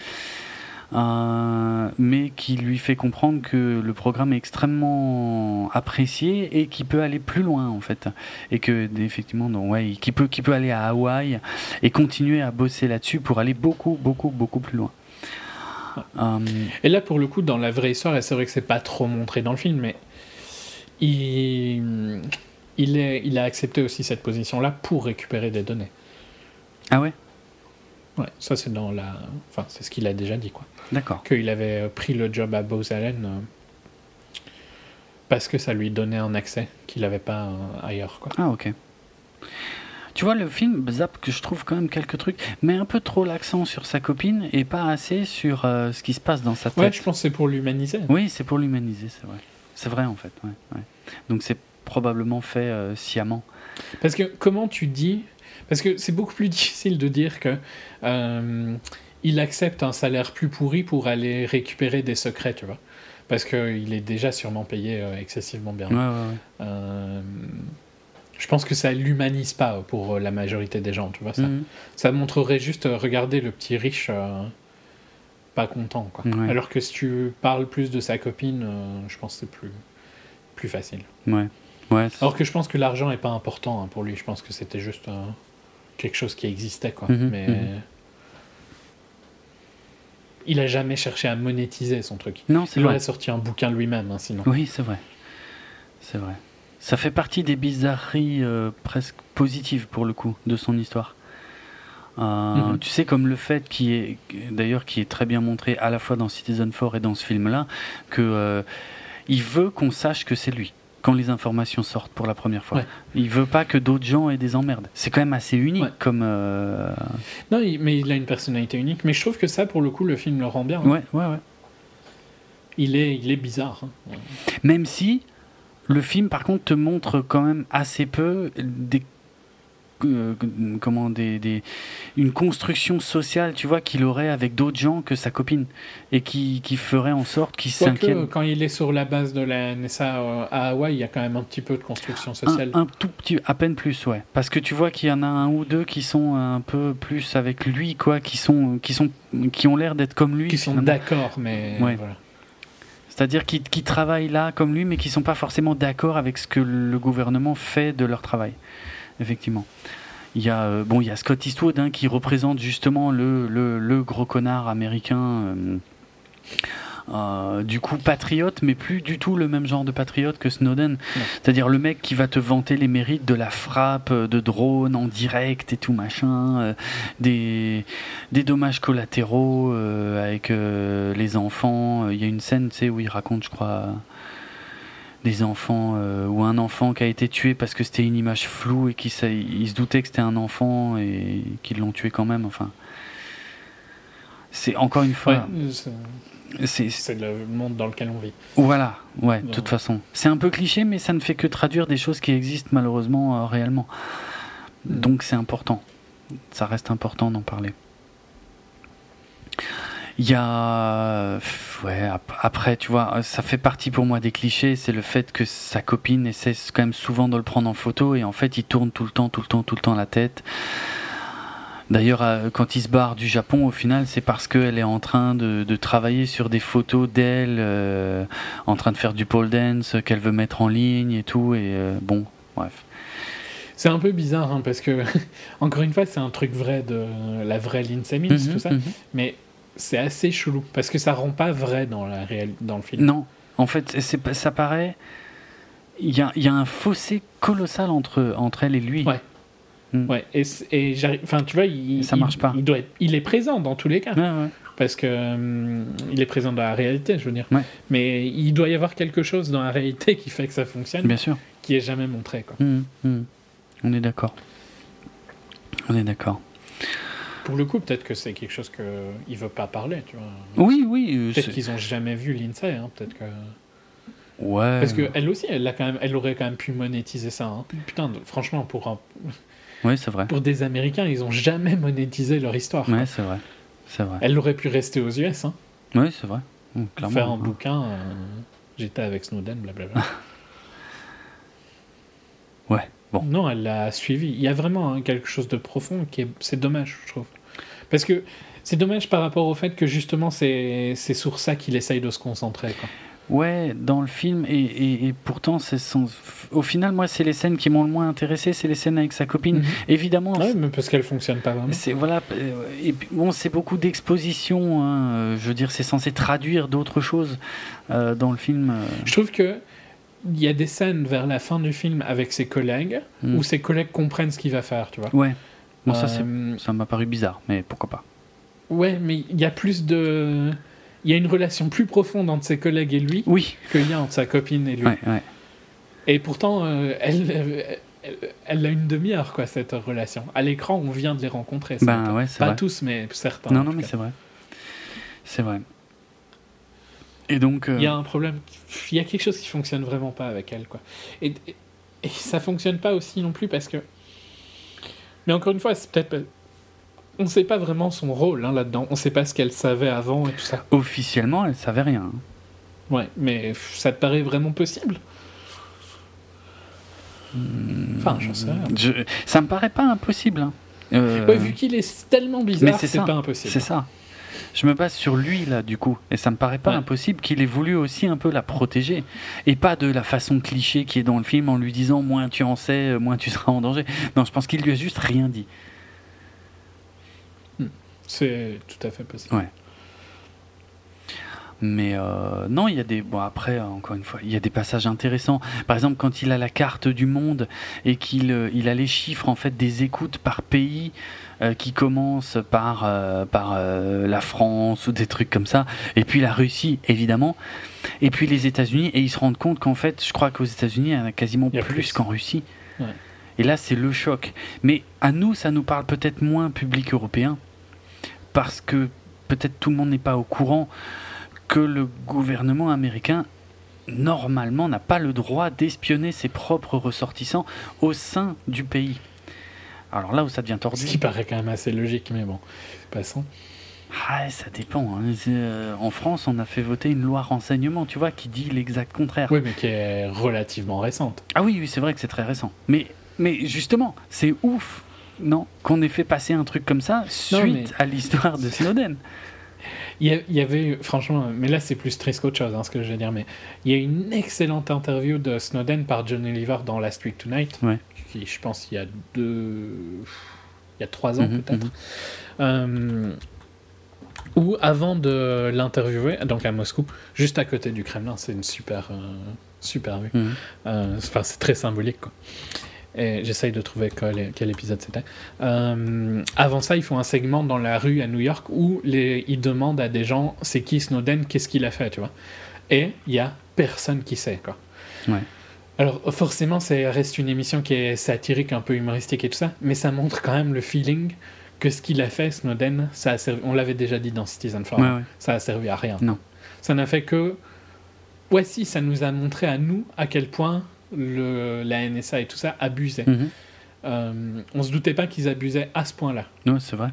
Euh, mais qui lui fait comprendre que le programme est extrêmement apprécié et qui peut aller plus loin en fait, et que effectivement, donc, ouais, qui peut, qui peut aller à Hawaï et continuer à bosser là-dessus pour aller beaucoup, beaucoup, beaucoup plus loin. Euh, et là, pour le coup, dans la vraie histoire, et c'est vrai que c'est pas trop montré dans le film, mais il, il, est, il a accepté aussi cette position-là pour récupérer des données. Ah ouais? Ouais, ça c'est dans la. Enfin, c'est ce qu'il a déjà dit, quoi. D'accord. Qu'il avait pris le job à Bose Allen euh, parce que ça lui donnait un accès qu'il n'avait pas euh, ailleurs, quoi. Ah, ok. Tu vois, le film, Zap, que je trouve quand même quelques trucs, met un peu trop l'accent sur sa copine et pas assez sur euh, ce qui se passe dans sa tête. Ouais, je pense que c'est pour l'humaniser. Oui, c'est pour l'humaniser, c'est vrai. C'est vrai, en fait. Ouais, ouais. Donc c'est probablement fait sciemment. Parce que comment tu dis parce que c'est beaucoup plus difficile de dire que euh, il accepte un salaire plus pourri pour aller récupérer des secrets, tu vois. Parce qu'il est déjà sûrement payé euh, excessivement bien. Euh, je pense que ça l'humanise pas pour la majorité des gens, tu vois. Ça, mhm. ça montrerait juste, regarder le petit riche pas content, quoi. Alors que si tu parles plus de sa copine, je pense que c'est plus, plus facile. Ouais. Ouais, Alors que je pense que l'argent est pas important hein, pour lui. Je pense que c'était juste quelque chose qui existait, quoi. Mhm, mais. Mhm. Il a jamais cherché à monétiser son truc. Non, c'est Il vrai. aurait sorti un bouquin lui-même, hein, sinon. Oui, c'est vrai. C'est vrai. Ça fait partie des bizarreries euh, presque positives pour le coup de son histoire. Euh, Mhm. Tu sais, comme le fait qui est d'ailleurs qui est très bien montré à la fois dans Citizen 4 et dans ce film-là, que euh, il veut qu'on sache que c'est lui quand les informations sortent pour la première fois. Ouais. Il veut pas que d'autres gens aient des emmerdes. C'est quand même assez unique Ouais. comme. euh, Non, mais il a une personnalité unique. Mais je trouve que ça, pour le coup, le film le rend bien. Ouais, ouais, ouais. Il, est, il est bizarre. hein. Même si le film, par contre, te montre quand même assez peu des euh, comment des, des- une construction sociale, tu vois, qu'il aurait avec d'autres gens que sa copine et qui, qui ferait en sorte qu'il s'inquiète. quand il est sur la base de la NSA euh, à Hawaï, il y a quand même un petit peu de construction sociale. un tout petit, à peine plus, ouais. Parce que tu vois qu'il y en a un ou deux qui sont un peu plus avec lui, quoi, qui sont, qui sont, qui ont l'air d'être comme lui. qui sont d'accord, mais Ouais. voilà. C'est-à-dire qui, qui travaillent là comme lui, mais qui sont pas forcément d'accord avec ce que le gouvernement fait de leur travail. Effectivement. Il y a, euh, bon, il y a Scott Eastwood hein, qui représente justement le, le, le gros connard américain. euh, euh, du coup patriote, mais plus du tout le même genre de patriote que Snowden. C'est-à-dire le mec qui va te vanter les mérites de la frappe de drone en direct et tout machin, euh, des, des dommages collatéraux euh, avec les enfants. Il y a une scène, tu sais, où il raconte, je crois, des enfants euh, ou un enfant qui a été tué parce que c'était une image floue et qui il se doutait que c'était un enfant et qu'ils l'ont tué quand même. Enfin, c'est encore une fois. Ouais, c'est- le monde dans lequel on vit. voilà, ouais, de toute façon. C'est un peu cliché, mais ça ne fait que traduire des choses qui existent malheureusement euh, réellement. Mm. Donc c'est important. Ça reste important d'en parler. Il y a. Ouais, ap- après, tu vois, euh, ça fait partie pour moi des clichés. C'est le fait que sa copine essaie quand même souvent de le prendre en photo et en fait, il tourne tout le temps, tout le temps, tout le temps la tête. D'ailleurs, euh, quand il se barre du Japon, au final, c'est parce qu'elle est en train de, de travailler sur des photos d'elle, euh, en train de faire du pole dance, qu'elle veut mettre en ligne et tout. Et euh, bon, bref. C'est un peu bizarre, hein, parce que, encore une fois, c'est un truc vrai de la vraie Lindsay Mills, Mhm, tout ça. mhm. Mais c'est assez chelou, parce que ça rend pas vrai dans, la réal... dans le film. Non, en fait, ça paraît. Il y a, il y a un fossé colossal entre, entre elle et lui. Ouais. Ouais, et, et j'arrive. Enfin, tu vois, il, Ça marche pas. Il, doit être- il est présent dans tous les cas. Ouais, ouais. Parce que hum, il est présent dans la réalité, je veux dire. Ouais. Mais il doit y avoir quelque chose dans la réalité qui fait que ça fonctionne, Bien sûr. qui est jamais montré. Quoi. Mhm. On est d'accord. On est d'accord. Pour le coup, peut-être que c'est quelque chose que il veut pas parler, tu vois. Oui, oui. euh, Peut-être qu'ils ont jamais vu Lindsay, hein, peut-être que. Ouais. Parce que elle aussi, elle a quand même, elle aurait quand même pu monétiser ça. hein. Putain, franchement, pour un- Oui, c'est vrai. pour des Américains, ils ont jamais monétisé leur histoire. Ouais, c'est vrai. C'est vrai. Elle aurait pu rester aux US, hein, Oui, c'est vrai. Mhm, clairement. faire un bouquin. euh, J'étais avec Snowden, blablabla. Ouais. Bon. Non, elle l'a suivi. Il y a vraiment hein, quelque chose de profond qui est. C'est dommage, je trouve. Parce que c'est dommage par rapport au fait que justement, c'est sur ça qu'il essaye de se concentrer. Quoi. Ouais, dans le film, et, et, et pourtant, c'est son... au final, moi, c'est les scènes qui m'ont le moins intéressé, c'est les scènes avec sa copine. Mhm. Évidemment, Ouais, mais parce qu'elle fonctionne pas vraiment. c'est voilà, euh, et bon, c'est beaucoup d'exposition. hein, euh, je veux dire, c'est censé traduire d'autres choses euh, dans le film. Je trouve que il y a des scènes vers la fin du film avec ses collègues Mm. où ses collègues comprennent ce qu'il va faire, tu vois. Ouais. Bon, ça, Euh, ça m'a paru bizarre, mais pourquoi pas. Ouais, mais il y a plus de. Il y a une relation plus profonde entre ses collègues et lui Oui. qu'il y a entre sa copine et lui. Ouais, ouais. Et pourtant, euh, elle, elle, a une demi-heure, quoi, cette relation. À l'écran, on vient de les rencontrer. Ben ouais, c'est Pas vrai. tous, mais certains. Non, non, mais c'est vrai. C'est vrai. Et donc. euh, Il y a un problème. Il y a quelque chose qui fonctionne vraiment pas avec elle, quoi. Et, et, et ça fonctionne pas aussi non plus parce que. Mais encore une fois, c'est peut-être. pas- On sait pas vraiment son rôle hein, là-dedans. On sait pas ce qu'elle savait avant et tout ça. Officiellement, elle savait rien. hein. Ouais, mais ça te paraît vraiment possible? Enfin, j'en sais rien. Je- Ça me paraît pas impossible. hein. Euh, Ouais, vu qu'il est tellement bizarre, c'est pas impossible. C'est ça. Je me base sur lui là du coup et ça me paraît pas Ouais. impossible qu'il ait voulu aussi un peu la protéger et pas de la façon cliché qui est dans le film en lui disant moins tu en sais moins tu seras en danger. Non, je pense qu'il lui a juste rien dit. C'est tout à fait possible. Ouais. Mais euh, non, il y a des. Bon, après, encore une fois, il y a des passages intéressants. Par exemple, quand il a la carte du monde et qu'il euh, il a les chiffres en fait des écoutes par pays euh, qui commencent par, par la France ou des trucs comme ça. Et puis la Russie, évidemment. Et puis les États-Unis. Et ils se rendent compte qu'en fait, je crois qu'aux États-Unis, il y en a quasiment plus, qu'en Russie. Et là, c'est le choc. Mais à nous, ça nous parle peut-être moins public européen. Parce que peut-être tout le monde n'est pas au courant que le gouvernement américain normalement n'a pas le droit d'espionner ses propres ressortissants au sein du pays. Alors là où ça devient tordu. Ce qui paraît quand même assez logique, mais bon, passons. Ah, ça dépend. Hein. Euh, en France, on a fait voter une loi renseignement, tu vois, qui dit l'exact contraire. Oui, mais qui est relativement récente. Ah oui, oui, c'est vrai que c'est très récent. Mais, mais justement, c'est ouf, non, qu'on ait fait passer un truc comme ça suite à l'histoire de Snowden. Il y, avait, franchement, mais là c'est plus triste qu'autre chose, hein, ce que je veux dire, mais il y a une excellente interview de Snowden par John Oliver dans Last Week Tonight, qui je pense il y a deux. Il y a trois ans mhm, peut-être. Mhm. Euh, ou avant de l'interviewer, donc à Moscou, juste à côté du Kremlin, c'est une super, euh, super vue. Mhm. Euh, enfin, c'est très symbolique, quoi. Et j'essaye de trouver quel, quel épisode c'était. Euh, avant ça, ils font un segment dans la rue à New York où les, ils demandent à des gens c'est qui Snowden, qu'est-ce qu'il a fait, tu vois. Et il y a personne qui sait, quoi. Ouais. Alors forcément, ça reste une émission qui est satirique, un peu humoristique et tout ça, mais ça montre quand même le feeling que ce qu'il a fait, Snowden, ça a servi, on l'avait déjà dit dans Citizen Four, ça a servi à rien. Non. Ça n'a fait que, ouais si, ça nous a montré à nous à quel point le, la NSA et tout ça abusaient. Mhm. Euh, on se doutait pas qu'ils abusaient à ce point-là. Non, c'est vrai.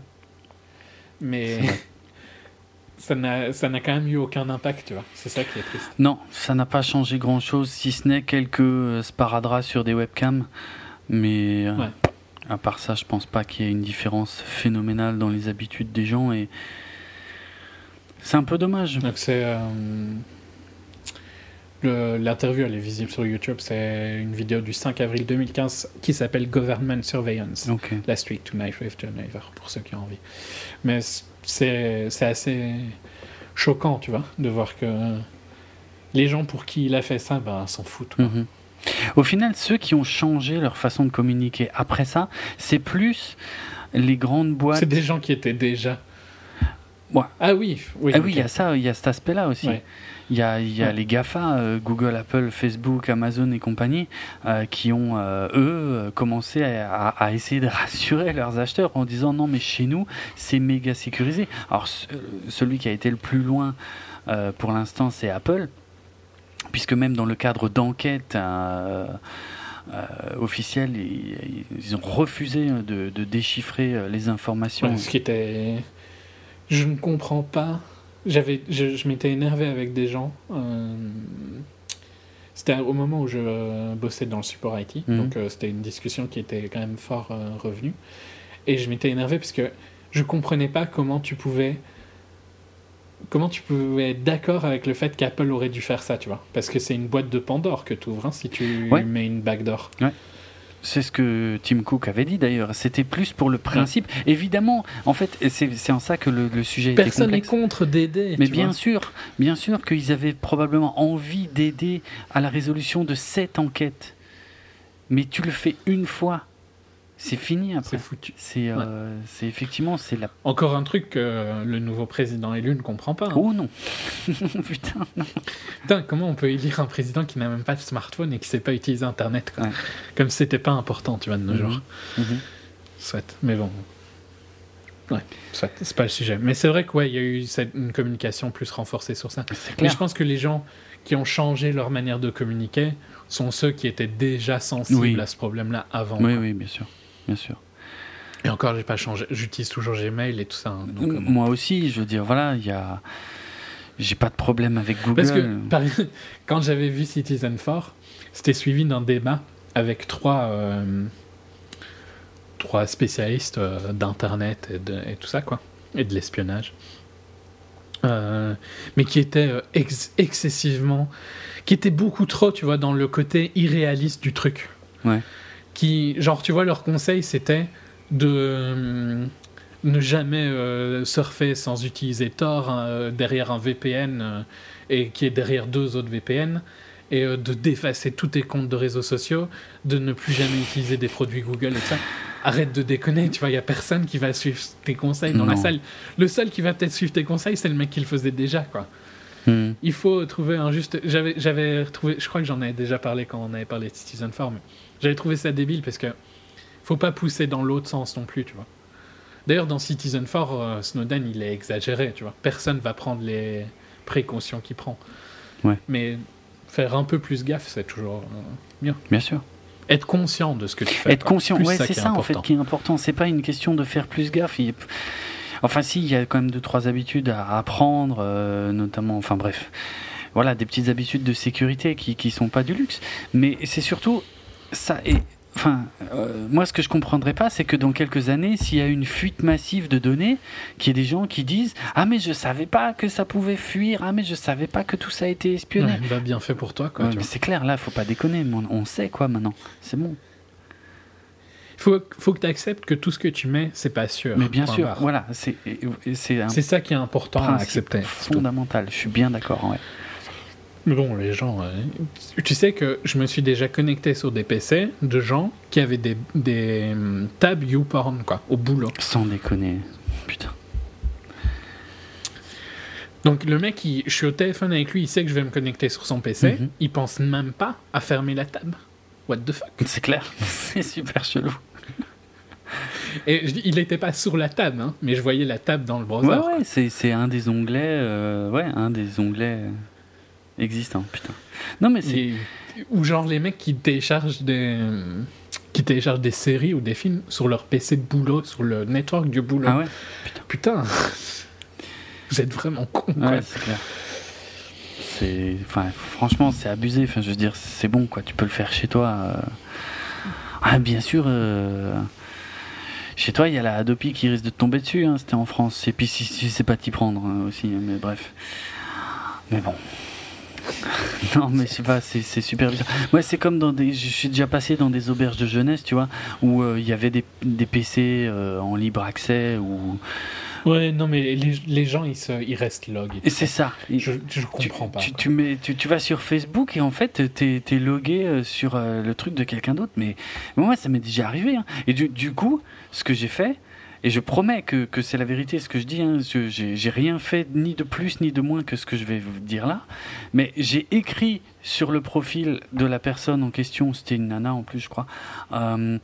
Mais ça n'a quand même eu aucun impact, tu vois. C'est ça qui est triste. Non, ça n'a pas changé grand-chose, si ce n'est quelques euh, sparadraps sur des webcams. Mais euh, à part ça, je pense pas qu'il y ait une différence phénoménale dans les habitudes des gens et c'est un peu dommage. Donc c'est L'interview, elle est visible sur YouTube. C'est une vidéo du 5 avril 2015 qui s'appelle Government Surveillance. Last Week Tonight with John Iver, pour ceux qui ont envie. Mais c'est assez choquant, tu vois, de voir que les gens pour qui il a fait ça, ben, s'en foutent. Mhm. Au final, ceux qui ont changé leur façon de communiquer après ça, c'est plus les grandes boîtes. C'est des gens qui étaient déjà. Ah oui, oui. Ah oui, il y a ça, il y a cet aspect-là aussi. Il y a, y a les GAFA, euh, Google, Apple, Facebook, Amazon et compagnie, euh, qui ont, euh, eux, commencé à, à, essayer de rassurer leurs acheteurs en disant non, mais chez nous, c'est méga sécurisé. Alors, celui qui a été le plus loin pour l'instant, c'est Apple, puisque même dans le cadre d'enquête officielle, ils, ont refusé de, de déchiffrer les informations. ce qui était. Je ne comprends pas j'avais, je, m'étais énervé avec des gens. Euh, c'était au moment où je euh, bossais dans le support IT, mhm. donc euh, c'était une discussion qui était quand même fort revenue. Et je m'étais énervé parce que je comprenais pas comment tu pouvais comment tu pouvais être d'accord avec le fait qu'Apple aurait dû faire ça, tu vois Parce que c'est une boîte de Pandore que tu ouvres hein, si tu mets une backdoor. Ouais. C'est ce que Tim Cook avait dit d'ailleurs. C'était plus pour le principe. Évidemment, en fait, c'est en ça que le, sujet Personne était complexe. Personne n'est contre d'aider. Mais bien sûr, bien sûr qu'ils avaient probablement envie d'aider à la résolution de cette enquête. Mais tu le fais une fois c'est fini après. C'est foutu. C'est euh, effectivement c'est la. Encore un truc que le nouveau président élu ne comprend pas. Hein. Oh non. Putain. Non. Putain, comment on peut élire un président qui n'a même pas de smartphone et qui sait pas utiliser Internet quoi. Comme si c'était pas important, tu vois, de nos mhm. jours. Mhm. Soit. Mais bon. Ouais, soit. C'est pas le sujet. Mais c'est vrai qu'il ouais, y a eu cette, une communication plus renforcée sur ça. Mais je pense que les gens qui ont changé leur manière de communiquer sont ceux qui étaient déjà sensibles à ce problème-là avant. Oui, oui, bien sûr bien sûr. Et encore, j'ai pas changé. J'utilise toujours Gmail et tout ça. Hein, euh, moi aussi, je veux dire, voilà, il y a. J'ai pas de problème avec Google. Parce que quand j'avais vu Citizen 4, c'était suivi d'un débat avec trois, euh, trois spécialistes euh, d'Internet et, et, tout ça, quoi. Et de l'espionnage. mais qui étaient excessivement. qui étaient beaucoup trop, tu vois, dans le côté irréaliste du truc. Ouais qui, genre, tu vois, leur conseil, c'était de. ne jamais surfer sans utiliser Tor hein, derrière un VPN et qui est derrière deux autres VPN et de d'effacer tous tes comptes de réseaux sociaux, de ne plus jamais utiliser des produits Google et ça. Arrête de déconner, tu vois, il n'y a personne qui va suivre tes conseils dans la salle. Le seul qui va peut-être suivre tes conseils, c'est le mec qui le faisait déjà, quoi. Hmm. Il faut trouver un juste. J'avais, retrouvé. Je crois que j'en avais déjà parlé quand on avait parlé de Citizen 4, mais j'avais trouvé ça débile parce que faut pas pousser dans l'autre sens non plus, tu vois. D'ailleurs, dans Citizen 4, euh, Snowden, il est exagéré, tu vois. Personne va prendre les précautions qu'il prend. Ouais. Mais faire un peu plus gaffe, c'est toujours euh, mieux. Bien sûr. Être conscient de ce que tu fais. Être conscient, ouais, c'est ça en fait qui est important. C'est pas une question de faire plus gaffe. Enfin, si, il y a quand même deux, trois habitudes à apprendre, euh, notamment, enfin bref, voilà, des petites habitudes de sécurité qui, qui sont pas du luxe. Mais c'est surtout ça. Et, enfin, euh, moi, ce que je comprendrais pas, c'est que dans quelques années, s'il y a une fuite massive de données, qu'il y ait des gens qui disent Ah, mais je savais pas que ça pouvait fuir, ah, mais je savais pas que tout ça a été espionné. bah, bien fait pour toi, quoi. c'est clair, là, faut pas déconner, on sait, quoi, maintenant. C'est bon faut, faut que tu acceptes que tout ce que tu mets, c'est pas sûr. Mais bien sûr, voilà, c'est c'est ça qui est important à accepter. Fondamental, je suis bien d'accord. Ouais. Mais bon, les gens, euh, tu sais que je me suis déjà connecté sur des PC de gens qui avaient des, des hum, tabs YouPorn, quoi, au boulot. Sans déconner, putain. Donc le mec, je suis au téléphone avec lui, il sait que je vais me connecter sur son PC, mhm. il pense même pas à fermer la tab. What the fuck? C'est clair, c'est super chelou. Et il n'était pas sur la table, hein, mais je voyais la table dans le browser. Ouais, ouais, c'est un des onglets, euh, ouais, un des onglets existants, putain. Non, mais c'est. Ou genre les mecs qui téléchargent des. qui téléchargent des séries ou des films sur leur PC de boulot, sur le network du boulot. Ah ouais Putain. Putain Vous êtes vraiment con, quoi. Ouais, c'est clair. Enfin, franchement, c'est abusé. Enfin, je veux dire, c'est bon, quoi. Tu peux le faire chez toi. Euh. Ah, bien sûr. Euh, chez toi, il y a la Adopi qui risque de tomber dessus, hein, c'était en France. Et puis si, si c'est pas t'y prendre hein, aussi, mais bref. Mais bon. non, mais je sais pas, c'est, super bizarre. Ouais, c'est comme dans des. Je suis déjà passé dans des auberges de jeunesse, tu vois, où euh, il y avait des, des PC euh, en libre accès, ou. Ouais, non, mais les, les gens, ils, se, ils restent log. Et c'est ça. Je, je comprends pas. Tu, tu, mets, tu, tu, vas sur Facebook et en fait, t'es es logué euh, sur le truc de quelqu'un d'autre. Mais moi, ça m'est déjà arrivé. Hein. Et du, du coup, ce que j'ai fait, et je promets que, que c'est la vérité ce que je dis, hein, j'ai rien fait ni de plus ni de moins que ce que je vais vous dire là, mais j'ai écrit sur le profil de la personne en question, c'était une nana en plus je crois, euh,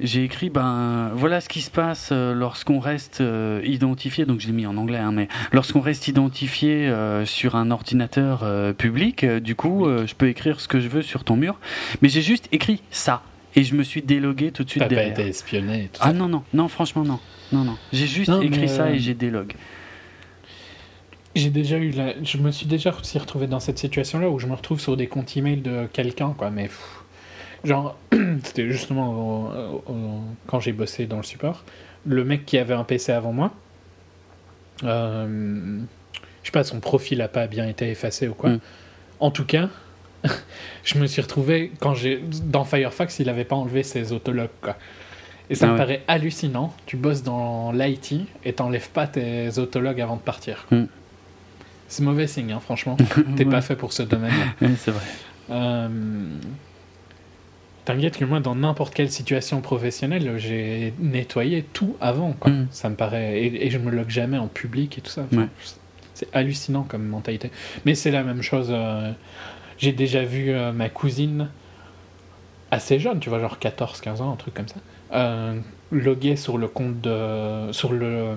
j'ai écrit ben voilà ce qui se passe euh, lorsqu'on reste euh, identifié donc je l'ai mis en anglais hein, mais lorsqu'on reste identifié sur un ordinateur public du coup je peux écrire ce que je veux sur ton mur. Mais j'ai juste écrit ça et je me suis délogué tout de suite derrière. T'as pas été espionné Ah non, non, non, franchement, non. Non, non. J'ai juste écrit ça et euh, j'ai délog. J'ai déjà eu la... Je me suis déjà aussi retrouvé dans cette situation-là où je me retrouve sur des comptes email de quelqu'un, quoi, mais... Genre, c'était justement quand j'ai bossé dans le support, le mec qui avait un PC avant moi, euh, je sais pas, son profil a pas bien été effacé ou quoi. Mm. En tout cas, je me suis retrouvé quand j'ai dans Firefox, il avait pas enlevé ses autologues quoi. Et ça ah me paraît hallucinant. Tu bosses dans l'IT et t'enlèves pas tes autologues avant de partir. Hmm. C'est mauvais signe, hein, franchement. T'es pas fait pour ce domaine-là. c'est vrai. Euh... T'inquiète que moi, dans n'importe quelle situation professionnelle, j'ai nettoyé tout avant. Quoi. Hmm. Ça me paraît. Et, je me log jamais en public et tout ça. C'est hallucinant comme mentalité. Mais c'est la même chose. Euh, j'ai déjà vu euh, ma cousine, assez jeune, tu vois, genre 14-15 ans, un truc comme ça, euh, loguer sur le compte de. sur le euh,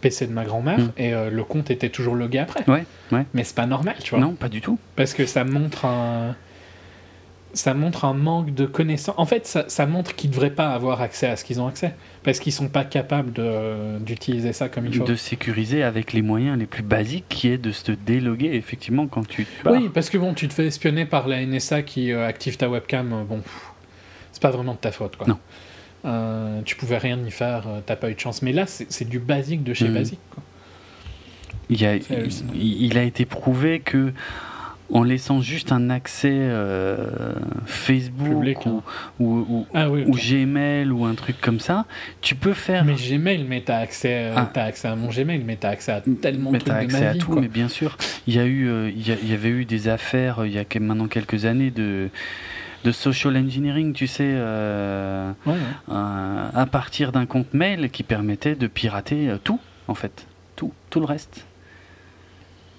PC de ma grand-mère hmm. et le compte était toujours logué après. Ouais, ouais. Mais c'est pas normal, tu vois. Non, pas du tout. Parce que ça montre un ça montre un manque de connaissances. En fait, ça, ça montre qu'ils ne devraient pas avoir accès à ce qu'ils ont accès. Parce qu'ils ne sont pas capables d'utiliser ça comme il faut. De sécuriser avec les moyens les plus basiques qui est de se déloguer, effectivement, quand tu Oui, parce que bon, tu te fais espionner par la NSA qui euh, active ta webcam. Euh, bon, c'est pas vraiment de ta faute, quoi. Non. Euh, tu pouvais rien y faire, euh, t'as pas eu de chance. Mais là, c'est du basique de chez mmh. basique, quoi. Il, a, il, il a été prouvé que en laissant juste un accès euh, Facebook hein. ou, ah ou, Gmail ou un truc comme ça, tu peux faire. Mais Gmail, mais t'as accès, euh, ah. as accès à mon Gmail, mais t'as accès à tellement de trucs accès de ma à vie, tout, mais bien sûr. Il y a eu, euh, il, y avait eu des affaires il y a maintenant quelques années de de social engineering, tu sais, à partir d'un compte mail qui permettait de pirater tout, en fait, tout, tout le reste.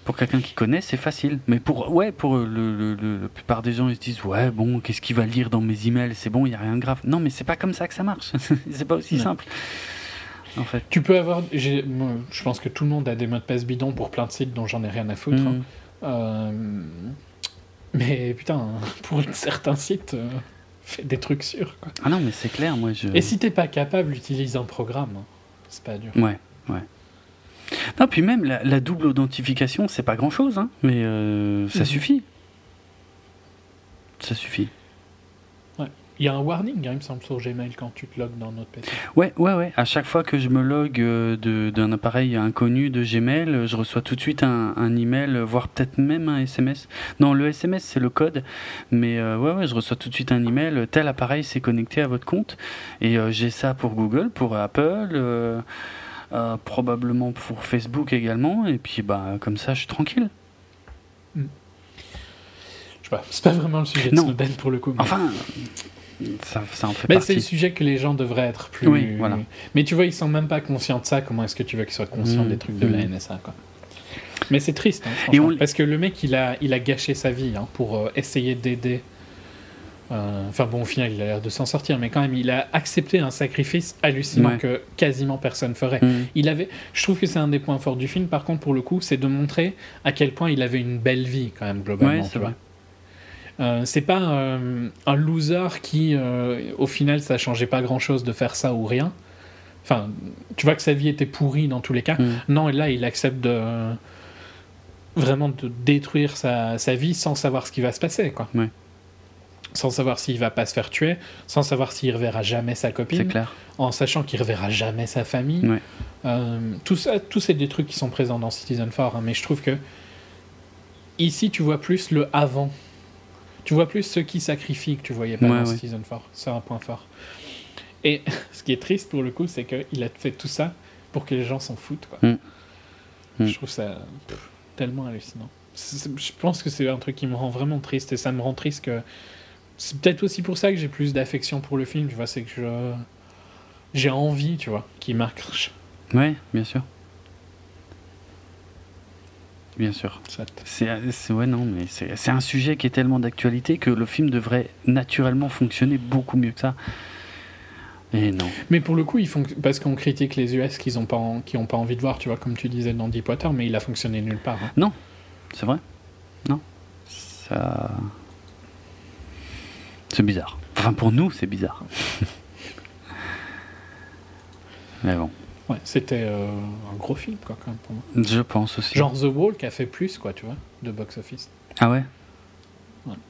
Pour quelqu'un qui connaît, c'est facile. Mais pour, ouais, pour le, la plupart des gens, ils se disent Ouais, bon, qu'est-ce qu'il va lire dans mes emails? C'est bon, il n'y a rien de grave. Non, mais c'est pas comme ça que ça marche. c'est pas aussi simple. En fait. Tu peux avoir. je pense que tout le monde a des mots de passe bidons pour plein de sites dont j'en ai rien à foutre. Hein. Mm. Euh, mais putain, pour certains sites, euh, fais des trucs sûrs. Quoi. Ah non, mais c'est clair, moi je. Et si t'es pas capable, utilise un programme. Hein. C'est pas dur. Ouais, ouais. Non, puis même la, double authentification, c'est pas grand chose, hein, mais euh, ça mhm. suffit. Ça suffit. Ouais. Il y a un warning, hein, il me semble, sur Gmail quand tu te logs dans notre PC. Ouais, ouais, ouais. À chaque fois que je me log euh, d'un appareil inconnu de Gmail, je reçois tout de suite un, un email, voire peut-être même un SMS. Non, le SMS, c'est le code. Mais euh, ouais, ouais, je reçois tout de suite un email. Tel appareil s'est connecté à votre compte. Et j'ai ça pour Google, pour Apple. Euh, probablement pour Facebook également, et puis bah comme ça je suis tranquille. Hmm. Je sais pas, c'est pas vraiment le sujet de Snowden pour le coup. Enfin, ça, ça, en fait mais c'est le sujet que les gens devraient être plus. Oui, voilà. Mais tu vois, ils sont même pas conscients de ça. Comment est-ce que tu veux qu'ils soient conscients hmm. des trucs de la hmm. NSA quoi Mais c'est triste, hein, parce que le mec, il a, il a gâché sa vie hein, pour euh, essayer d'aider enfin bon, au final, il a l'air de s'en sortir, mais quand même, il a accepté un sacrifice hallucinant que quasiment personne ferait. Mm. Il avait, je trouve que c'est un des points forts du film. Par contre, pour le coup, c'est de montrer à quel point il avait une belle vie quand même globalement. Euh, c'est pas euh, un loser qui, au final, ça changeait pas grand chose de faire ça ou rien. Enfin, tu vois que sa vie était pourrie dans tous les cas. Mm. Non, et là, il accepte de vraiment de détruire sa, sa, vie sans savoir ce qui va se passer, quoi sans savoir s'il va pas se faire tuer, sans savoir s'il reverra jamais sa copine, en sachant qu'il reverra jamais sa famille. Euh, tout ça, tous c'est des trucs qui sont présents dans Citizen 4, hein, mais je trouve que ici tu vois plus le avant. Tu vois plus ceux qui sacrifient que tu voyais pas dans Citizen 4. C'est un point fort. Et ce qui est triste pour le coup, c'est qu'il a fait tout ça pour que les gens s'en foutent. Quoi. Mm. Mm. Je trouve ça tellement hallucinant. Je pense que c'est un truc qui me rend vraiment triste et ça me rend triste que c'est peut-être aussi pour ça que j'ai plus d'affection pour le film, tu vois, c'est que je... j'ai envie, tu vois, qu'il marche. Ouais, bien sûr. Bien sûr. C'est, ouais, non, mais c'est, un sujet qui est tellement d'actualité que le film devrait naturellement fonctionner beaucoup mieux que ça. Et non. Mais pour le coup, ils font parce qu'on critique les US qui n'ont pas, qui ont pas envie de voir, tu vois, comme tu disais dans Deepwater, mais il a fonctionné nulle part. Hein. Non, c'est vrai. Non. Ça. C'est bizarre. Enfin, pour nous, c'est bizarre. Mais bon. Ouais, c'était euh, un gros film, quoi, quand même, pour moi. Je pense aussi. Genre The Wall qui a fait plus, quoi, tu vois, de box-office. Ah ouais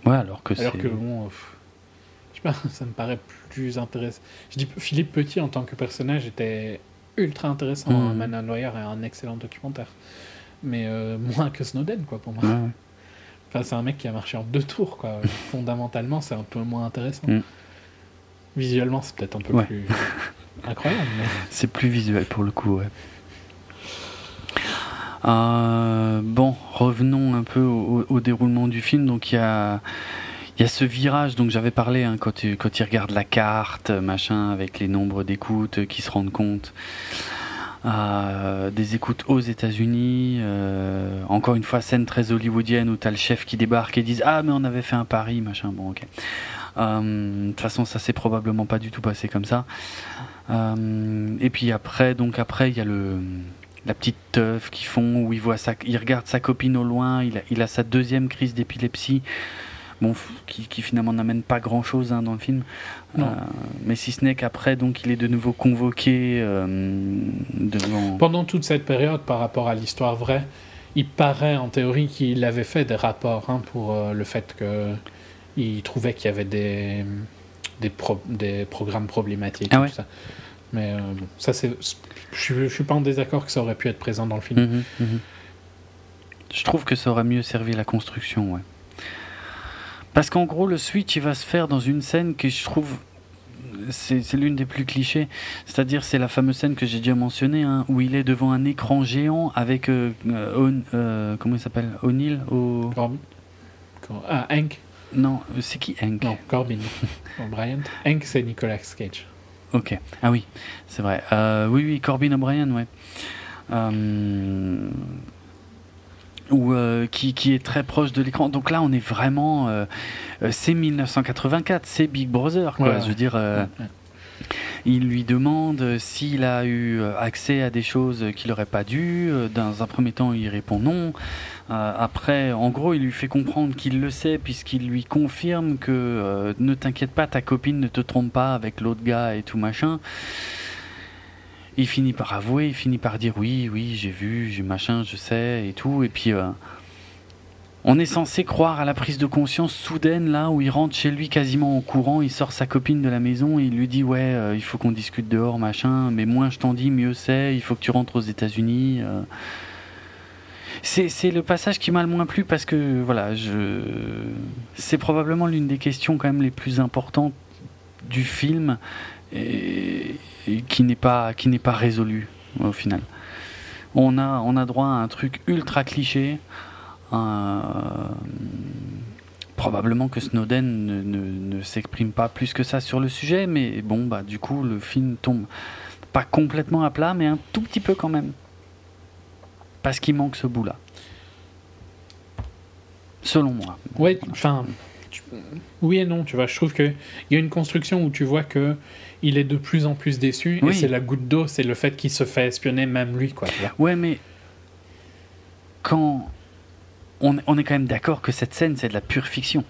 ouais. alors que Alors que, bon, je sais pas, ça me paraît plus intéressant. Je dis, Philippe Petit, en tant que personnage, était ultra intéressant. Mmh. Man Lawyer est un excellent documentaire. Mais euh, moins que Snowden, quoi, pour moi. Ouais, c'est un mec qui a marché en deux tours, quoi. Fondamentalement, c'est un peu moins intéressant. Mm. Visuellement, c'est peut-être un peu plus incroyable. C'est plus visuel pour le coup, ouais. Euh, bon, revenons un peu au, déroulement du film. Donc il y a, y a ce virage dont j'avais parlé hein, quand, tu, quand il regarde la carte, machin, avec les nombres d'écoutes qui se rendent compte des écoutes aux États-Unis. Euh, encore une fois, scène très hollywoodienne où t'as le chef qui débarque et dit Ah, mais on avait fait un pari, machin. Bon, ok. Euh, de toute façon, ça s'est probablement pas du tout passé comme ça. Euh, et puis après, donc après, il y a le la petite teuf qui font où il voit sa, il regarde sa copine au loin, il a sa deuxième crise d'épilepsie bon, qui, finalement n'amène pas grand chose hein, dans le film. Euh, mais si ce n'est qu'après, donc, il est de nouveau convoqué euh, devant. Pendant toute cette période, par rapport à l'histoire vraie, il paraît en théorie qu'il avait fait des rapports hein, pour euh, le fait qu'il trouvait qu'il y avait des, des, des programmes problématiques. Ah ça. Mais bon, ça c'est. Je ne suis pas en désaccord que ça aurait pu être présent dans le film. Mhm, mhm. Je trouve que ça aurait mieux servi la construction, ouais. Parce qu'en gros, le switch, il va se faire dans une scène que je trouve c'est l'une des plus clichés. C'est-à-dire, c'est la fameuse scène que j'ai déjà mentionnée, hein, où il est devant un écran géant avec. Euh, euh, comment il s'appelle? O'Neill au... Ah, Hank Non, c'est qui Hank? Non, Corbin. O'Brien. Hank, c'est Nicolas Cage. Ok. Ah oui, c'est vrai. Euh, oui, oui, Corbin O'Brien, ouais. Ou euh, qui, qui, est très proche de l'écran. Donc là, on est vraiment. Euh, euh, c'est 1984, c'est Big Brother, quoi. Je veux dire. Il lui demande s'il a eu accès à des choses qu'il n'aurait pas dû. Dans un premier temps, il répond non. après, en gros, il lui fait comprendre qu'il le sait puisqu'il lui confirme que ne t'inquiète pas, ta copine ne te trompe pas avec l'autre gars et tout machin. Il finit par avouer, il finit par dire oui, oui, j'ai vu, j'ai machin, je sais et tout. Et puis, euh, on est censé croire à la prise de conscience soudaine là où il rentre chez lui quasiment en courant, il sort sa copine de la maison et il lui dit ouais, euh, il faut qu'on discute dehors, machin. Mais moins je t'en dis, mieux c'est. Il faut que tu rentres aux États-Unis. Euh. C'est le passage qui m'a le moins plu parce que voilà, je... c'est probablement l'une des questions quand même les plus importantes du film qui n'est pas qui n'est pas résolu au final. On a on a droit à un truc ultra cliché. probablement que Snowden ne, ne, s'exprime pas plus que ça sur le sujet, mais bon bah du coup le film tombe pas complètement à plat, mais un tout petit peu quand même, parce qu'il manque ce bout là. Selon moi. Ouais, enfin, oui et non, tu vois. Je trouve qu'il y a une construction où tu vois que il est de plus en plus déçu et c'est la goutte d'eau, c'est le fait qu'il se fait espionner même lui, quoi. Ouais, mais quand on, on est quand même d'accord que cette scène c'est de la pure fiction.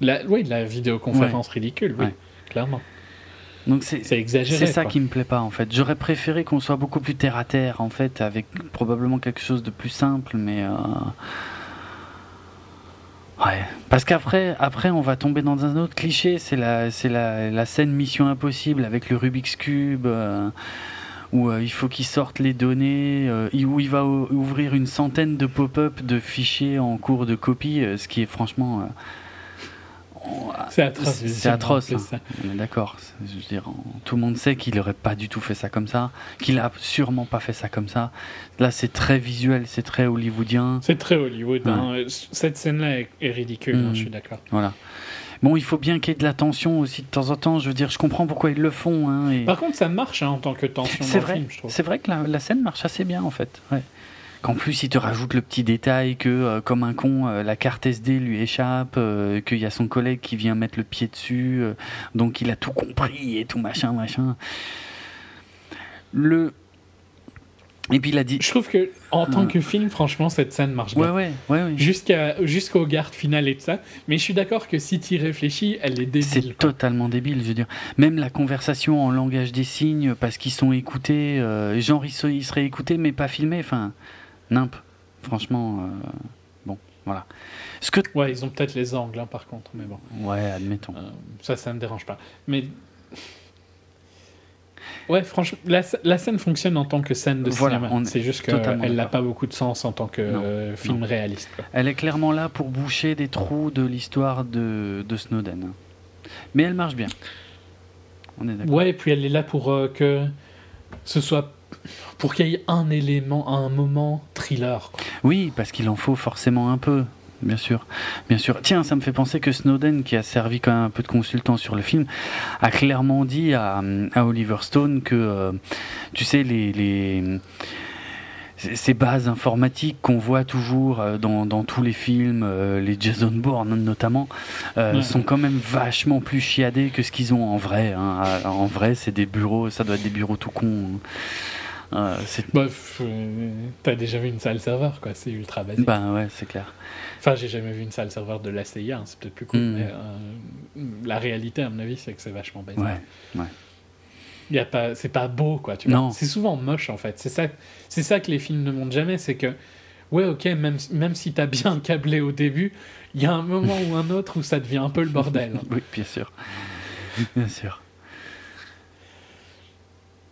La, oui, la vidéoconférence ridicule, oui, clairement. Donc c'est exagéré. C'est ça qui me plaît pas en fait. J'aurais préféré qu'on soit beaucoup plus terre à terre en fait, avec probablement quelque chose de plus simple, mais. Euh, Ouais, parce qu'après, après, on va tomber dans un autre cliché. C'est la, c'est la, scène Mission Impossible avec le Rubik's Cube, euh, où euh, il faut qu'il sorte les données, euh, où il va ouvrir une centaine de pop-up de fichiers en cours de copie, ce qui est franchement c'est atroce. C'est atroce. Hein. On est d'accord. Je veux dire, tout le monde sait qu'il n'aurait pas du tout fait ça comme ça, qu'il a sûrement pas fait ça comme ça. Là, c'est très visuel, c'est très hollywoodien. C'est très Hollywood. Hein. Cette scène-là est, ridicule. Hein, je suis d'accord. Voilà. Bon, il faut bien qu'il y ait de la tension aussi de temps en temps. Je veux dire, je comprends pourquoi ils le font. Et... Par contre, ça marche en tant que tension. C'est vrai. C'est vrai que la, la, scène marche assez bien en fait. Ouais. En plus il te rajoute le petit détail que, euh, comme un con, euh, la carte SD lui échappe, euh, qu'il y a son collègue qui vient mettre le pied dessus, donc il a tout compris et tout machin, machin. Le. Et puis il a dit. Je trouve que en tant que film, franchement, cette scène marche bien. Ouais, ouais, ouais, Jusqu'à jusqu'au garde final et tout ça. Mais je suis d'accord que si tu y réfléchis, elle est débile. C'est totalement débile, je veux dire. Même la conversation en langage des signes, parce qu'ils sont écoutés, genre ils, ils seraient écoutés mais pas filmés. Enfin, Nimp, franchement, euh, bon, voilà. Ce que ouais, ils ont peut-être les angles, hein, par contre, mais bon. Ouais, admettons. Euh, ça, ça me dérange pas. Mais ouais, franchement, la, la, scène fonctionne en tant que scène de cinéma. C'est juste qu'elle n'a pas beaucoup de sens en tant que euh, film réaliste. Elle est clairement là pour boucher des trous de l'histoire de, de, Snowden. Mais elle marche bien. On est d'accord. Ouais, et puis elle est là pour que ce soit pour qu'il y ait un élément, un moment thriller. Oui, parce qu'il en faut forcément un peu. Bien sûr, bien sûr. Tiens, ça me fait penser que Snowden, qui a servi quand même un peu de consultant sur le film, a clairement dit à, Oliver Stone que, euh, tu sais, les, ces bases informatiques qu'on voit toujours euh, dans, tous les films, euh, les Jason Bourne notamment, sont quand même vachement plus chiadés que ce qu'ils ont en vrai. Hein. En vrai, c'est des bureaux, ça doit être des bureaux tout cons. Hein. Euh, Bof, euh, t'as déjà vu une salle serveur, quoi. C'est ultra basique. Ben ouais, c'est clair. Enfin, j'ai jamais vu une salle serveur de la CIA, hein, c'est peut-être plus cool, hmm. mais euh, la réalité, à mon avis, c'est que c'est vachement basique. Ouais, ouais. Y a pas, c'est pas beau, quoi. Tu vois. C'est souvent moche, en fait. C'est ça, c'est ça que les films ne montrent jamais, c'est que, ouais, ok, même, même si t'as bien câblé au début, il y a un moment ou un autre où ça devient un peu le bordel. oui, bien sûr. Bien sûr.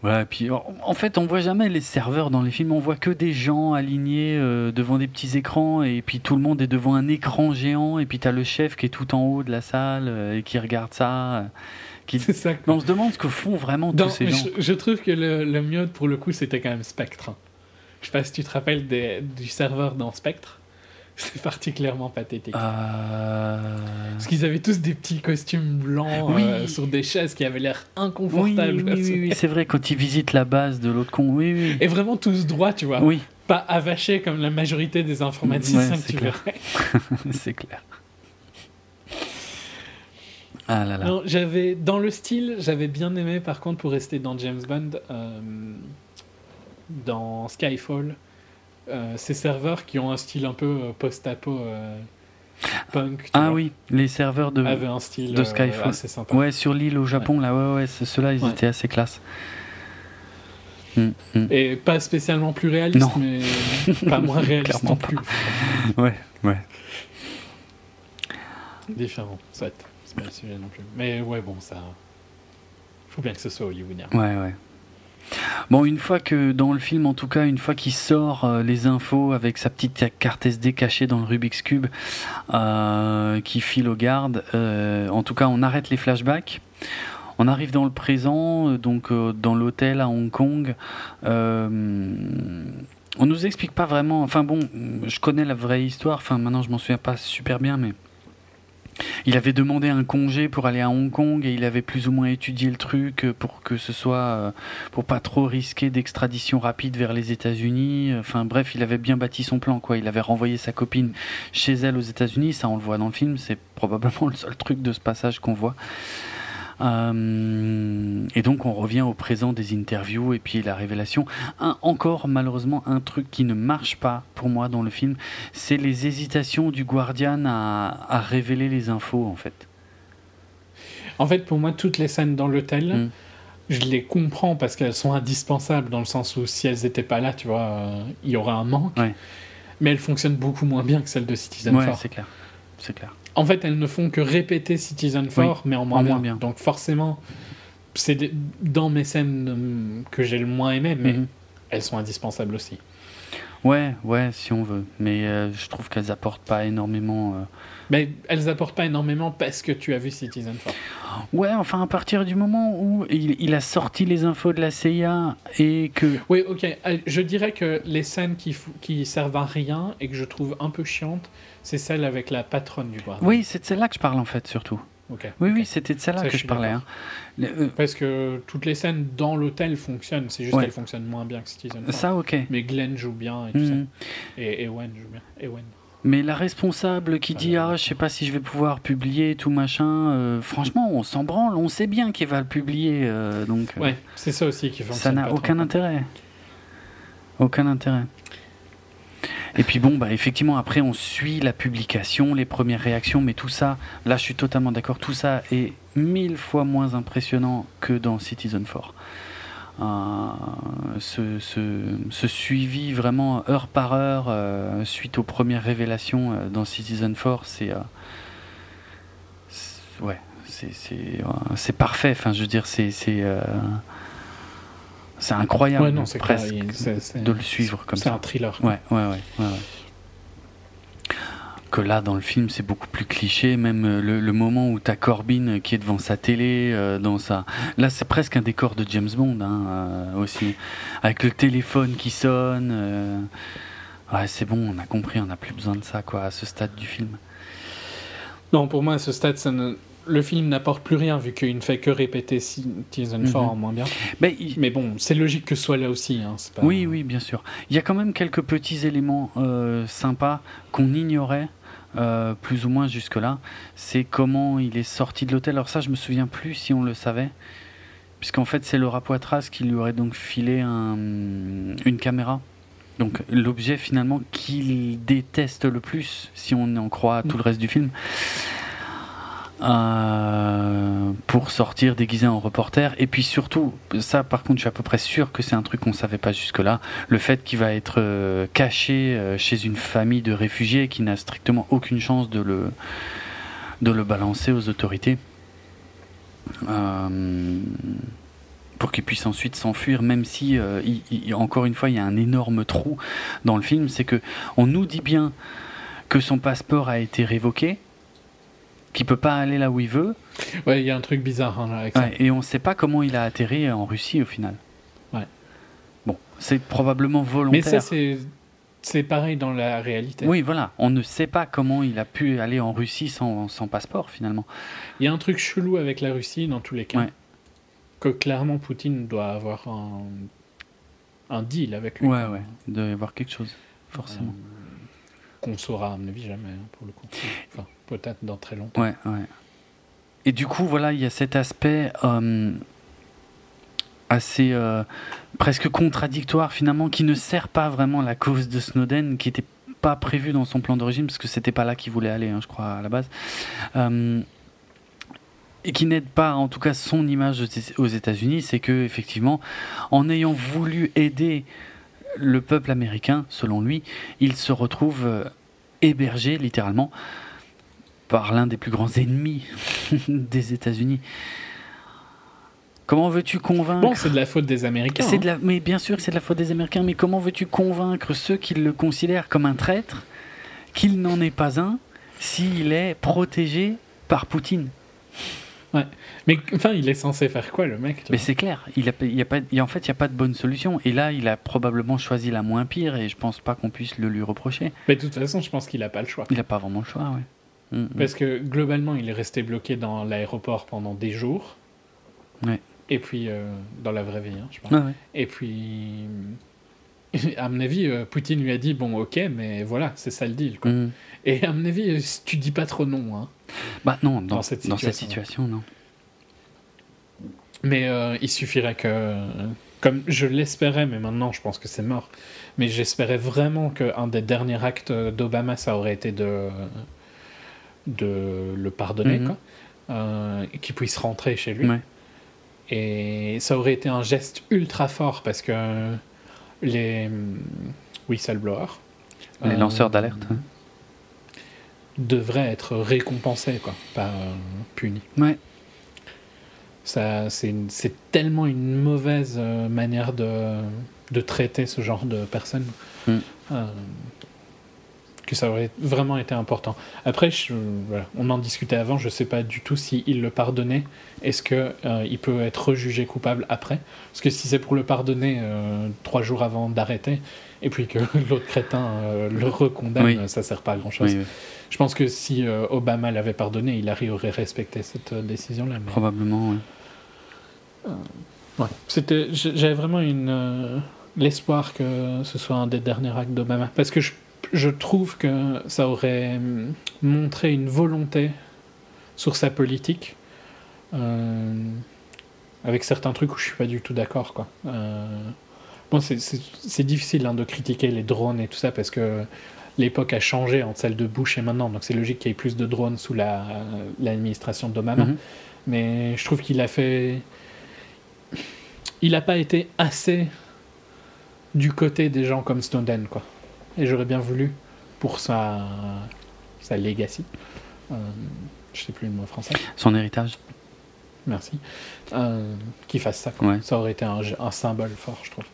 Ouais, puis en fait, on voit jamais les serveurs dans les films, on voit que des gens alignés euh, devant des petits écrans, et puis tout le monde est devant un écran géant, et puis tu as le chef qui est tout en haut de la salle euh, et qui regarde ça. Euh, qui... Ça, on se demande ce que font vraiment tous ces gens. Je, trouve que le, le, mieux, pour le coup, c'était quand même Spectre. Je sais pas si tu te rappelles des, du serveur dans Spectre. C'est particulièrement pathétique. Euh... Parce qu'ils avaient tous des petits costumes blancs euh, sur des chaises qui avaient l'air inconfortables. Oui, oui, oui, c'est vrai, quand ils visitent la base de l'autre con, oui, oui. Et vraiment tous droits, tu vois. Oui. Pas avachés comme la majorité des informaticiens que tu verrais. c'est clair. Ah là là. Non, j'avais, dans le style, j'avais bien aimé, par contre, pour rester dans James Bond, euh, dans Skyfall, ces serveurs qui ont un style un peu euh, post-apo euh, punk. ah oui, les serveurs de, avaient un style de Skyfall. assez sympa. Ouais, sur l'île au Japon, là, ouais, ouais, ceux-là, ils étaient assez classe. Mm, mm. Et pas spécialement plus réaliste, mais pas moins réaliste non plus. ouais, ouais. Différent, soit. C'est pas le sujet non plus. Mais ouais, bon, ça. Faut bien que ce soit hollywoodien. Ouais, ouais. Bon, une fois que dans le film, en tout cas, une fois qu'il sort euh, les infos avec sa petite carte SD cachée dans le Rubik's Cube, euh, qui file aux gardes, euh, en tout cas, on arrête les flashbacks. On arrive dans le présent, donc dans l'hôtel à Hong Kong. on nous explique pas vraiment. Enfin bon, je connais la vraie histoire. Enfin maintenant, je m'en souviens pas super bien, mais il avait demandé un congé pour aller à Hong Kong et il avait plus ou moins étudié le truc pour que ce soit euh, pour pas trop risquer d'extradition rapide vers les États-Unis. Enfin bref, il avait bien bâti son plan quoi. Il avait renvoyé sa copine chez elle aux États-Unis. Ça on le voit dans le film. C'est probablement le seul truc de ce passage qu'on voit. Euh, et donc on revient au présent des interviews et puis la révélation. Un, encore malheureusement un truc qui ne marche pas pour moi dans le film, c'est les hésitations du Guardian à, révéler les infos en fait. En fait pour moi toutes les scènes dans l'hôtel, hmm. je les comprends parce qu'elles sont indispensables dans le sens où si elles n'étaient pas là, tu vois, euh, il y aurait un manque. Mais elles fonctionnent beaucoup moins bien que celles de Citizen ouais, c'est clair. C'est clair. En fait, elles ne font que répéter Citizen 4, mais en moins, bien. Donc forcément, c'est dans mes scènes euh, que j'ai le moins aimé, mais mhm. elles sont indispensables aussi. Ouais, ouais, si on veut. Mais euh, je trouve qu'elles apportent pas énormément. Euh, mais elles apportent pas énormément parce que tu as vu Citizen 4. Ouais, enfin, à partir du moment où il, a sorti les infos de la CIA et que. Oui, ok. Je dirais que les scènes qui, qui servent à rien et que je trouve un peu chiantes, c'est celle avec la patronne du bar. Oui, c'est de celle-là que je parle en fait, surtout. Oui, oui, c'était de celle-là que je, parlais. Hein. Euh, Parce que toutes les scènes dans l'hôtel fonctionnent, c'est juste qu'elles fonctionnent moins bien que Citizen Ça, ok. Mais Glenn joue bien et tout ça. Mhm. Et Ewen joue bien. Ewen. Mais la responsable qui dit ah je sais pas si je vais pouvoir publier tout machin, euh, franchement on s'en branle, on sait bien qu'il va le publier euh, donc. ouais, c'est ça aussi qui fonctionne. Ça n'a aucun intérêt. Aucun intérêt. Et puis bon, bah effectivement, après on suit la publication, les premières réactions, mais tout ça, là je suis totalement d'accord, tout ça est mille fois moins impressionnant que dans Citizen 4. Euh, ce, ce, suivi vraiment heure par heure euh, suite aux premières révélations euh, dans Citizen 4, c'est ouais, c'est parfait. Enfin, je veux dire, c'est c'est incroyable non, presque de le suivre comme ça. C'est un thriller. Ouais, ouais, ouais, ouais, Que là, dans le film, c'est beaucoup plus cliché. Même euh, le, moment où t'as Corbin qui est devant sa télé, euh, dans sa... là, c'est presque un décor de James Bond hein, euh, aussi, avec le téléphone qui sonne. Ouais, c'est bon, on a compris, on n'a plus besoin de ça, quoi, à ce stade du film. Non, pour moi, à ce stade, ça ne le film n'apporte plus rien vu qu'il ne fait que répéter Citizen mm en moins bien. Mais, Mais bon, c'est logique que ce soit là aussi. Hein, Oui, oui, bien sûr. Il y a quand même quelques petits éléments euh, sympas qu'on ignorait. Euh, plus ou moins jusque-là, c'est comment il est sorti de l'hôtel. Alors ça, je me souviens plus si on le savait, puisqu'en fait, c'est Laura Poitras qui lui aurait donc filé un, une caméra. Donc l'objet finalement qu'il déteste le plus, si on en croit tout le reste du film. Euh, pour sortir déguisé en reporter. Et puis surtout, ça par contre, je suis à peu près sûr que c'est un truc qu'on savait pas jusque-là, le fait qu'il va être euh, caché euh, chez une famille de réfugiés qui n'a strictement aucune chance de le, de le balancer aux autorités. pour qu'il puisse ensuite s'enfuir, même si, encore une fois, il y a un énorme trou dans le film, c'est que on nous dit bien que son passeport a été révoqué, qu'il peut pas aller là où il veut. Ouais, il y a un truc bizarre hein, avec ça. et on ne sait pas comment il a atterri en Russie au final. Ouais. Bon, c'est probablement volontaire. Mais ça, c'est. C'est pareil dans la réalité. Oui, voilà. On ne sait pas comment il a pu aller en Russie sans, sans passeport, finalement. Il y a un truc chelou avec la Russie, dans tous les cas. Que clairement, Poutine doit avoir un, un deal avec lui. Ouais, ouais. Il doit y avoir quelque chose, forcément. Euh, qu'on saura, à mon avis, jamais, hein, pour le coup. Enfin, peut-être dans très longtemps. Ouais. Et du coup, voilà, il y a cet aspect euh, assez euh, presque contradictoire finalement, qui ne sert pas vraiment la cause de Snowden, qui n'était pas prévu dans son plan d'origine, parce que c'était pas là qu'il voulait aller, hein, je crois, à la base. Euh, et qui n'aide pas, en tout cas, son image aux États-Unis, c'est que effectivement, en ayant voulu aider le peuple américain, selon lui, il se retrouve hébergé littéralement par l'un des plus grands ennemis des États-Unis. Comment veux-tu convaincre Bon, c'est de la faute des Américains. C'est de hein. la... Mais bien sûr, c'est de la faute des Américains. Mais comment veux-tu convaincre ceux qui le considèrent comme un traître qu'il n'en est pas un s'il est protégé par Poutine? Ouais. Mais enfin, il est censé faire quoi, le mec Mais c'est clair. Il a, il y a pas, en fait, il n'y a pas de bonne solution. Et là, il a probablement choisi la moins pire. Et je pense pas qu'on puisse le lui reprocher. Mais de toute façon, je pense qu'il n'a pas le choix. Il n'a pas vraiment le choix, ouais. Mm, mm. Parce que globalement, il est resté bloqué dans l'aéroport pendant des jours. Et puis, euh, dans la vraie vie, hein, je pense. Et puis, à mon avis, euh, Poutine lui a dit Bon, ok, mais voilà, c'est ça le deal. Quoi. Mm. Et à mon avis, tu dis pas trop non. Hein, bah non, dans, cette situation, non. Mais euh, il suffirait que. Comme je l'espérais, mais maintenant je pense que c'est mort. Mais j'espérais vraiment qu'un des derniers actes d'Obama, ça aurait été de de le pardonner, mhm. quoi, euh, qu'il puisse rentrer chez lui. Et ça aurait été un geste ultra fort parce que les whistleblowers, les euh, lanceurs d'alerte, devraient être récompensés, quoi, pas euh, punis. Ouais. Ça, c'est, tellement une mauvaise manière de, de traiter ce genre de personnes. Mm que ça aurait vraiment été important. Après, on en discutait avant, je ne sais pas du tout s'il le pardonnait, est-ce qu'il euh, il peut être rejugé coupable après? Parce que si c'est pour le pardonner euh, trois jours avant d'arrêter, et puis que l'autre crétin euh, le recondamne, ça ne sert pas à grand-chose. Je pense que si Obama l'avait pardonné, il aurait respecté cette décision-là. Probablement, oui. ouais. C'était, j'avais vraiment une l'espoir que ce soit un des derniers actes d'Obama. Parce que je je trouve que ça aurait montré une volonté sur sa politique, euh, avec certains trucs où je suis pas du tout d'accord. Quoi. Euh, bon, c'est difficile hein, de critiquer les drones et tout ça parce que l'époque a changé entre celle de Bush et maintenant, donc c'est logique qu'il y ait plus de drones sous l'administration d'Obama. Mhm. Mais je trouve qu'il a fait. Il n'a pas été assez du côté des gens comme Snowden, quoi et j'aurais bien voulu pour sa, sa legacy, euh, je sais plus le mot français. Son héritage. Merci. Euh, qu'il fasse ça. Ça aurait été un, un, symbole fort, je trouve.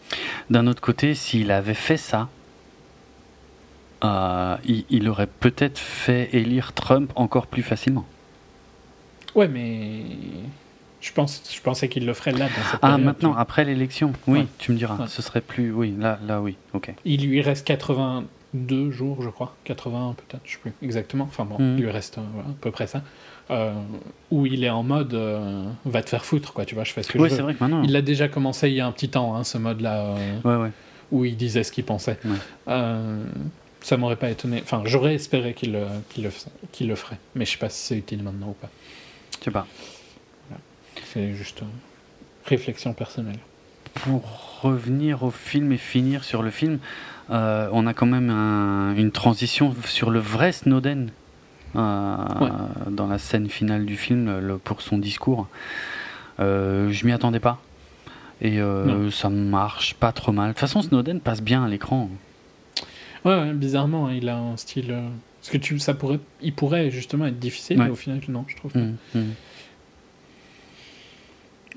D'un autre côté, s'il avait fait ça, euh, il, il, aurait peut-être fait élire Trump encore plus facilement. Ouais, mais je, pense, je pensais qu'il le ferait là. Dans cette ah, maintenant, après l'élection Oui, tu me diras. Ce serait plus. Oui, là, là, oui, ok. Il lui reste 82 jours, je crois. 80 peut-être, je sais plus exactement. Enfin bon, mhm. il lui reste euh, à peu près ça. Euh, où il est en mode euh, va te faire foutre, quoi. Tu vois, je fais ce que oui, je c'est vrai que maintenant. Il l'a déjà commencé il y a un petit temps, hein, ce mode-là. ouais, ouais. Où il disait ce qu'il pensait. ça m'aurait pas étonné. Enfin, j'aurais espéré qu'il le, ferait. Mais je sais pas si c'est utile maintenant ou pas. Je sais pas. C'est juste réflexion personnelle. Pour revenir au film et finir sur le film, euh, on a quand même une transition sur le vrai Snowden euh, dans la scène finale du film pour son discours. Euh, je m'y attendais pas. Et ça marche pas trop mal. De toute façon, Snowden passe bien à l'écran. Ouais, bizarrement, hein, il a un style. Parce que tu, ça pourrait, il pourrait justement être difficile, mais au final, non, je trouve. Mmh, mmh.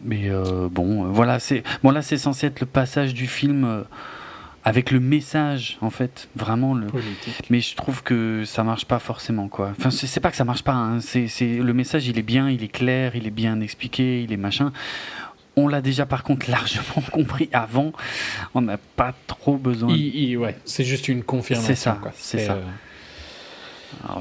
Mais bon, voilà, c'est bon là, c'est censé être le passage du film avec le message en fait vraiment le mais je trouve que ça marche pas forcément quoi. Enfin c'est pas que ça marche pas hein. c'est le message il est bien il est clair il est bien expliqué il est machin. On l'a déjà par contre largement compris avant. On n'a pas trop besoin ouais c'est juste une confirmation c'est ça c'est ça. euh,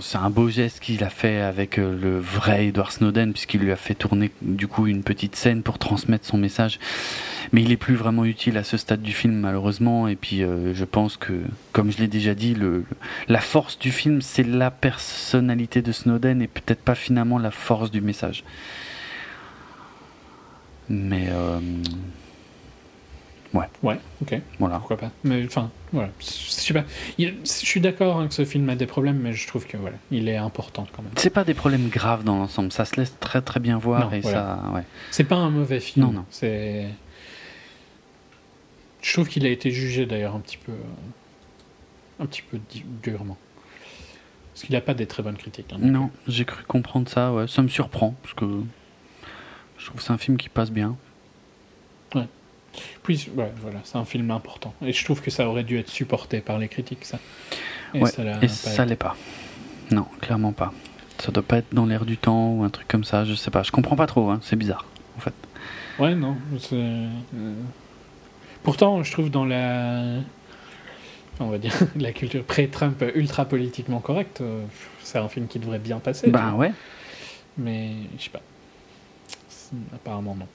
c'est un beau geste qu'il a fait avec euh, le vrai Edward Snowden, puisqu'il lui a fait tourner du coup une petite scène pour transmettre son message. Mais il est plus vraiment utile à ce stade du film, malheureusement. Et puis, euh, je pense que, comme je l'ai déjà dit, la force du film, c'est la personnalité de Snowden et peut-être pas finalement la force du message. Mais. Euh, Ouais. Ouais, ok. Voilà. Pourquoi pas. Mais enfin, voilà. Je pas. je suis d'accord hein, que ce film a des problèmes, mais je trouve que voilà, il est important quand même. C'est pas des problèmes graves dans l'ensemble. Ça se laisse très très bien voir et ça. Ouais. C'est pas un mauvais film. Non, non. C'est. Je trouve qu'il a été jugé d'ailleurs un petit peu, un petit peu durement. Parce qu'il n'a pas des très bonnes critiques. Hein, non, j'ai cru comprendre ça. Ouais, ça me surprend parce que je trouve que c'est un film qui passe bien. Puis, voilà, c'est un film important. Et je trouve que ça aurait dû être supporté par les critiques, ça. Et ça, l'est pas. Non, clairement pas. Ça doit pas être dans l'air du temps ou un truc comme ça, je sais pas. Je comprends pas trop, hein. c'est bizarre, en fait. Ouais, non. Euh, pourtant, je trouve dans la. on va dire la culture pré-Trump ultra politiquement correcte, euh, c'est un film qui devrait bien passer. Ben ouais. Mais, je sais pas. Apparemment, non.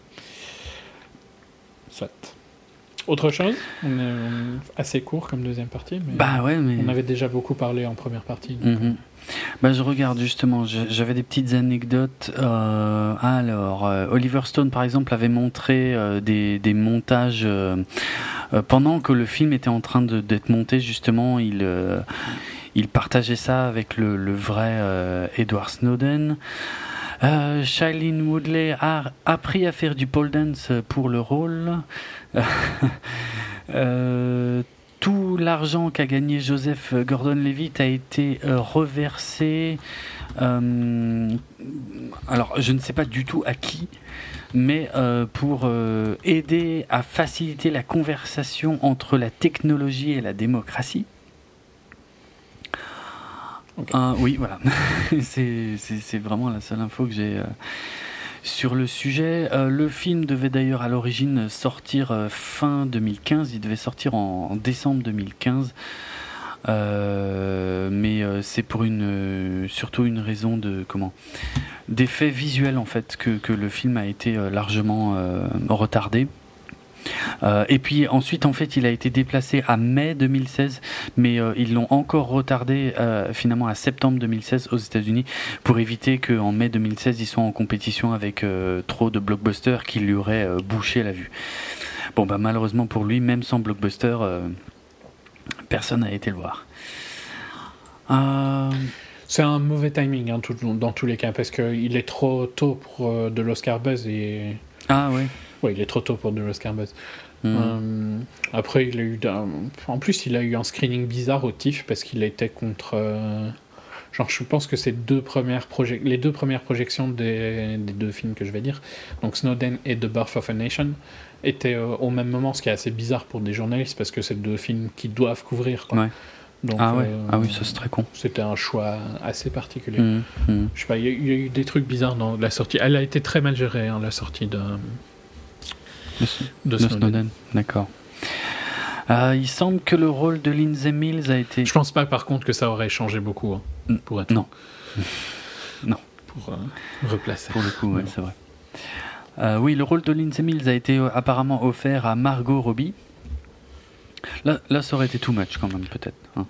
Autre chose? On est, assez court comme deuxième partie. Mais bah ouais, mais... On avait déjà beaucoup parlé en première partie. Mhm. Bah, je regarde justement, j'avais des petites anecdotes. Euh, alors, euh, Oliver Stone, par exemple, avait montré euh, des, des, montages pendant que le film était en train d'être monté. Justement, il, il partageait ça avec le, le vrai Edward Snowden. Euh, Shailene Woodley a appris à faire du pole dance pour le rôle. Euh, tout l'argent qu'a gagné Joseph Gordon-Levitt a été euh, reversé. Alors, je ne sais pas du tout à qui, mais pour aider à faciliter la conversation entre la technologie et la démocratie. Oui, voilà. c'est vraiment la seule info que j'ai euh, sur le sujet. Euh, le film devait d'ailleurs à l'origine sortir euh, fin 2015. Il devait sortir en, décembre 2015. mais c'est pour une surtout une raison de comment d'effet visuel en fait que, le film a été largement retardé euh, et puis ensuite, en fait, il a été déplacé à mai 2016, mais euh, ils l'ont encore retardé euh, finalement à septembre 2016 aux États-Unis pour éviter qu'en mai 2016, ils soient en compétition avec trop de blockbusters qui lui auraient bouché la vue. Bon, bah malheureusement pour lui, même sans blockbuster, personne n'a été le voir. C'est un mauvais timing hein, dans tous les cas parce qu'il est trop tôt pour de l'Oscar Buzz et. Ah ouais. Ouais, il est trop tôt pour de l'Oscar Buzz. Hmm. Euh, après, il a eu. En plus, il a eu un screening bizarre au TIFF parce qu'il était contre. Euh, genre, je pense que c'est deux premières les deux premières projections des... des, deux films que je vais dire, donc Snowden et The Birth of a Nation, étaient euh, au même moment, ce qui est assez bizarre pour des journalistes parce que c'est deux films qui doivent couvrir. Quoi. Donc, ah, ouais. ah oui, ça c'est très con. C'était un choix assez particulier. Hmm, hmm. Je sais pas, il y, a eu des trucs bizarres dans la sortie. Elle a été très mal gérée, hein, la sortie de de, Snowden. D'accord. Euh, il semble que le rôle de Lindsay Mills a été. Je pense pas par contre que ça aurait changé beaucoup hein, pour être. Non. non. Pour euh, replacer. Pour le coup, ouais, c'est vrai. Euh, oui, le rôle de Lindsay Mills a été apparemment offert à Margot Robbie. Là, là ça aurait été too much quand même, peut-être. Hein.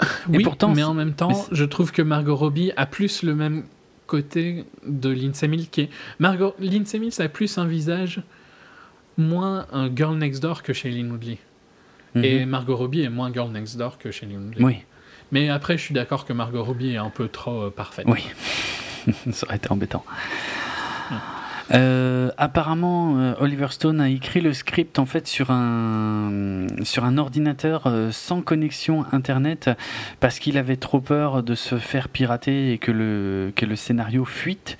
Oui, pourtant, mais en même temps, je trouve que Margot Robbie a plus le même côté de Lindsay Mills qui est. Margot... Lindsay Mills a plus un visage moins un Girl Next Door que Shailene Woodley. Mhm. Et Margot Robbie est moins Girl Next Door que Shailene Woodley. Oui. Mais après, je suis d'accord que Margot Robbie est un peu trop euh, parfaite. Oui. Ça aurait été embêtant. Euh, apparemment, euh, Oliver Stone a écrit le script en fait sur un sur un ordinateur sans connexion internet parce qu'il avait trop peur de se faire pirater et que le que le scénario fuite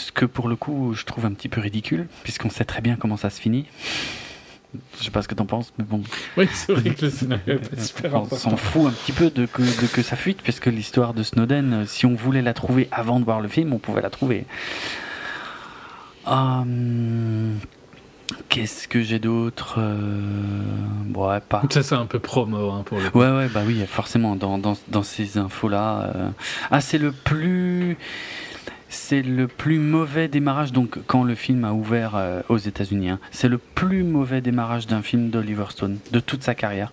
Ce que pour le coup, je trouve un petit peu ridicule, puisqu'on sait très bien comment ça se finit. Je sais pas ce que t'en penses, mais bon. Oui, c'est vrai que le scénario est pas super On s'en fout un petit peu de que, de que ça fuite, puisque l'histoire de Snowden, euh, si on voulait la trouver avant de voir le film, on pouvait la trouver. Hum, Qu'est-ce que j'ai d'autre euh... Ouais, pas. Ça, c'est un peu promo hein, pour le. Ouais, ouais, bah oui, forcément, dans, dans, dans ces infos-là. Euh... Ah, c'est le plus. C'est le plus mauvais démarrage, donc quand le film a ouvert euh, aux États-Unis, hein, c'est le plus mauvais démarrage d'un film d'Oliver Stone de toute sa carrière.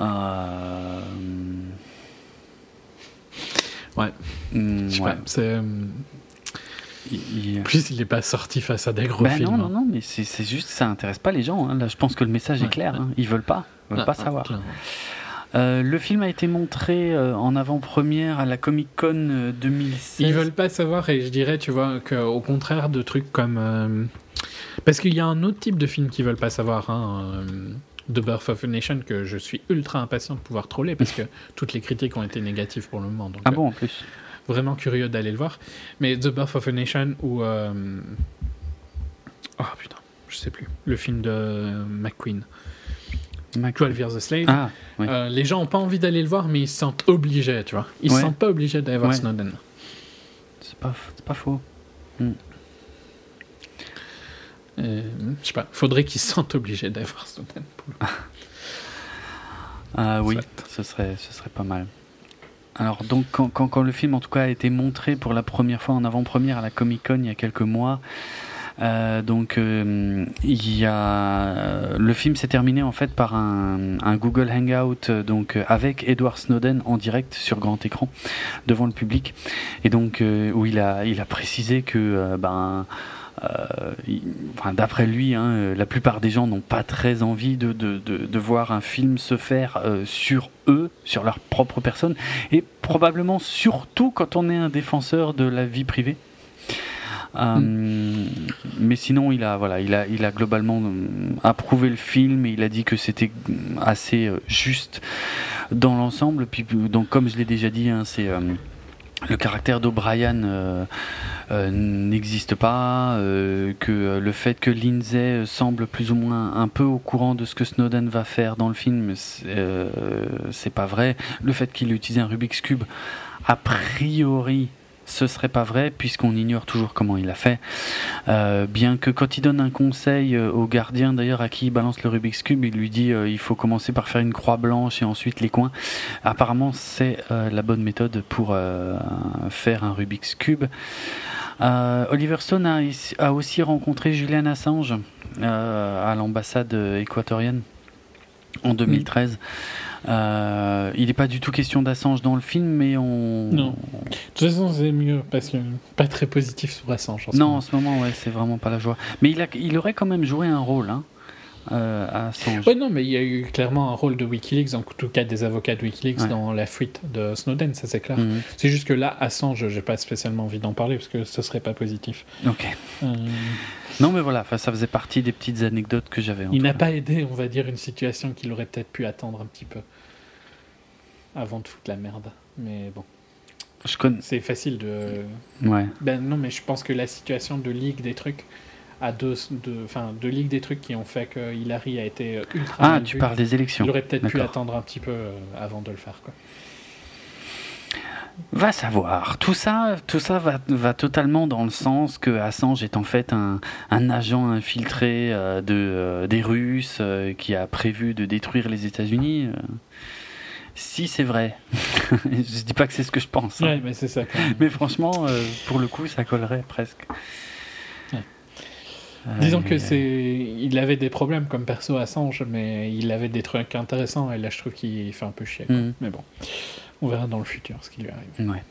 Euh... Ouais. Mm, Je sais ouais. pas, c'est. euh, Il- il- En plus, il n'est pas sorti face à des gros Ben films. non, non, hein. non, mais c'est juste, ça intéresse pas les gens. hein. Là, je pense que le message Ouais, est clair. ouais. hein. Ils veulent pas, ils veulent Ah, pas ah, savoir. clairement. Euh, le film a été montré euh, en avant-première à la Comic Con euh, 2016. Ils veulent pas savoir, et je dirais, tu vois, qu'au contraire de trucs comme. euh, Parce qu'il y a un autre type de film qu'ils veulent pas savoir, hein, euh, The Birth of a Nation, que je suis ultra impatient de pouvoir troller, parce que toutes les critiques ont été négatives pour le moment. Donc, Ah euh, bon, en plus. vraiment curieux d'aller le voir. Mais The Birth of a Nation ou. euh, Oh putain, je sais plus. Le film de McQueen. 12 Years a Slave. Ah, oui. Euh, les gens ont pas envie d'aller le voir, mais ils se sentent obligés, tu vois. Ils se Ouais. sentent pas obligés d'aller voir Ouais. Snowden. c'est pas, pas faux. Euh, je sais pas, faudrait qu'ils se sentent obligés d'aller voir Snowden. Ah oui, Soit. ce serait, ce serait pas mal. Alors donc quand, quand, quand le film en tout cas a été montré pour la première fois en avant-première à la Comic Con il y a quelques mois, euh, donc euh, euh, le film s'est terminé en fait par un, Google Hangout donc avec Edward Snowden en direct sur grand écran devant le public et donc où il a précisé que ben d'après lui, hein, la plupart des gens n'ont pas très envie de, voir un film se faire sur eux, sur leur propre personne, et probablement surtout quand on est un défenseur de la vie privée. Euh, Mais sinon, il a, voilà, il a, globalement euh, approuvé le film et il a dit que c'était assez euh, juste dans l'ensemble. Puis, donc, comme je l'ai déjà dit, hein, c'est le caractère d'O'Brien euh, n'existe pas, que le fait que Lindsay semble plus ou moins un peu au courant de ce que Snowden va faire dans le film, c'est pas vrai. Le fait qu'il ait utilisé un Rubik's Cube, a priori, ce serait pas vrai puisqu'on ignore toujours comment il a fait. Euh, bien que quand il donne un conseil euh, au gardien d'ailleurs à qui il balance le Rubik's Cube, il lui dit euh, il faut commencer par faire une croix blanche et ensuite les coins. Apparemment c'est euh, la bonne méthode pour faire un Rubik's Cube. Oliver Stone a, aussi rencontré Julian Assange à l'ambassade équatorienne en 2013. Euh, il n'est pas du tout question d'Assange dans le film, mais on. Non. De toute façon, c'est mieux parce que pas très positif sur Assange. en ce Non, moment. en ce moment, ouais, c'est vraiment pas la joie. Mais il, a, il aurait quand même joué un rôle, hein, euh, à Assange. Ouais, non, mais il y a eu clairement un rôle de Wikileaks, en tout cas des avocats de Wikileaks Ouais. dans la fuite de Snowden, ça c'est clair. Mhm. C'est juste que là, Assange, j'ai pas spécialement envie d'en parler parce que ce serait pas positif. Ok. Euh, Non, mais voilà, ça faisait partie des petites anecdotes que j'avais. il n'a pas aidé, on va dire, une situation qu'il aurait peut-être pu attendre un petit peu avant de foutre la merde. Mais bon, Je connais. c'est facile de. Ouais. Ben non, mais je pense que la situation de ligue des trucs à deux, de, enfin, de ligue des trucs qui ont fait que Hillary a été ultra. Ah, mal tu parles des élections. Il aurait peut-être pu attendre un petit peu euh, avant de le faire, quoi. Va savoir. Tout ça, tout ça va, va totalement dans le sens que Assange est en fait un, un agent infiltré euh, de, euh, des Russes euh, qui a prévu de détruire les États-Unis. euh. si c'est vrai. je dis pas que c'est ce que je pense. hein. Ouais, mais c'est ça. quand même. Mais franchement, euh, pour le coup, ça collerait presque. Disons que c'est, il avait des problèmes comme perso Assange, mais il avait des trucs intéressants et là je trouve qu'il fait un peu chier. Mhm. Mais bon, on verra dans le futur ce qui lui arrive. Ouais.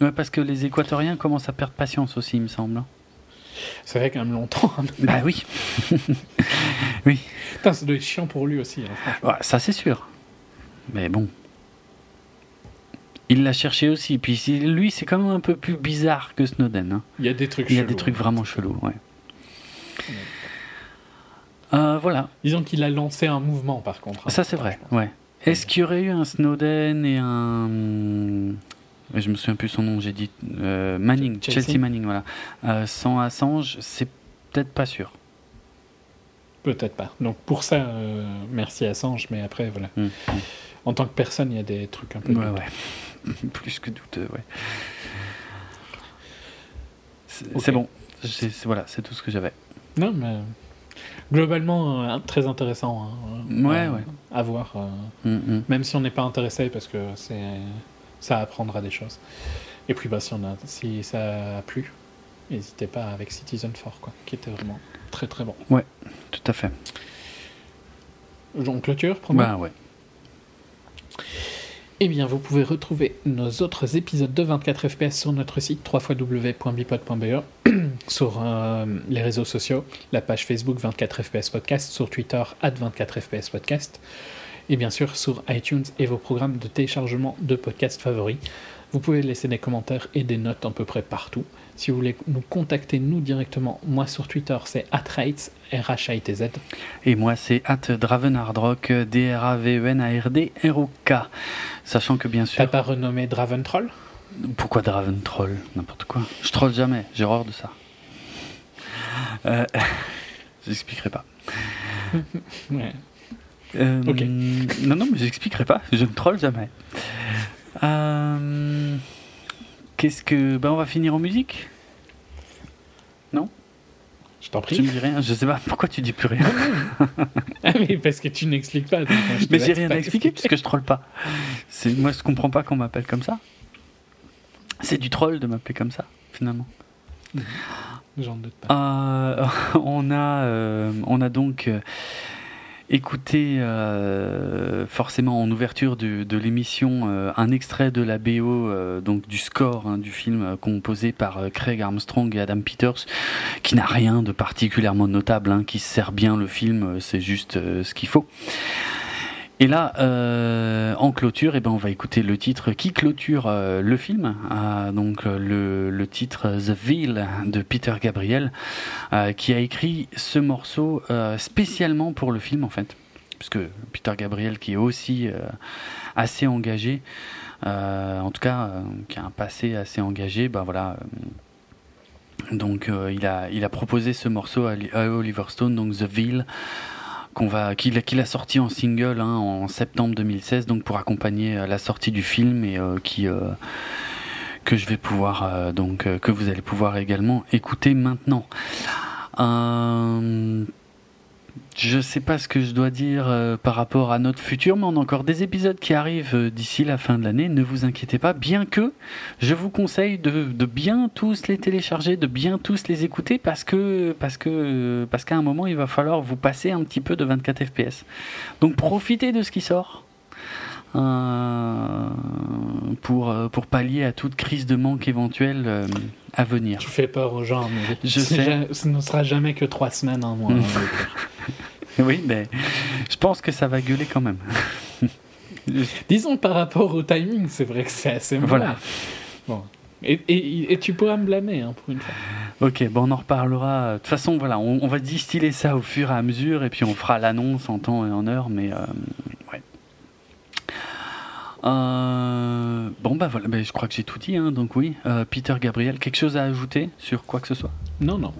Ouais, parce que les Équatoriens commencent à perdre patience aussi, il me semble. hein. Ça fait quand même longtemps. hein. Bah oui. Putain, ça doit être chiant pour lui aussi. hein. Ouais, ça c'est sûr. Mais bon. Il l'a cherché aussi. Puis lui, c'est quand même un peu plus bizarre que Snowden. hein. Il y a des trucs. Il y a chelous, des trucs hein. vraiment chelous, ouais. Euh, voilà, Disons qu'il a lancé un mouvement par contre. hein. ça c'est vrai, ouais. Est-ce qu'il y aurait eu un Snowden et un je me souviens plus son nom, j'ai dit Manning, Chelsea. Manning, voilà. sans Assange, c'est peut-être pas sûr. Peut-être pas. Donc pour ça, merci Assange, mais après, voilà. Hum, hum. En tant que personne, il y a des trucs un peu. Ouais, ouais. Plus que douteux, ouais. C'est bon. voilà, c'est tout ce que j'avais. Non, mais globalement euh, très intéressant. Hein, ouais, ouais. À voir. Euh, mm, mm. Même si on n'est pas intéressé, parce que c'est ça apprendra des choses. Et puis, bah, si, on a, si ça a plu, n'hésitez pas avec Citizen 4, quoi, qui était vraiment très très bon. Ouais, tout à fait. On clôture, pour Bah ouais. Eh bien, vous pouvez retrouver nos autres épisodes de 24 FPS sur notre site www.bipod.be, sur euh, les réseaux sociaux, la page Facebook 24 FPS Podcast, sur Twitter 24 FPS Podcast, et bien sûr sur iTunes et vos programmes de téléchargement de podcasts favoris. Vous pouvez laisser des commentaires et des notes à peu près partout. Si vous voulez nous contacter, nous directement, moi sur Twitter, c'est atrates, R-H-A-I-T-Z. Et moi, c'est dravenardrock, D-R-A-V-E-N-A-R-D-R-O-K. Sachant que bien sûr. T'as pas renommé Draventroll? Pourquoi Draventroll? N'importe quoi. Je troll jamais, j'ai horreur de ça. Euh, j'expliquerai pas. ouais. Euh, ok. Non, non, mais j'expliquerai pas. Je ne troll jamais. Euh, Qu'est-ce que. Ben, on va finir en musique? Non? Je t'en prie. Tu me dis rien Je sais pas pourquoi tu dis plus rien. ah, mais parce que tu n'expliques pas. mais j'ai rien à expliquer puisque je troll pas. Moi, je comprends pas qu'on m'appelle comme ça. C'est du troll de m'appeler comme ça, finalement. Euh, on, a, euh, on a donc. Euh, écouter euh, forcément en ouverture de l'émission un extrait de la BO, donc du score hein, du film composé par Craig Armstrong et Adam Peters, qui n'a rien de particulièrement notable, hein, qui sert bien le film, c'est juste ce qu'il faut. Et là, euh, en clôture, eh ben, on va écouter le titre qui clôture euh, le film, euh, donc le, le, titre The Veil de Peter Gabriel, qui a écrit ce morceau spécialement pour le film en fait, puisque Peter Gabriel qui est aussi assez engagé, en tout cas qui a un passé assez engagé, ben voilà. donc il a il a proposé ce morceau à, à Oliver Stone, donc The Veil va qu'il a sorti en single hein, en septembre 2016 donc pour accompagner euh, la sortie du film et euh, qui euh, que je vais pouvoir donc que vous allez pouvoir également écouter maintenant. Je sais pas ce que je dois dire euh, par rapport à notre futur, mais on a encore des épisodes qui arrivent euh, d'ici la fin de l'année. Ne vous inquiétez pas, bien que je vous conseille de, bien tous les télécharger, de bien tous les écouter, parce que parce que parce qu'à un moment il va falloir vous passer un petit peu de 24 FPS. Donc profitez de ce qui sort. Euh, pour, pour pallier à toute crise de manque éventuelle à venir. Tu fais peur aux gens, mais je sais. ce ne sera jamais que trois semaines en moins. oui, mais je pense que ça va gueuler quand même. Disons par rapport au timing, c'est vrai que c'est assez mal. Voilà. Bon. Et, et, tu pourras me blâmer hein, pour une fois. Ok, bon, on en reparlera. De toute façon, voilà, on, va distiller ça au fur et à mesure et puis on fera l'annonce en temps et en heure, mais euh, ouais. Euh, bon, bah voilà, bah, je crois que j'ai tout dit, hein, donc oui. Euh, Peter Gabriel, quelque chose à ajouter sur quoi que ce soit? Non, non.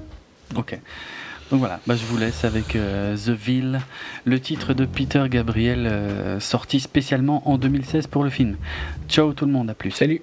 Ok. Donc voilà, bah, je vous laisse avec euh, The Ville, le titre de Peter Gabriel, sorti spécialement en 2016 pour le film. Ciao tout le monde, à plus. Salut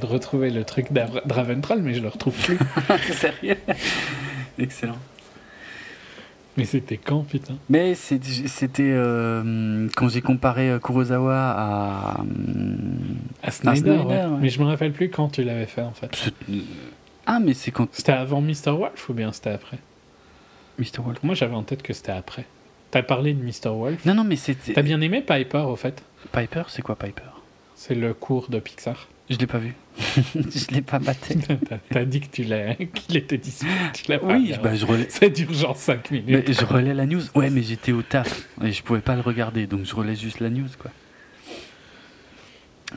De retrouver le truc Draventroll, mais je le retrouve plus. Sérieux? Excellent. mais c'était quand, putain? Mais c'était euh, quand j'ai comparé euh, Kurosawa à. À Snyder, Snyder, ouais. ouais. Mais je me rappelle plus quand tu l'avais fait, en fait. Ah, mais c'est quand C'était avant Mr. Wolf ou bien c'était après? Mr. Wolf. Moi, j'avais en tête que c'était après. T'as parlé de Mr. Wolf? Non, non, mais c'était. T'as bien aimé Piper, au fait? Piper, c'est quoi Piper? C'est le cours de Pixar. Je l'ai pas vu. je l'ai pas battu. T'as- T'as dit que tu l'as, qu'il était disponible. Pas Oui, bah, je relais. C'est d'urgence 5 minutes. Mais je relais la news. Ouais, mais j'étais au taf et je pouvais pas le regarder, donc je relais juste la news, quoi.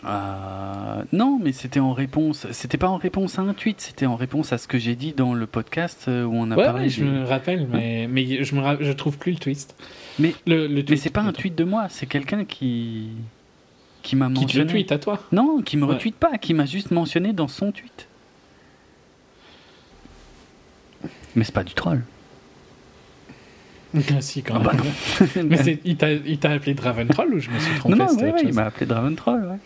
Euh, non, mais c'était en réponse. C'était pas en réponse à un tweet, c'était en réponse à ce que j'ai dit dans le podcast euh, où on a Ouais, parlé. ouais, je des- me rappelle, mais, mais je me ra- je trouve plus le twist. Mais- le, le Mais c'est pas un tweet de moi, c'est quelqu'un qui qui m'a Qui te mentionné. tweet à toi Non, qui me Ouais. retweet pas, qui m'a juste mentionné dans son tweet. Mais c'est pas du troll. Ah, si, quand Ah bah même. Mais il t'a appelé Draventroll ou je me suis trompé non, non, ouais, ouais, il m'a appelé Draven Troll, ouais.